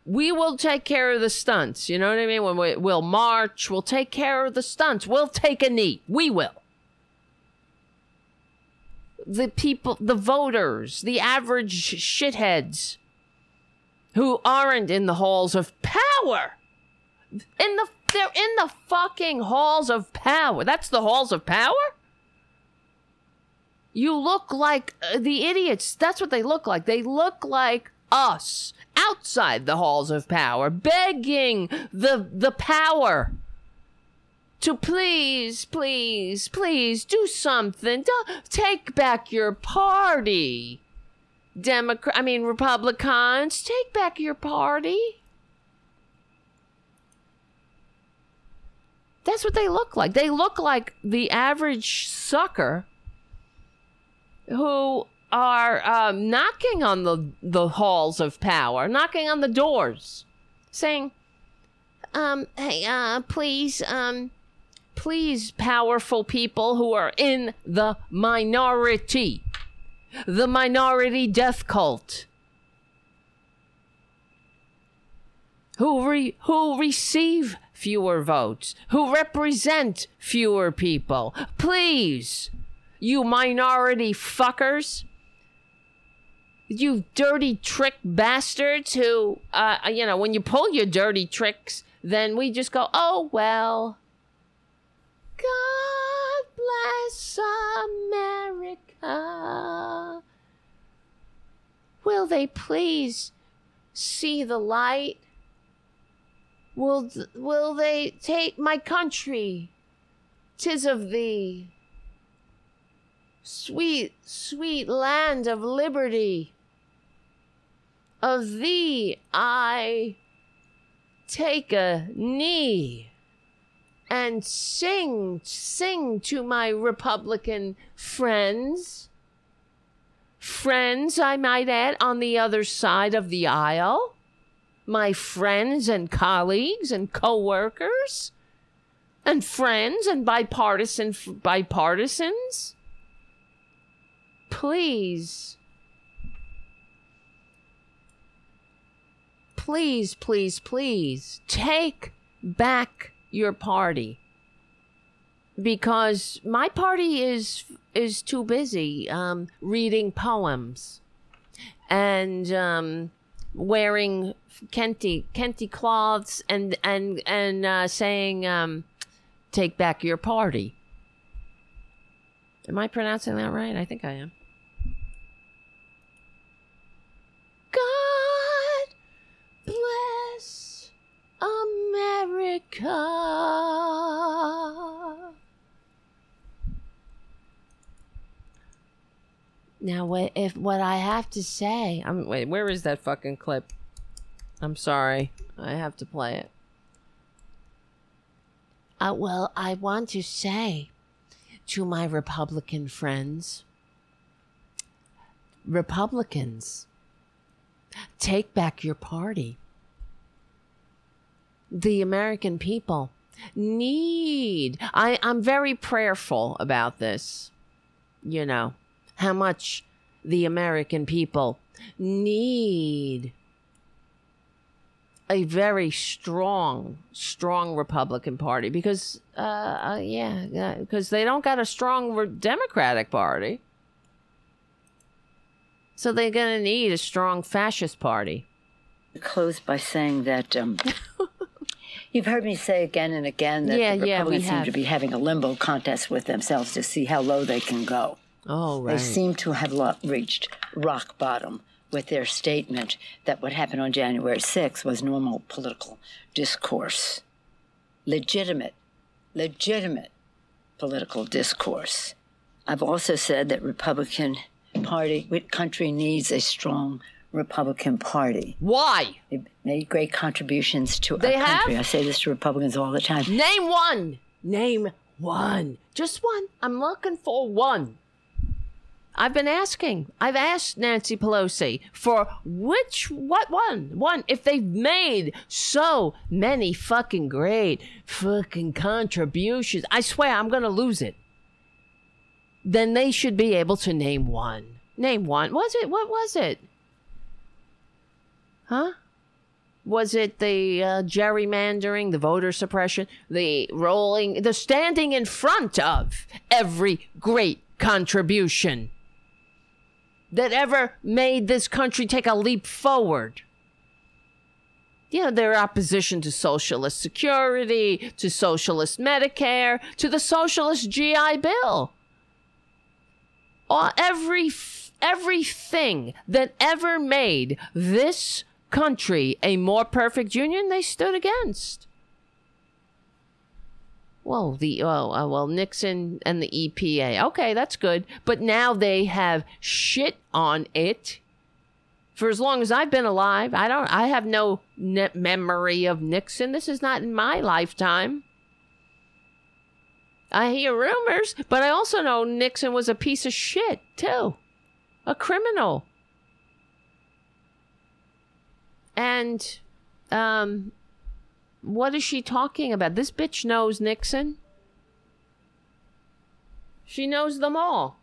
We will take care of the stunts. You know what I mean? When we, we'll march, we'll take care of the stunts. We'll take a knee. We will. The people, the voters, the average shitheads who aren't in the halls of power. In the they're in the fucking halls of power. That's the halls of power? You look like uh, the idiots. That's what they look like. They look like us outside the halls of power, begging the the power to please, please, please do something. Don't take back your party. Democrat, I mean Republicans, take back your party. That's what they look like. They look like the average sucker who are um, knocking on the the halls of power, knocking on the doors, saying, um, "Hey, uh, please, um, please, powerful people who are in the minority, the minority death cult." Who re- who receive fewer votes, who represent fewer people. Please, you minority fuckers, you dirty trick bastards who, uh, you know, when you pull your dirty tricks, then we just go, oh, well. God bless America. Will they please see the light? Will will they take my country? Tis of thee. Sweet, sweet land of liberty. Of thee I take a knee and sing, sing to my Republican friends. Friends, I might add, on the other side of the aisle. My friends and colleagues and co-workers. And friends and bipartisan bipartisans. Please please please please take back your party because my party is is too busy um, reading poems and um, wearing kente kente cloths and and and uh, saying um, "Take back your party." Am I pronouncing that right? I think I am. God bless America. Now, what if what I have to say? I'm wait. Where is that fucking clip? I'm sorry. I have to play it. Uh, well, I want to say to my Republican friends Republicans, take back your party. The American people need, I, I'm very prayerful about this, you know, how much the American people need a very strong, strong Republican Party because, uh, uh yeah, because they don't got a strong Democratic Party. So they're going to need a strong fascist party. Close by saying that um, you've heard me say again and again that Yeah, the yeah, Republicans seem to be having a limbo contest with themselves to see how low they can go. Oh, right. They seem to have lo- reached rock bottom with their statement that what happened on January 6th was normal political discourse. Legitimate, legitimate political discourse. I've also said that Republican Party, country needs a strong Republican Party. Why? They made great contributions to They our country. I say this to Republicans all the time. Name one. Name one. Just one. I'm looking for one. I've been asking. I've asked Nancy Pelosi for which, what one? One. If they've made so many fucking great fucking contributions, I swear I'm going to lose it. Then they should be able to name one. Name one. Was it? What was it? Huh? Was it the uh, gerrymandering, the voter suppression, the rolling, the standing in front of every great contribution that ever made this country take a leap forward? you know, their opposition to socialist security, to socialist Medicare, to the socialist GI Bill. All, every everything that ever made this country a more perfect union, they stood against. Well, the oh, uh, well Nixon and the EPA. Okay, that's good. But now they have shit on it. For as long as I've been alive, I don't. I have no memory of Nixon. This is not in my lifetime. I hear rumors, but I also know Nixon was a piece of shit too, a criminal. And um, what is she talking about? This bitch knows Nixon. She knows them all.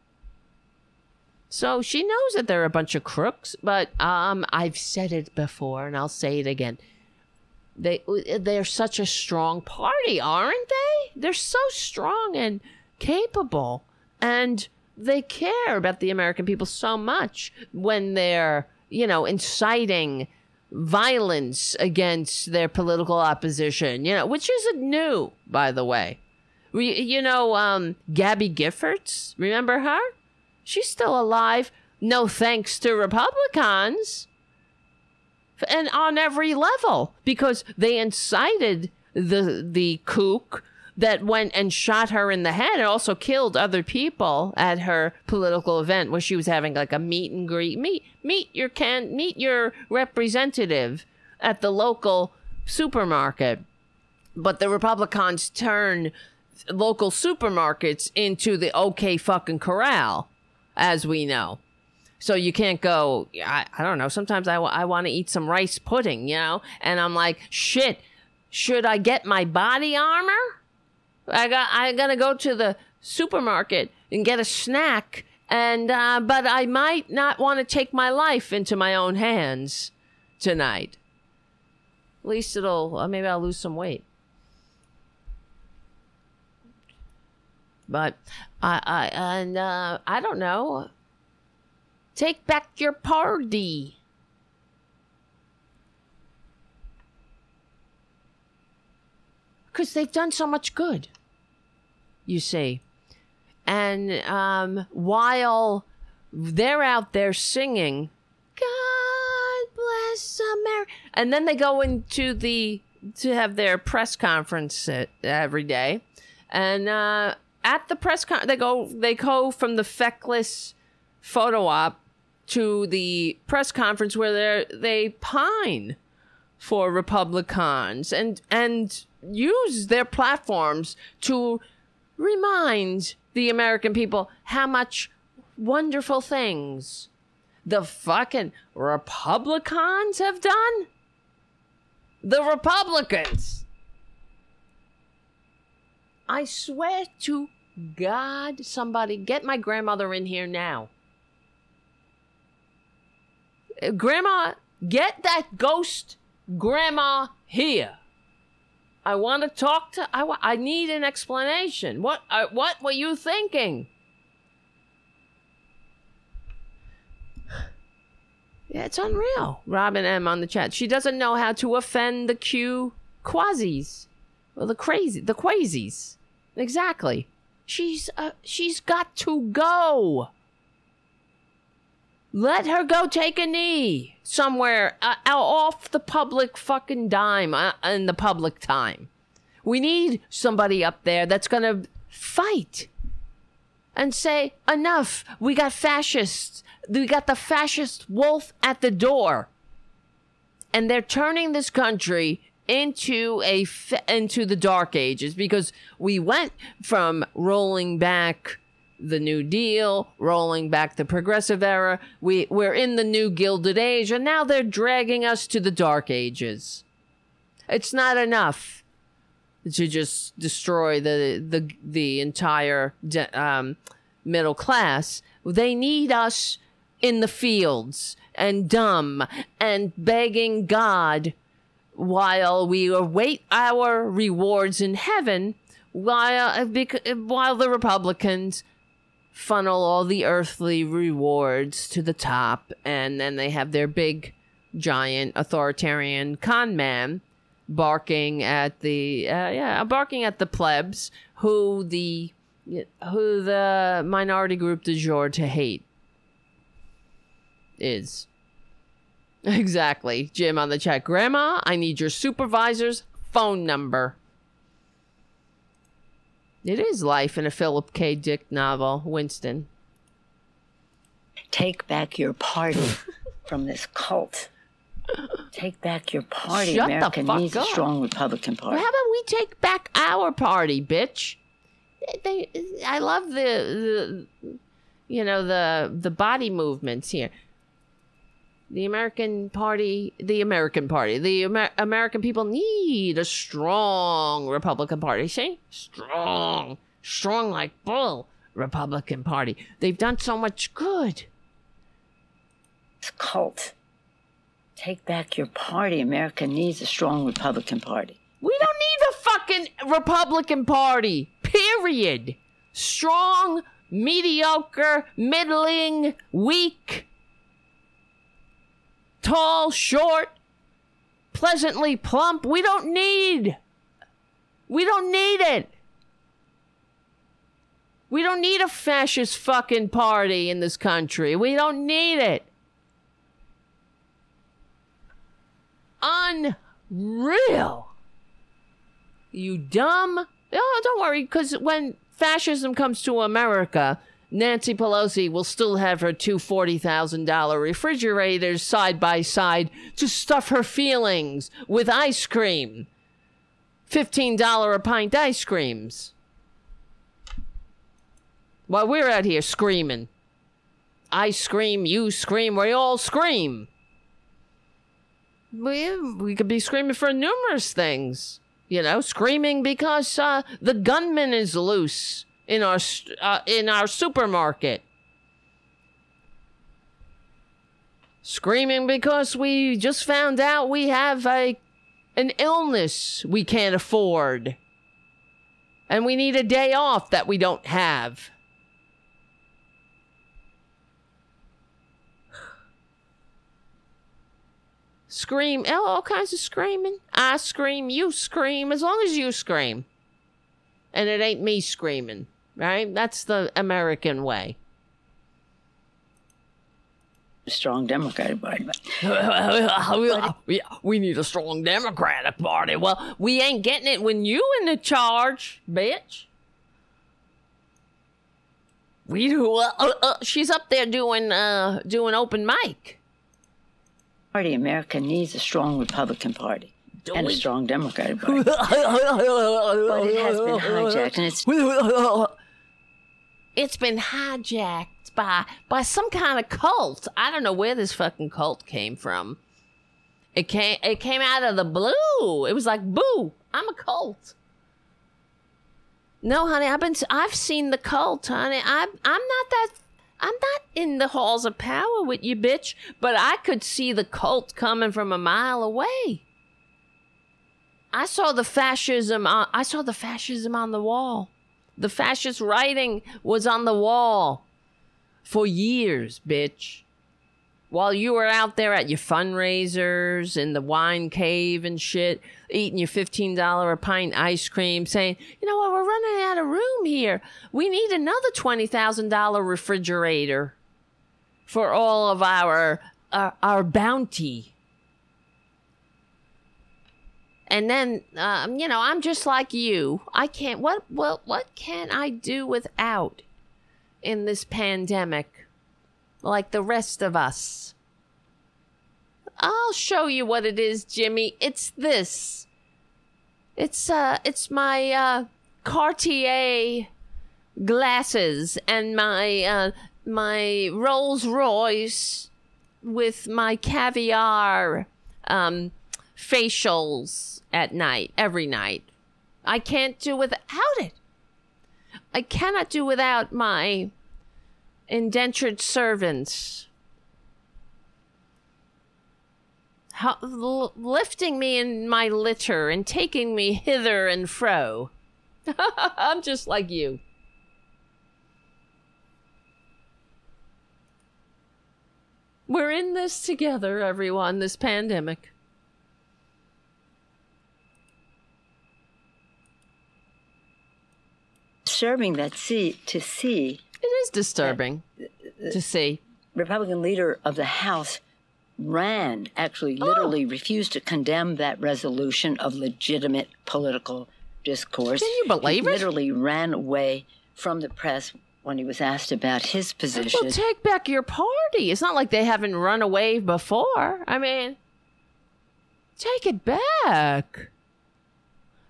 So she knows that they're a bunch of crooks, but um, I've said it before and I'll say it again. They they're such a strong party, aren't they? They're so strong and capable and they care about the American people so much when they're, you know, inciting violence against their political opposition, you know, which isn't new, by the way. We, you know, um, Gabby Giffords, remember her? She's still alive, no thanks to Republicans. And on every level, because they incited the the kook that went and shot her in the head and also killed other people at her political event where she was having like a meet and greet. Meet meet your can meet your representative at the local supermarket. But the Republicans turn local supermarkets into the OK fucking corral, as we know. So you can't go, I, I don't know. Sometimes I, I want to eat some rice pudding, you know? And I'm like, shit, should I get my body armor? I got I gotta go to the supermarket and get a snack, and uh, but I might not want to take my life into my own hands tonight. At least it'll uh, maybe I'll lose some weight. But I I and uh, I don't know. Take back your party. Because they've done so much good. You see, and um, while they're out there singing, "God bless America," and then they go into the to have their press conference every day, and uh, at the press con, they go they go from the feckless photo op to the press conference where they they pine for Republicans and and use their platforms to remind the American people how much wonderful things the fucking Republicans have done. The Republicans. I swear to God, somebody get my grandmother in here now. Grandma, get that ghost grandma here. I want to talk to. I, I need an explanation. What? Uh, what were you thinking? Yeah, it's unreal. Robin M on the chat. She doesn't know how to offend the Q quasis. Well, the crazy, the quasies. Exactly. She's uh, she's got to go. Let her go take a knee somewhere uh, off the public fucking dime uh, in the public time. We need somebody up there that's going to fight and say, enough. We got fascists. We got the fascist wolf at the door. And they're turning this country into a into the dark ages because we went from rolling back the New Deal, rolling back the progressive era. We, we're in the new Gilded Age, and now they're dragging us to the Dark Ages. It's not enough to just destroy the the the entire um, middle class. They need us in the fields and dumb and begging God while we await our rewards in heaven while while the Republicans funnel all the earthly rewards to the top and then they have their big giant authoritarian con man barking at the uh, yeah barking at the plebs who the who the minority group du jour to hate is. Exactly. Jim on the chat grandma i need your supervisor's phone number it is life in a philip k dick novel winston Take back your party from this cult. Take back your party. Shut the America fuck needs up. a strong Republican Party. How about we take back our party, bitch? They, I love the, the, you know, the the body movements here. The American Party, the American Party, the Amer- American people need a strong Republican Party. See, strong, strong like bull Republican Party. They've done so much good. This cult. Take back your party. America needs a strong Republican Party. We don't need a fucking Republican Party. Period. Strong, mediocre, middling, weak, tall, short, pleasantly plump. We don't need. We don't need it. We don't need a fascist fucking party in this country. We don't need it. Unreal. You dumb. Oh, don't worry, because when fascism comes to America, Nancy Pelosi will still have her two $40,000 refrigerators side by side to stuff her feelings with ice cream. $15 a pint ice creams. While we're out here screaming. I scream, you scream, we all scream. We, we could be screaming for numerous things. You know, screaming because uh, the gunman is loose in our uh, in our supermarket. Screaming because we just found out we have a an illness we can't afford. And we need a day off that we don't have. Scream, oh, all kinds of screaming. I scream, you scream, as long as you scream. And it ain't me screaming, right? That's the American way. Strong Democratic Party. we need a strong Democratic Party. Well, we ain't getting it when you in the charge, bitch. We do. Uh, uh, uh, she's up there doing uh doing open mic. Party. America needs a strong Republican Party Do and we? a strong Democratic Party. but it has been hijacked, and it's it's been hijacked by by some kind of cult. I don't know where this fucking cult came from. It came it came out of the blue. It was like, "Boo, I'm a cult." No, honey, I've been I've seen the cult, honey. I I'm not that I'm not in the halls of power with you, bitch, but I could see the cult coming from a mile away. I saw the fascism on, I saw the fascism on the wall. The fascist writing was on the wall for years, bitch. While you were out there at your fundraisers in the wine cave and shit, eating your $15 a pint ice cream, saying, you know what, we're running out of room here. We need another $20,000 refrigerator for all of our, our, our bounty. And then, um, you know, I'm just like you. I can't. What what what can I do without in this pandemic? Like the rest of us. I'll show you what it is, Jimmy. It's this. It's uh, it's my uh, Cartier glasses and my uh, my Rolls Royce with my caviar um, facials at night, every night. I can't do without it. I cannot do without my indentured servants. How, l- lifting me in my litter and taking me hither and fro. I'm just like you. We're in this together, everyone, this pandemic. Disturbing that see to see It is disturbing to see. Republican leader of the House ran, actually, Oh. literally refused to condemn that resolution of legitimate political discourse. Can you believe he it? Literally ran away from the press when he was asked about his position. Well, take back your party. It's not like they haven't run away before. I mean, take it back.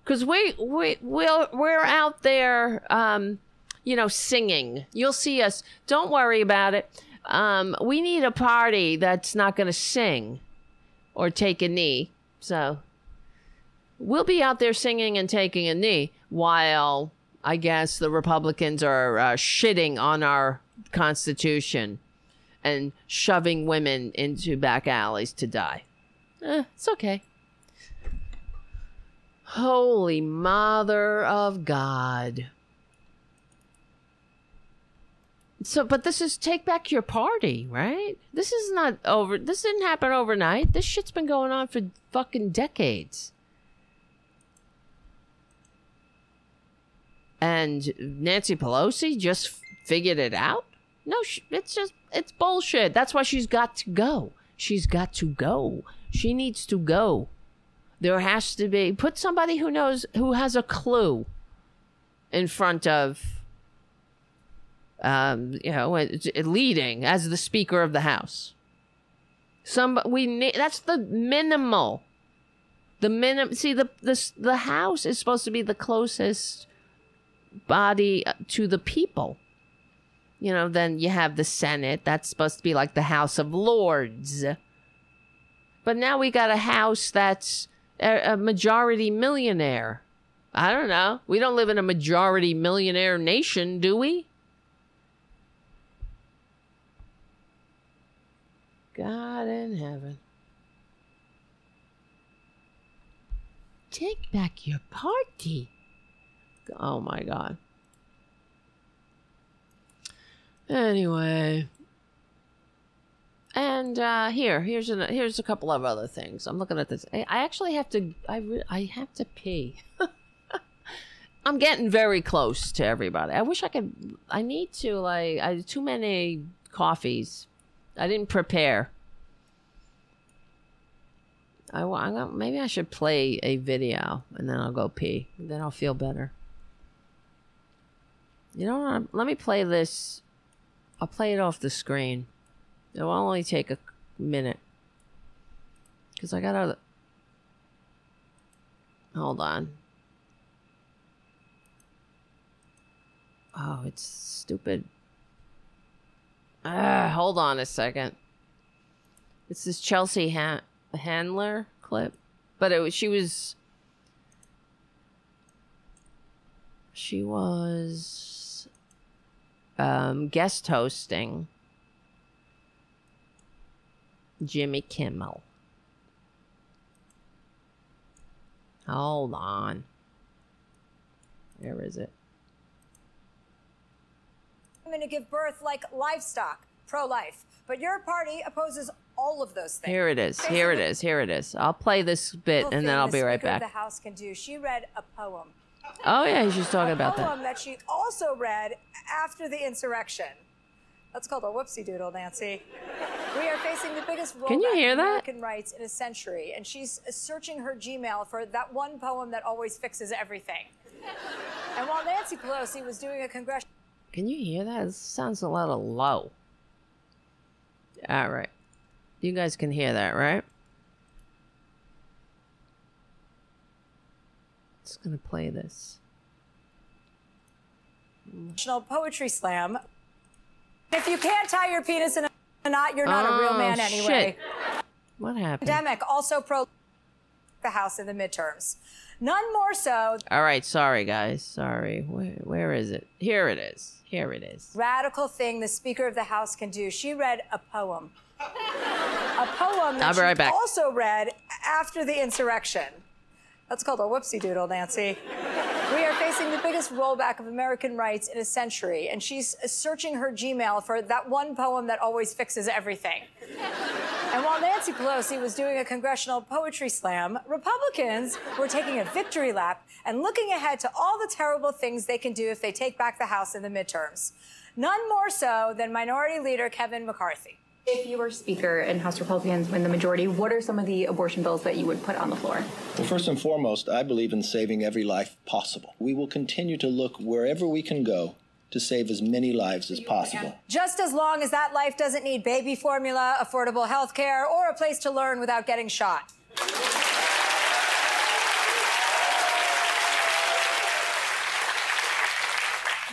Because we we we'll, we're out there, um, you know, singing. You'll see us. Don't worry about it. Um, we need a party that's not going to sing or take a knee. So we'll be out there singing and taking a knee while I guess the Republicans are uh, shitting on our Constitution and shoving women into back alleys to die. Eh, it's okay. Holy Mother of God. So, but this is take back your party, right? This is not over. This didn't happen overnight. This shit's been going on for fucking decades. and Nancy Pelosi just figured it out? No, it's just it's bullshit. That's why she's got to go. She's got to go. She needs to go. There has to be put somebody who knows who has a clue in front of um, you know, leading as the speaker of the house. Some we need that's the minimal. The minimum see the the the house is supposed to be the closest body uh, to the people. You know, then you have the Senate. That's supposed to be like the House of Lords. But now we got a house that's a, majority millionaire. I don't know. We don't live in a majority millionaire nation, do we? God in heaven. Take back your party. Oh my god. Anyway. And uh here, here's an here's a couple of other things. I'm looking at this. I, I actually have to I re- I have to pee. I'm getting very close to everybody. I wish I could I need to like I too many coffees. I didn't prepare. I, I maybe I should play a video and then I'll go pee. Then I'll feel better. You know what? Let me play this. I'll play it off the screen. It will only take a minute. Because I gotta. Hold on. Oh, it's stupid. Ah, hold on a second. It's this Chelsea ha- Handler clip, but it was she was she was um, guest hosting Jimmy Kimmel. Hold on. Where is it? women to give birth like livestock, pro life. But your party opposes all of those things. Here it is. Here it is. Here it is. I'll play this bit and then I'll be right back. The. House can do. She read a poem. Oh yeah, she's talking about poem that. Poem that she also read after the insurrection. That's called a whoopsie doodle, Nancy. We are facing the biggest rollback Can you hear that? American rights in a century, and she's searching her Gmail for that one poem that always fixes everything. and while Nancy Pelosi was doing a congressional Can you hear that? It sounds a little low. All right. You guys can hear that, right? Just gonna play this. National Poetry Slam. If you can't tie your penis in a knot, you're not a real Oh, man anyway. shit. What happened? Pandemic also pro the House in the midterms. None more so All right, sorry guys. Sorry. Where where is it? Here it is. Here it is. radical thing the Speaker of the House can do. She read a poem. A poem that be she right back. also read after the insurrection. That's called a whoopsie doodle, Nancy. We are facing the biggest rollback of American rights in a century, and she's searching her Gmail for that one poem that always fixes everything. And while Nancy Pelosi was doing a congressional poetry slam, Republicans were taking a victory lap and looking ahead to all the terrible things they can do if they take back the House in the midterms. None more so than Minority Leader Kevin McCarthy. If you were Speaker and House Republicans win the majority, what are some of the abortion bills that you would put on the floor? Well, first and foremost, I believe in saving every life possible. We will continue to look wherever we can go to save as many lives as possible. Just as long as that life doesn't need baby formula, affordable health care, or a place to learn without getting shot.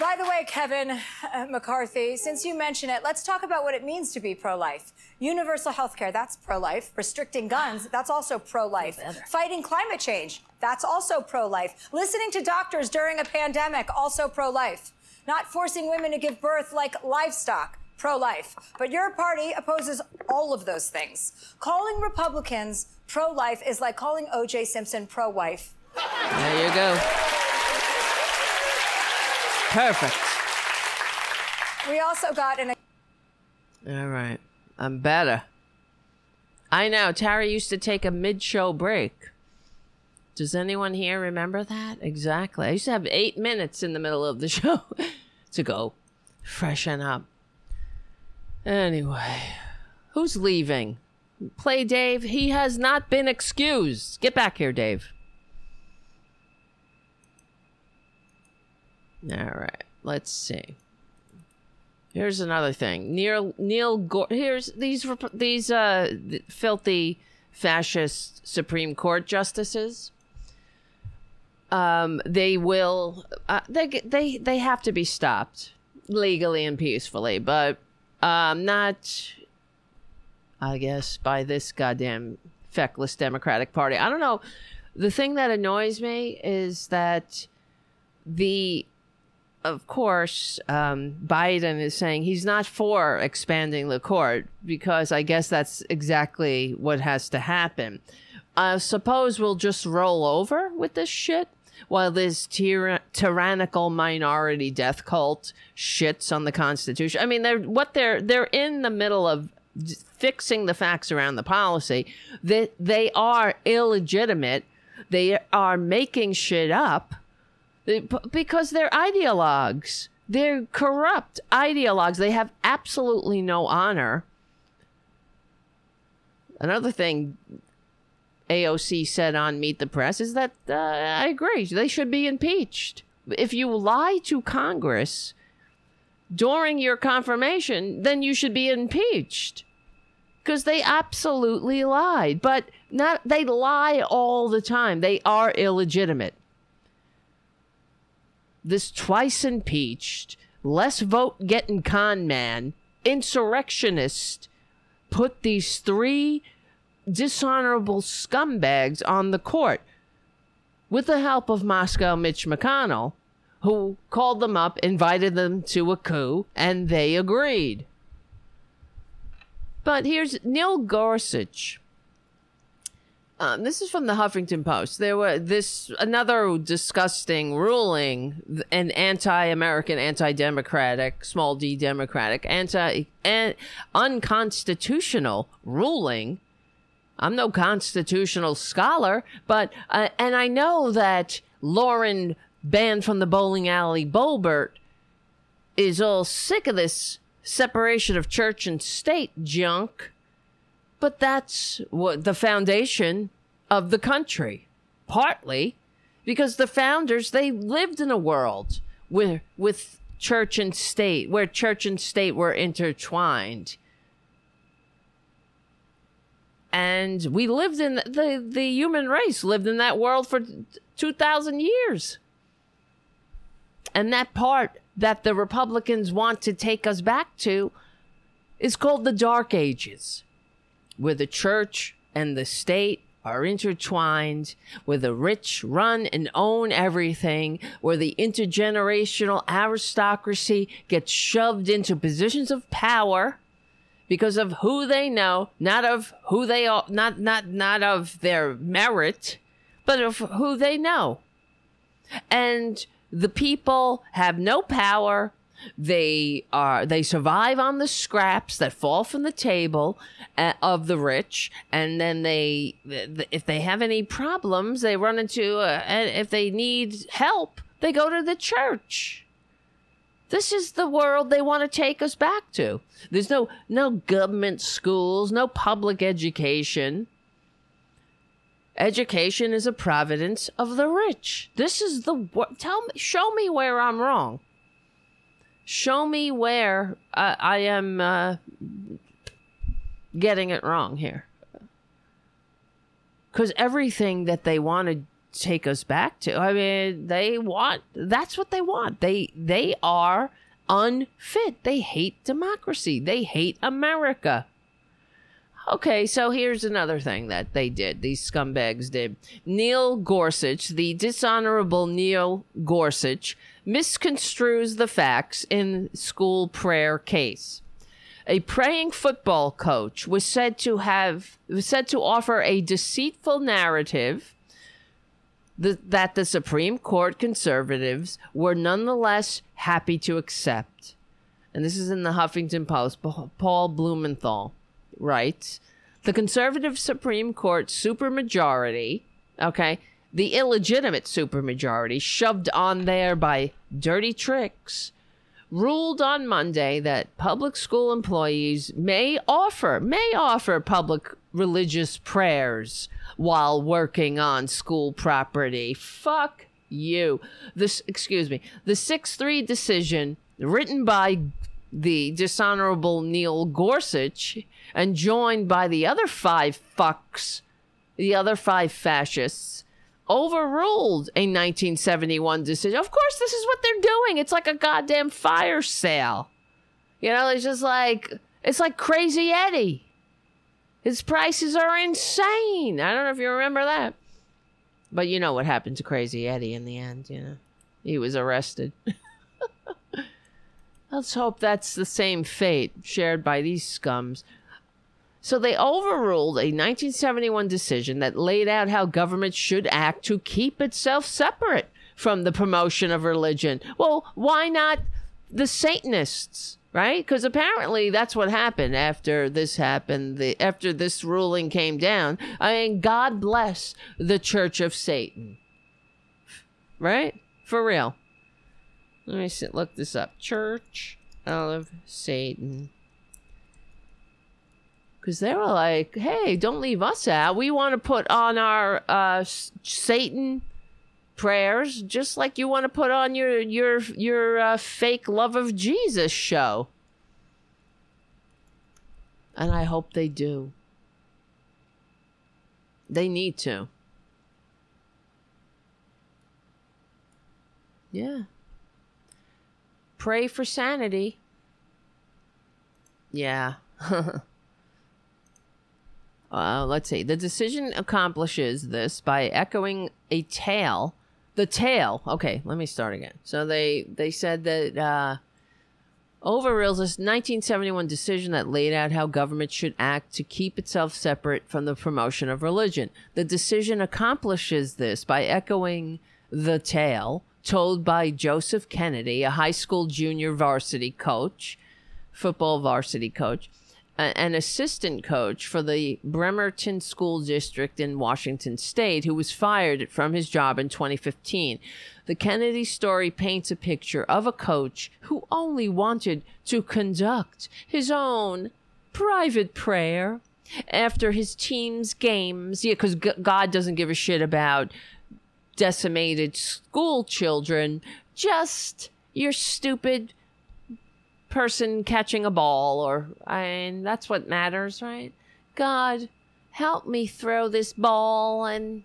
By the way, Kevin uh, McCarthy, since you mentioned it, let's talk about what it means to be pro life. Universal health care, that's pro life. Restricting guns, that's also pro life. Fighting climate change, that's also pro life. Listening to doctors during a pandemic, also pro life. Not forcing women to give birth like livestock, pro life. But your party opposes all of those things. Calling Republicans pro life is like calling O.J. Simpson pro wife. There you go. Perfect. We also got an. All right. I'm better. I know. Tara used to take a mid show break. Does anyone here remember that? Exactly. I used to have eight minutes in the middle of the show to go freshen up. Anyway, who's leaving? Play Dave. He has not been excused. Get back here, Dave. All right. Let's see. Here's another thing. Neil Neil Gore. Here's these these uh filthy fascist Supreme Court justices. Um, they will. Uh, they they they have to be stopped legally and peacefully, but um, not. I guess by this goddamn feckless Democratic Party. I don't know. The thing that annoys me is that the of course, um, Biden is saying he's not for expanding the court because I guess that's exactly what has to happen. Uh, suppose we'll just roll over with this shit while this tyra- tyrannical minority death cult shits on the Constitution. I mean, they're what they're they're in the middle of fixing the facts around the policy. That they are illegitimate. They are making shit up because they're ideologues. They're corrupt ideologues. They have absolutely no honor. Another thing AOC said on Meet the Press is that uh, I agree. They should be impeached. If you lie to Congress during your confirmation, then you should be impeached because they absolutely lied. But not they lie all the time. They are illegitimate this twice impeached, less vote getting con man, insurrectionist, put these three dishonorable scumbags on the court with the help of Moscow Mitch McConnell, who called them up, invited them to a coup, and they agreed. But here's Neil Gorsuch um, this is from the Huffington Post. There were this another disgusting ruling, an anti-American, anti-democratic, small d democratic, anti an, unconstitutional ruling. I'm no constitutional scholar, but uh, and I know that Lauren banned from the bowling alley Boebert is all sick of this separation of church and state junk but that's what the foundation of the country, partly because the founders they lived in a world where with church and state, where church and state were intertwined. And we lived in the the human race lived in that world for 2000 years. And that part that the Republicans want to take us back to is called the Dark Ages where the church and the state are intertwined, where the rich run and own everything, where the intergenerational aristocracy gets shoved into positions of power because of who they know, not of who they are, not not not of their merit, but of who they know. and the people have no power they are they survive on the scraps that fall from the table uh, of the rich and then they if they have any problems they run into uh, if they need help they go to the church this is the world they want to take us back to there's no no government schools no public education Education is a providence of the rich. This is the tell me, show me where I'm wrong. Show me where uh, I am uh, getting it wrong here. Because everything that they want to take us back to, I mean, they want. That's what they want. They they are unfit. They hate democracy. They hate America. Okay, so here's another thing that they did, these scumbags did. Neil Gorsuch, the dishonorable Neil Gorsuch, misconstrues the facts in school prayer case. A praying football coach was said to have was said to offer a deceitful narrative that the Supreme Court conservatives were nonetheless happy to accept. And this is in the Huffington Post, Paul Blumenthal writes, The conservative Supreme Court supermajority, okay, the illegitimate supermajority shoved on there by dirty tricks, ruled on Monday that public school employees may offer may offer public religious prayers while working on school property. Fuck you. This excuse me. The 6-3 decision written by the dishonorable Neil Gorsuch and joined by the other five fucks, the other five fascists, overruled a 1971 decision. Of course, this is what they're doing. It's like a goddamn fire sale. You know, it's just like, it's like Crazy Eddie. His prices are insane. I don't know if you remember that. But you know what happened to Crazy Eddie in the end, you know? He was arrested. Let's hope that's the same fate shared by these scums. So they overruled a 1971 decision that laid out how government should act to keep itself separate from the promotion of religion. Well, why not the Satanists, right? Because apparently that's what happened after this happened. The after this ruling came down. I mean, God bless the Church of Satan, right? For real. Let me look this up. Church of Satan. Because they were like, hey, don't leave us out. We want to put on our uh, Satan prayers just like you want to put on your your your uh, fake love of Jesus show. And I hope they do. They need to. Yeah. Pray for sanity. Yeah. uh, let's see. The decision accomplishes this by echoing a tale. The tale. Okay, let me start again. So they they said that uh, overrules this 1971 decision that laid out how government should act to keep itself separate from the promotion of religion. The decision accomplishes this by echoing the tale told by Joseph Kennedy, a high school junior varsity coach, football varsity coach, an assistant coach for the Bremerton School District in Washington State, who was fired from his job in 2015. The Kennedy story paints a picture of a coach who only wanted to conduct his own private prayer after his team's games. Yeah, because God doesn't give a shit about decimated school children, just your stupid person catching a ball, or I mean, that's what matters, right? God, help me throw this ball and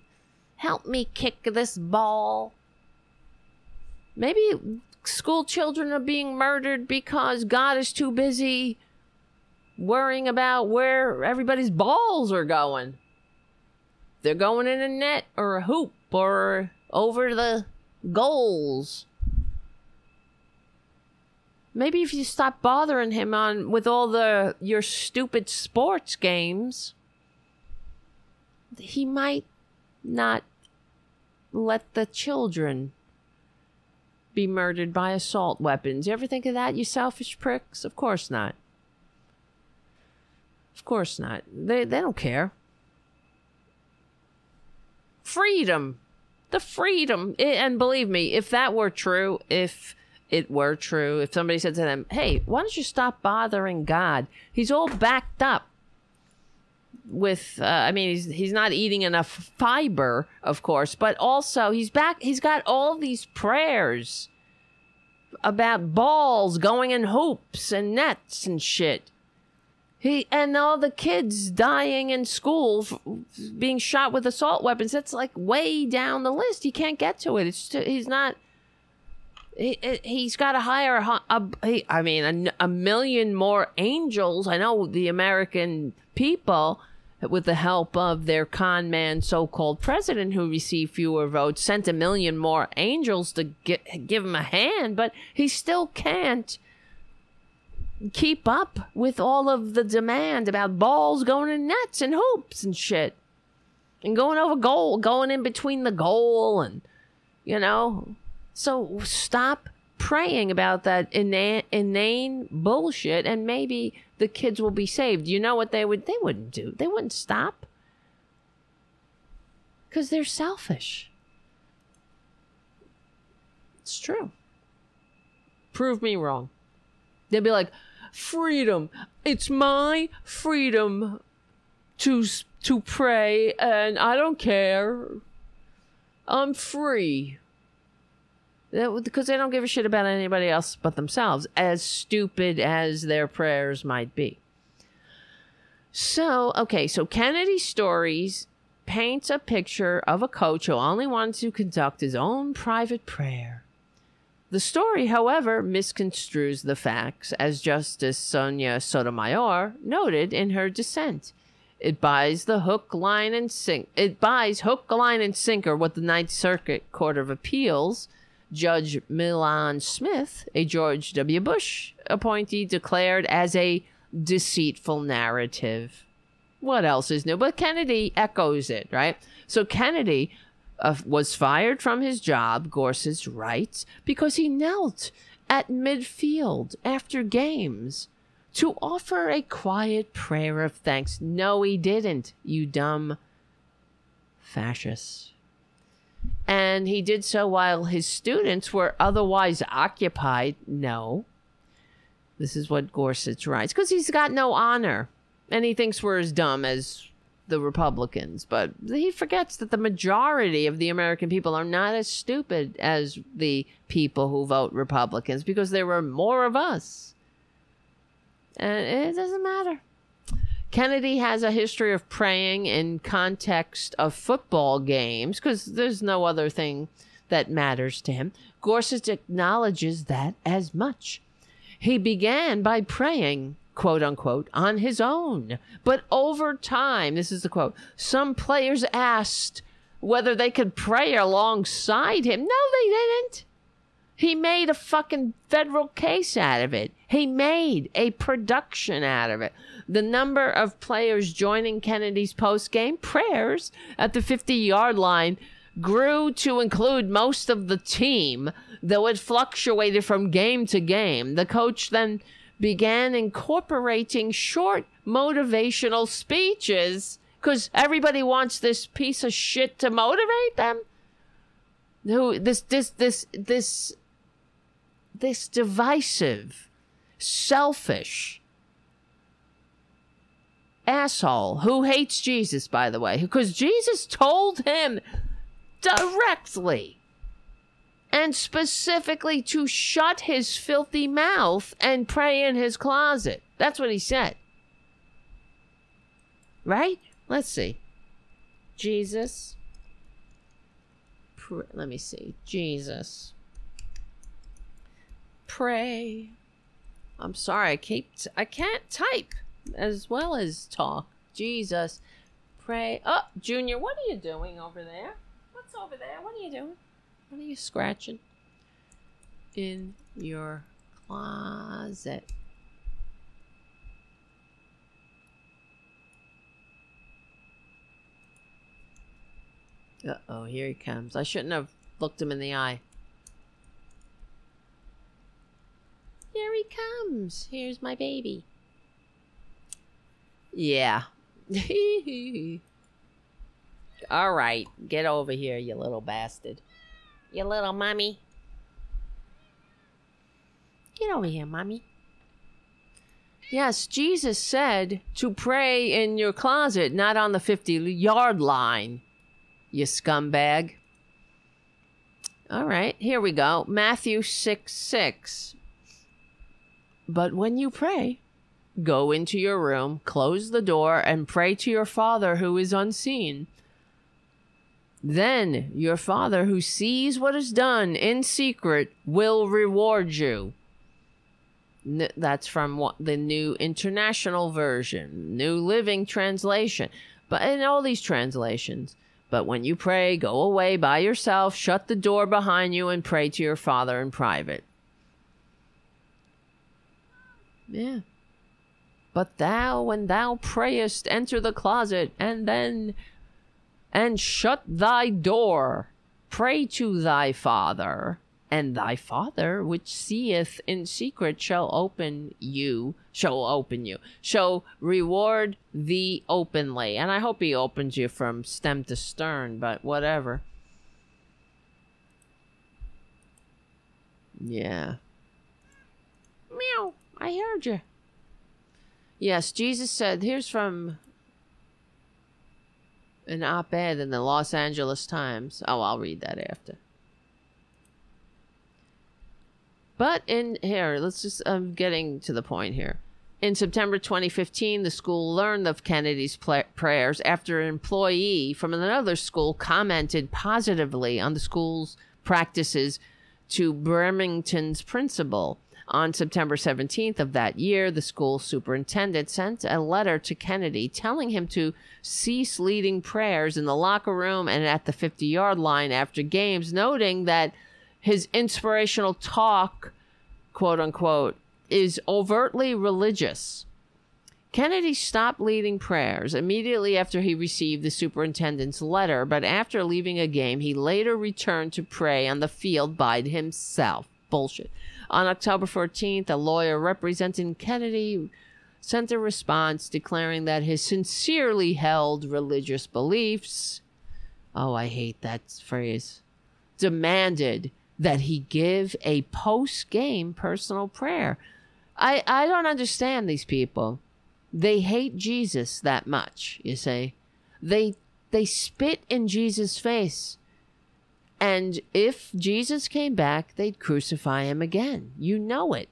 help me kick this ball. Maybe school children are being murdered because God is too busy worrying about where everybody's balls are going. They're going in a net or a hoop or over the goals. Maybe if you stop bothering him on with all the your stupid sports games, he might not let the children be murdered by assault weapons. You ever think of that, you selfish pricks? Of course not. Of course not. They they don't care. Freedom. The freedom. I- and believe me, if that were true, if it were true, if somebody said to them, "Hey, why don't you stop bothering God? He's all backed up." with uh, I mean he's he's not eating enough fiber, of course, but also he's back he's got all these prayers about balls going in hoops and nets and shit. He and all the kids dying in school f- being shot with assault weapons. That's like way down the list. He can't get to it. It's he's not he, he's got to hire I mean a, a million more angels. I know the American people with the help of their con man so-called president who received fewer votes sent a million more angels to get, give him a hand but he still can't keep up with all of the demand about balls going in nets and hoops and shit and going over goal going in between the goal and you know so stop praying about that inane, inane bullshit and maybe the kids will be saved. You know what they would they wouldn't do? They wouldn't stop. Cuz they're selfish. It's true. Prove me wrong. They'd be like, "Freedom. It's my freedom to to pray and I don't care. I'm free." Because they don't give a shit about anybody else but themselves, as stupid as their prayers might be. So, okay, so Kennedy Stories paints a picture of a coach who only wanted to conduct his own private prayer. The story, however, misconstrues the facts, as Justice Sonia Sotomayor noted in her dissent. It buys the hook, line, and sink. It buys hook, line, and sinker what the Ninth Circuit Court of Appeals Judge Milan Smith, a George W. Bush appointee, declared as a deceitful narrative. What else is new? But Kennedy echoes it, right? So Kennedy uh, was fired from his job, Gorsuch writes, because he knelt at midfield after games to offer a quiet prayer of thanks. No, he didn't, you dumb fascist and he did so while his students were otherwise occupied. No. This is what Gorsuch writes because he's got no honor and he thinks we're as dumb as the Republicans. But he forgets that the majority of the American people are not as stupid as the people who vote Republicans because there were more of us. And it doesn't matter. Kennedy has a history of praying in context of football games because there's no other thing that matters to him. Gorsuch acknowledges that as much. He began by praying, quote unquote, on his own. But over time, this is the quote, some players asked whether they could pray alongside him. No, they didn't. He made a fucking federal case out of it. He made a production out of it. The number of players joining Kennedy's post game prayers at the 50 yard line grew to include most of the team, though it fluctuated from game to game. The coach then began incorporating short motivational speeches because everybody wants this piece of shit to motivate them. Who this this this this this divisive, selfish asshole who hates Jesus, by the way, because Jesus told him directly and specifically to shut his filthy mouth and pray in his closet. That's what he said. Right? Let's see. Jesus. Pr- let me see. Jesus. Pray. I'm sorry. I keep. T- I can't type as well as talk. Jesus. Pray. Oh, Junior, what are you doing over there? What's over there? What are you doing? What are you scratching? In your closet. Uh oh, here he comes. I shouldn't have looked him in the eye. Here he comes. Here's my baby. Yeah. All right, get over here, you little bastard. You little mummy. Get over here, mummy. Yes, Jesus said to pray in your closet, not on the 50 yard line, you scumbag. All right, here we go. Matthew 6 6. But when you pray, go into your room, close the door, and pray to your Father who is unseen. Then your Father who sees what is done in secret will reward you. That's from what, the New International Version, New Living Translation. But in all these translations, but when you pray, go away by yourself, shut the door behind you, and pray to your Father in private. Yeah. But thou, when thou prayest, enter the closet, and then and shut thy door. Pray to thy Father, and thy Father, which seeth in secret, shall open you, shall open you, shall reward thee openly. And I hope he opens you from stem to stern, but whatever. Yeah. Meow. I heard you. Yes, Jesus said, here's from an op ed in the Los Angeles Times. Oh, I'll read that after. But in here, let's just, I'm getting to the point here. In September 2015, the school learned of Kennedy's pla prayers after an employee from another school commented positively on the school's practices to Bremerton's principal. On September 17th of that year, the school superintendent sent a letter to Kennedy telling him to cease leading prayers in the locker room and at the 50 yard line after games, noting that his inspirational talk, quote unquote, is overtly religious. Kennedy stopped leading prayers immediately after he received the superintendent's letter, but after leaving a game, he later returned to pray on the field by himself. Bullshit. On October 14th, a lawyer representing Kennedy sent a response declaring that his sincerely held religious beliefs, oh, I hate that phrase, demanded that he give a post game personal prayer. I, I don't understand these people. They hate Jesus that much, you see. They they spit in Jesus' face. And if Jesus came back, they'd crucify him again. You know it.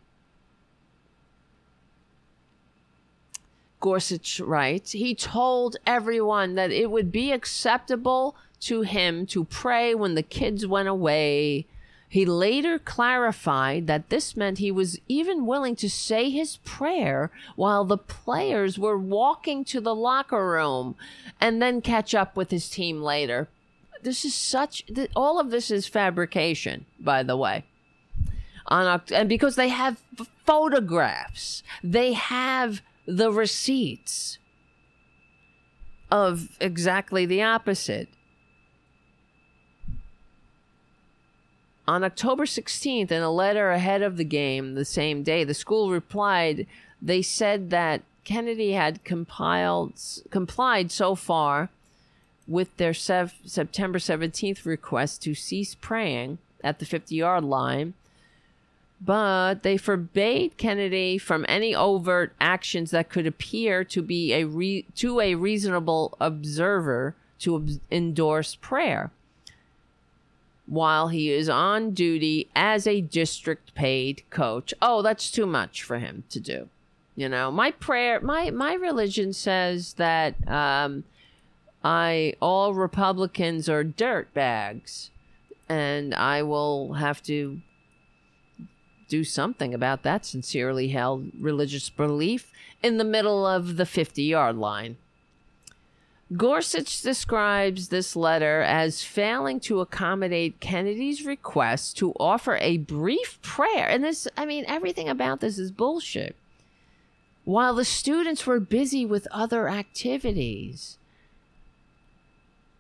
Gorsuch writes, he told everyone that it would be acceptable to him to pray when the kids went away. He later clarified that this meant he was even willing to say his prayer while the players were walking to the locker room and then catch up with his team later this is such all of this is fabrication by the way. On and because they have photographs. They have the receipts of exactly the opposite. On October 16th in a letter ahead of the game the same day the school replied they said that Kennedy had compiled complied so far with their September 17th request to cease praying at the 50 yard line, but they forbade Kennedy from any overt actions that could appear to be a re- to a reasonable observer to ob- endorse prayer while he is on duty as a district paid coach. Oh, that's too much for him to do. You know, my prayer, my my religion says that um, I all Republicans are dirt bags, and I will have to do something about that sincerely held religious belief in the middle of the 50 yard line. Gorsuch describes this letter as failing to accommodate Kennedy's request to offer a brief prayer. And this, I mean, everything about this is bullshit. While the students were busy with other activities.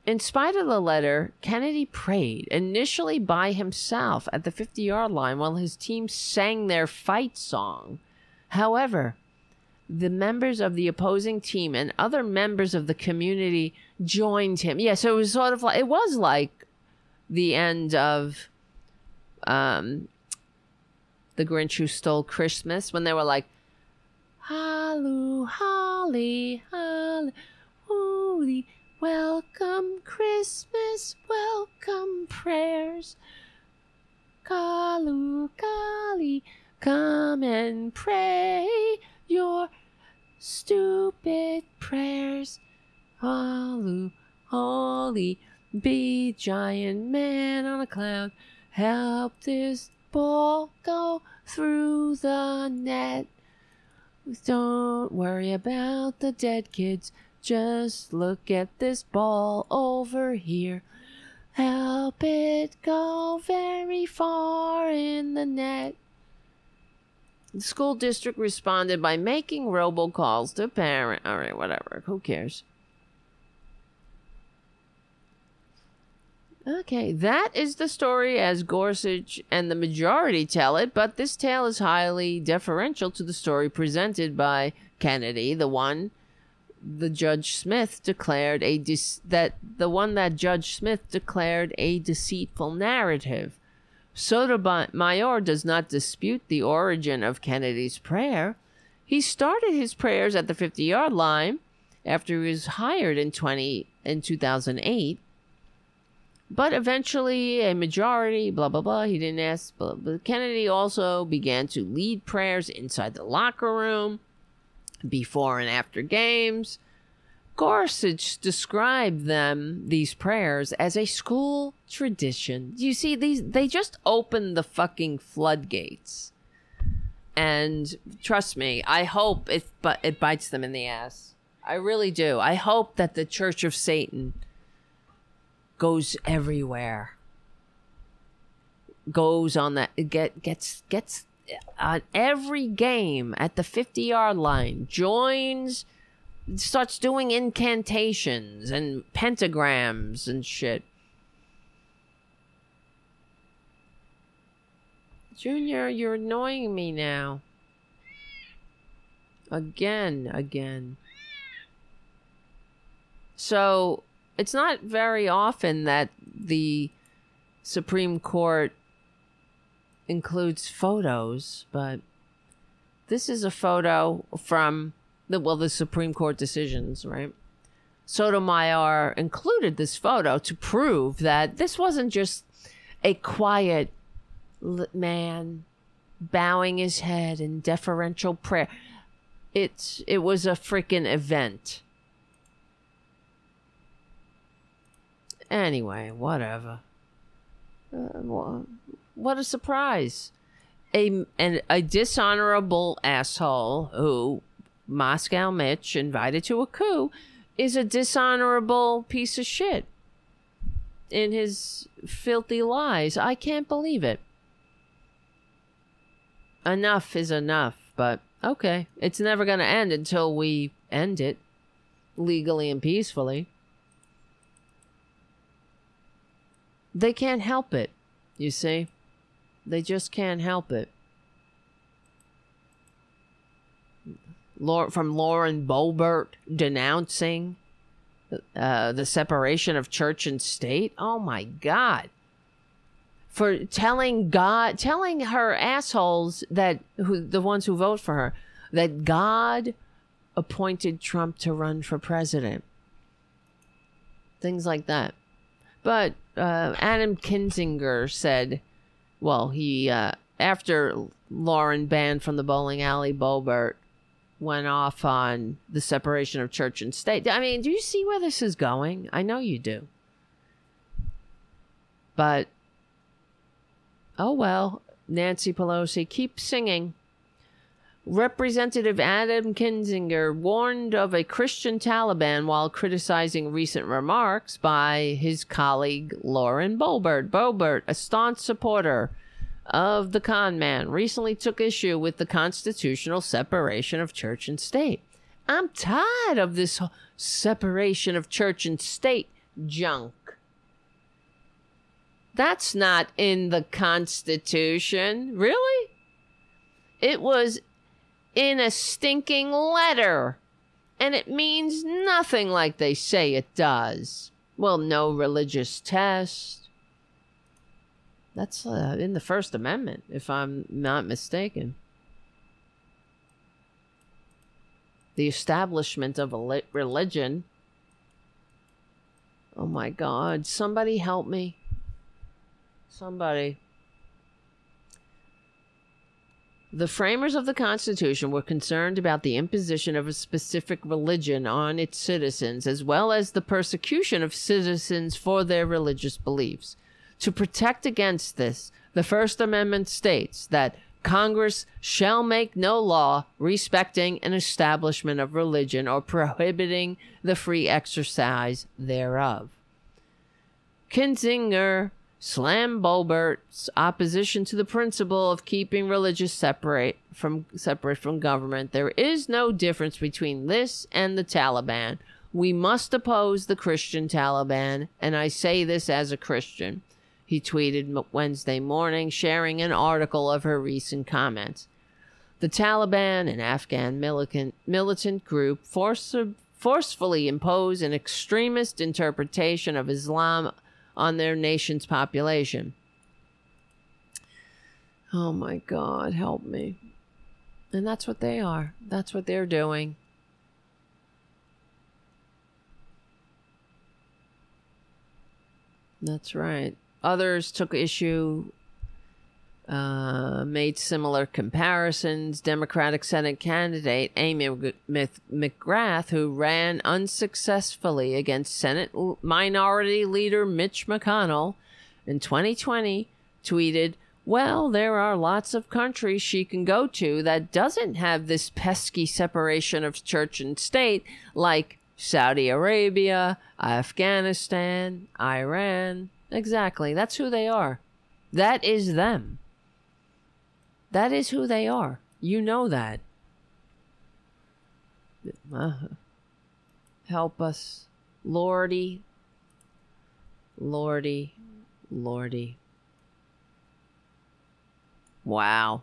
In spite of the letter, Kennedy prayed, initially by himself at the 50 yard line while his team sang their fight song. However, the members of the opposing team and other members of the community joined him. Yeah, so it was sort of like, it was like the end of um, The Grinch Who Stole Christmas when they were like, Halloo, holly, holly, welcome Christmas, welcome prayers. Kalu, kali, come and pray your stupid prayers. Halloo, holy, be giant man on a cloud. Help this ball go through the net. Don't worry about the dead kids. Just look at this ball over here. Help it go very far in the net. The school district responded by making robocalls to parents. All right, whatever. Who cares? Okay, that is the story as Gorsuch and the majority tell it, but this tale is highly deferential to the story presented by Kennedy, the one the Judge Smith declared a de- that the one that Judge Smith declared a deceitful narrative. Sotomayor does not dispute the origin of Kennedy's prayer. He started his prayers at the 50-yard line after he was hired in 20 in 2008 but eventually, a majority, blah, blah, blah, he didn't ask. But, but Kennedy also began to lead prayers inside the locker room before and after games. Gorsuch described them, these prayers, as a school tradition. You see, these they just opened the fucking floodgates. And trust me, I hope it but it bites them in the ass. I really do. I hope that the Church of Satan goes everywhere. Goes on that get gets gets on every game at the 50 yard line, joins, starts doing incantations and pentagrams and shit. Junior, you're annoying me now. Again, again. So, it's not very often that the Supreme Court includes photos, but this is a photo from the well the Supreme Court decisions, right? Sotomayor included this photo to prove that this wasn't just a quiet man bowing his head in deferential prayer. It's it was a freaking event. Anyway, whatever. Uh, what a surprise. A, an, a dishonorable asshole who Moscow Mitch invited to a coup is a dishonorable piece of shit in his filthy lies. I can't believe it. Enough is enough, but okay. It's never going to end until we end it legally and peacefully. They can't help it, you see? They just can't help it. From Lauren Boebert denouncing uh, the separation of church and state. Oh my God. For telling God, telling her assholes that, who, the ones who vote for her, that God appointed Trump to run for president. Things like that. But uh, Adam Kinzinger said, well, he, uh, after Lauren banned from the bowling alley, Boebert went off on the separation of church and state. I mean, do you see where this is going? I know you do. But, oh well, Nancy Pelosi, keep singing. Representative Adam Kinzinger warned of a Christian Taliban while criticizing recent remarks by his colleague Lauren Boebert. Boebert, a staunch supporter of the con man, recently took issue with the constitutional separation of church and state. I'm tired of this separation of church and state junk. That's not in the Constitution. Really? It was in a stinking letter. And it means nothing like they say it does. Well, no religious test. That's uh, in the First Amendment, if I'm not mistaken. The establishment of a religion. Oh my God. Somebody help me. Somebody. The framers of the Constitution were concerned about the imposition of a specific religion on its citizens, as well as the persecution of citizens for their religious beliefs. To protect against this, the First Amendment states that Congress shall make no law respecting an establishment of religion or prohibiting the free exercise thereof. Kinzinger Slam Boebert's opposition to the principle of keeping religious separate from separate from government. There is no difference between this and the Taliban. We must oppose the Christian Taliban, and I say this as a Christian. He tweeted Wednesday morning, sharing an article of her recent comments. The Taliban, an Afghan militant, militant group, force, forcefully impose an extremist interpretation of Islam on their nation's population. Oh my God, help me. And that's what they are. That's what they're doing. That's right. Others took issue, uh, made similar comparisons. Democratic Senate candidate Amy McGrath, who ran unsuccessfully against Senate Minority Leader Mitch McConnell in 2020, tweeted, well, there are lots of countries she can go to that doesn't have this pesky separation of church and state, like Saudi Arabia, Afghanistan, Iran. Exactly. That's who they are. That is them. That is who they are. You know that. Uh, help us. Lordy. Lordy. Lordy. Wow.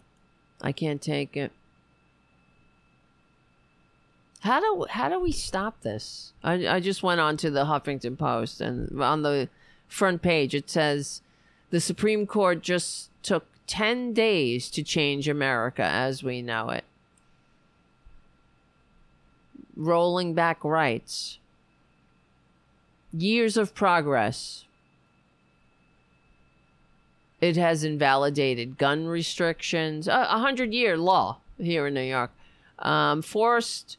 I can't take it. How do how do we stop this? I I just went on to the Huffington Post and on the front page it says the Supreme Court just took 10 days to change America as we know it. Rolling back rights. Years of progress. It has invalidated gun restrictions, a, hundred year law here in New York, um, forced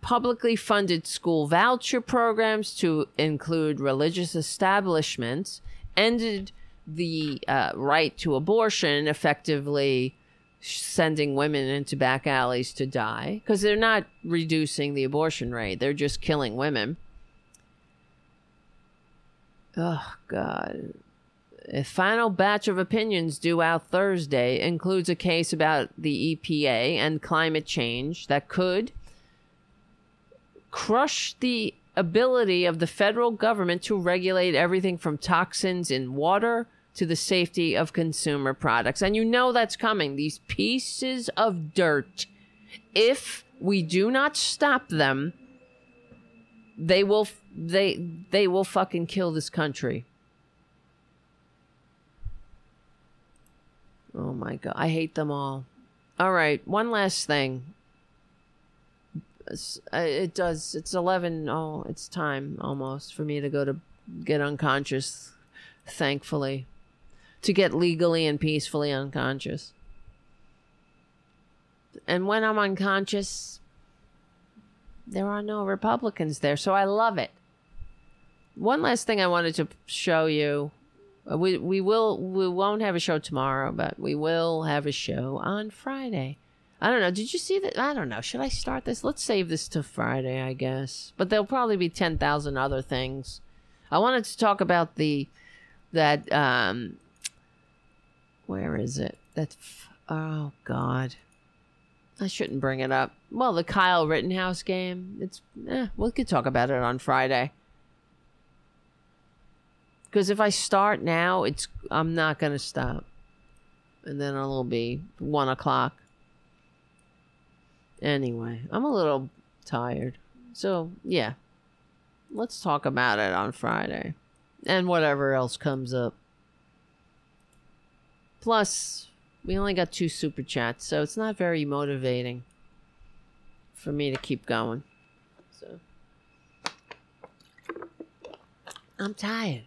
publicly funded school voucher programs to include religious establishments, ended the uh, right to abortion, effectively sending women into back alleys to die because they're not reducing the abortion rate, they're just killing women. Oh, God. A final batch of opinions due out Thursday includes a case about the EPA and climate change that could crush the ability of the federal government to regulate everything from toxins in water to the safety of consumer products. And you know that's coming. These pieces of dirt, if we do not stop them, they will they they will fucking kill this country. Oh my god, I hate them all. All right, one last thing. Uh, it does. It's eleven. Oh, it's time almost for me to go to get unconscious. Thankfully, to get legally and peacefully unconscious. And when I'm unconscious, there are no Republicans there, so I love it. One last thing I wanted to show you. Uh, we we will we won't have a show tomorrow, but we will have a show on Friday. I don't know. Did you see that? I don't know. Should I start this? Let's save this to Friday, I guess. But there'll probably be 10,000 other things. I wanted to talk about the, that, um, where is it? That, oh, God. I shouldn't bring it up. Well, the Kyle Rittenhouse game. It's, eh, we could talk about it on Friday. Because if I start now, it's I'm not gonna stop, and then it'll be one o'clock. Anyway, I'm a little tired, so yeah, let's talk about it on Friday, and whatever else comes up. Plus, we only got two super chats, so it's not very motivating for me to keep going. So I'm tired.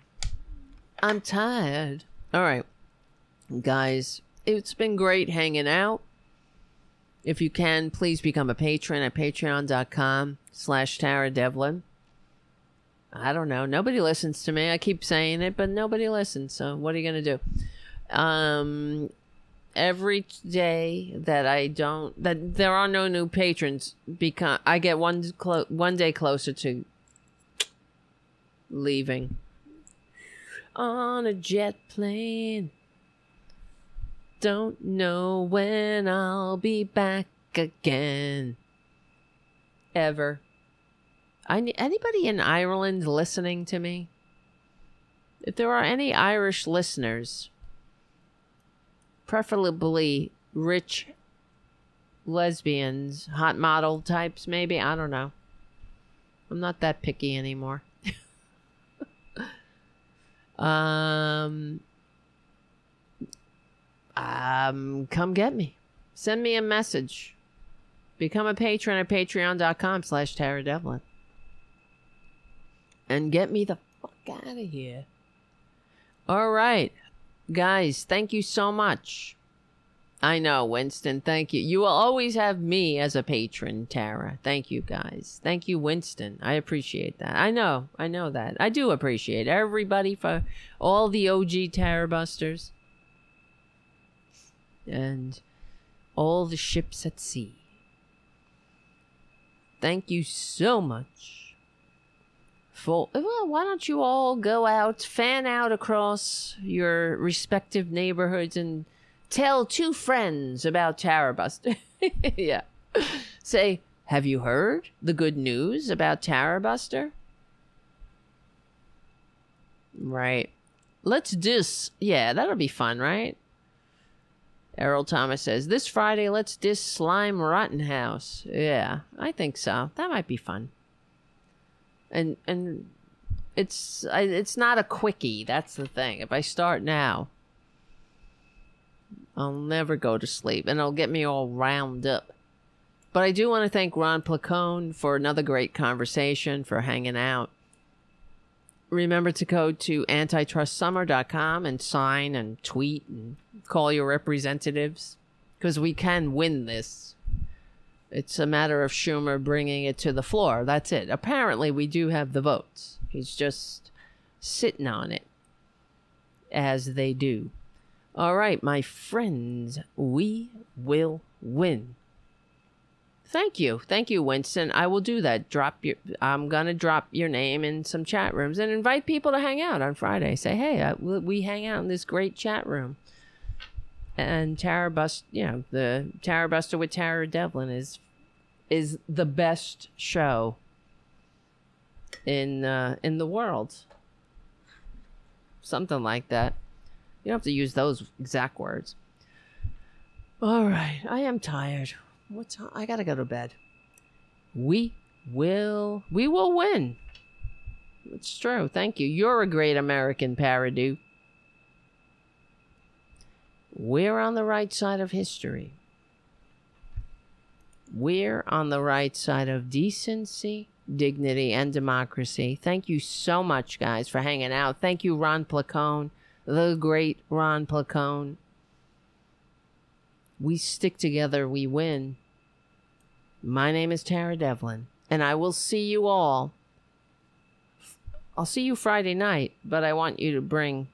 I'm tired. All right. Guys, it's been great hanging out. If you can, please become a patron at patreon.com slash Tara Devlin. I don't know. Nobody listens to me. I keep saying it, but nobody listens. So what are you going to do? Um, every day that I don't that there are no new patrons because I get one clo- one day closer to leaving on a jet plane. Don't know when I'll be back again. Ever. I anybody in Ireland listening to me? If there are any Irish listeners, preferably rich lesbians, hot model types, maybe. I don't know. I'm not that picky anymore. um, um, come get me. Send me a message. Become a patron at patreon.com slash Tara Devlin. And get me the fuck out of here. All right. Guys, thank you so much. I know, Winston. Thank you. You will always have me as a patron, Tara. Thank you, guys. Thank you, Winston. I appreciate that. I know. I know that. I do appreciate everybody for all the OG Tara Busters and all the ships at sea. Thank you so much for. Uh, well, why don't you all go out, fan out across your respective neighborhoods and tell two friends about Tara Buster? yeah. Say, have you heard the good news about Tara Buster? Right. Let's diss. Yeah, that'll be fun, right? Errol Thomas says, This Friday, let's diss Slime Rottenhouse. Yeah, I think so. That might be fun. And and it's it's not a quickie. That's the thing. If I start now, I'll never go to sleep, and it'll get me all round up. But I do want to thank Ron Placone for another great conversation, for hanging out. Remember to go to antitrustsummer.com and sign and tweet and call your representatives because we can win this. It's a matter of Schumer bringing it to the floor. That's it. Apparently, we do have the votes. He's just sitting on it as they do. All right, my friends, we will win. Thank you. Thank you, Winston. I will do that. Drop your I'm going to drop your name in some chat rooms and invite people to hang out on Friday. Say, "Hey, uh, we hang out in this great chat room." And Tara Bust, you know, the Tara Buster with Tara Devlin is is the best show in uh, in the world. Something like that. You don't have to use those exact words. All right, I am tired. What time? I gotta go to bed. We will. We will win. It's true. Thank you. You're a great American parody. We're on the right side of history. We're on the right side of decency, dignity, and democracy. Thank you so much, guys, for hanging out. Thank you, Ron Placone, the great Ron Placone. We stick together, we win. My name is Tara Devlin, and I will see you all. I'll see you Friday night, but I want you to bring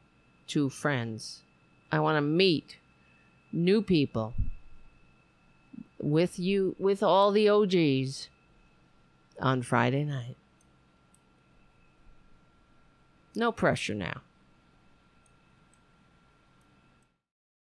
two friends. I want to meet new people with you, with all the OGs on Friday night. No pressure now.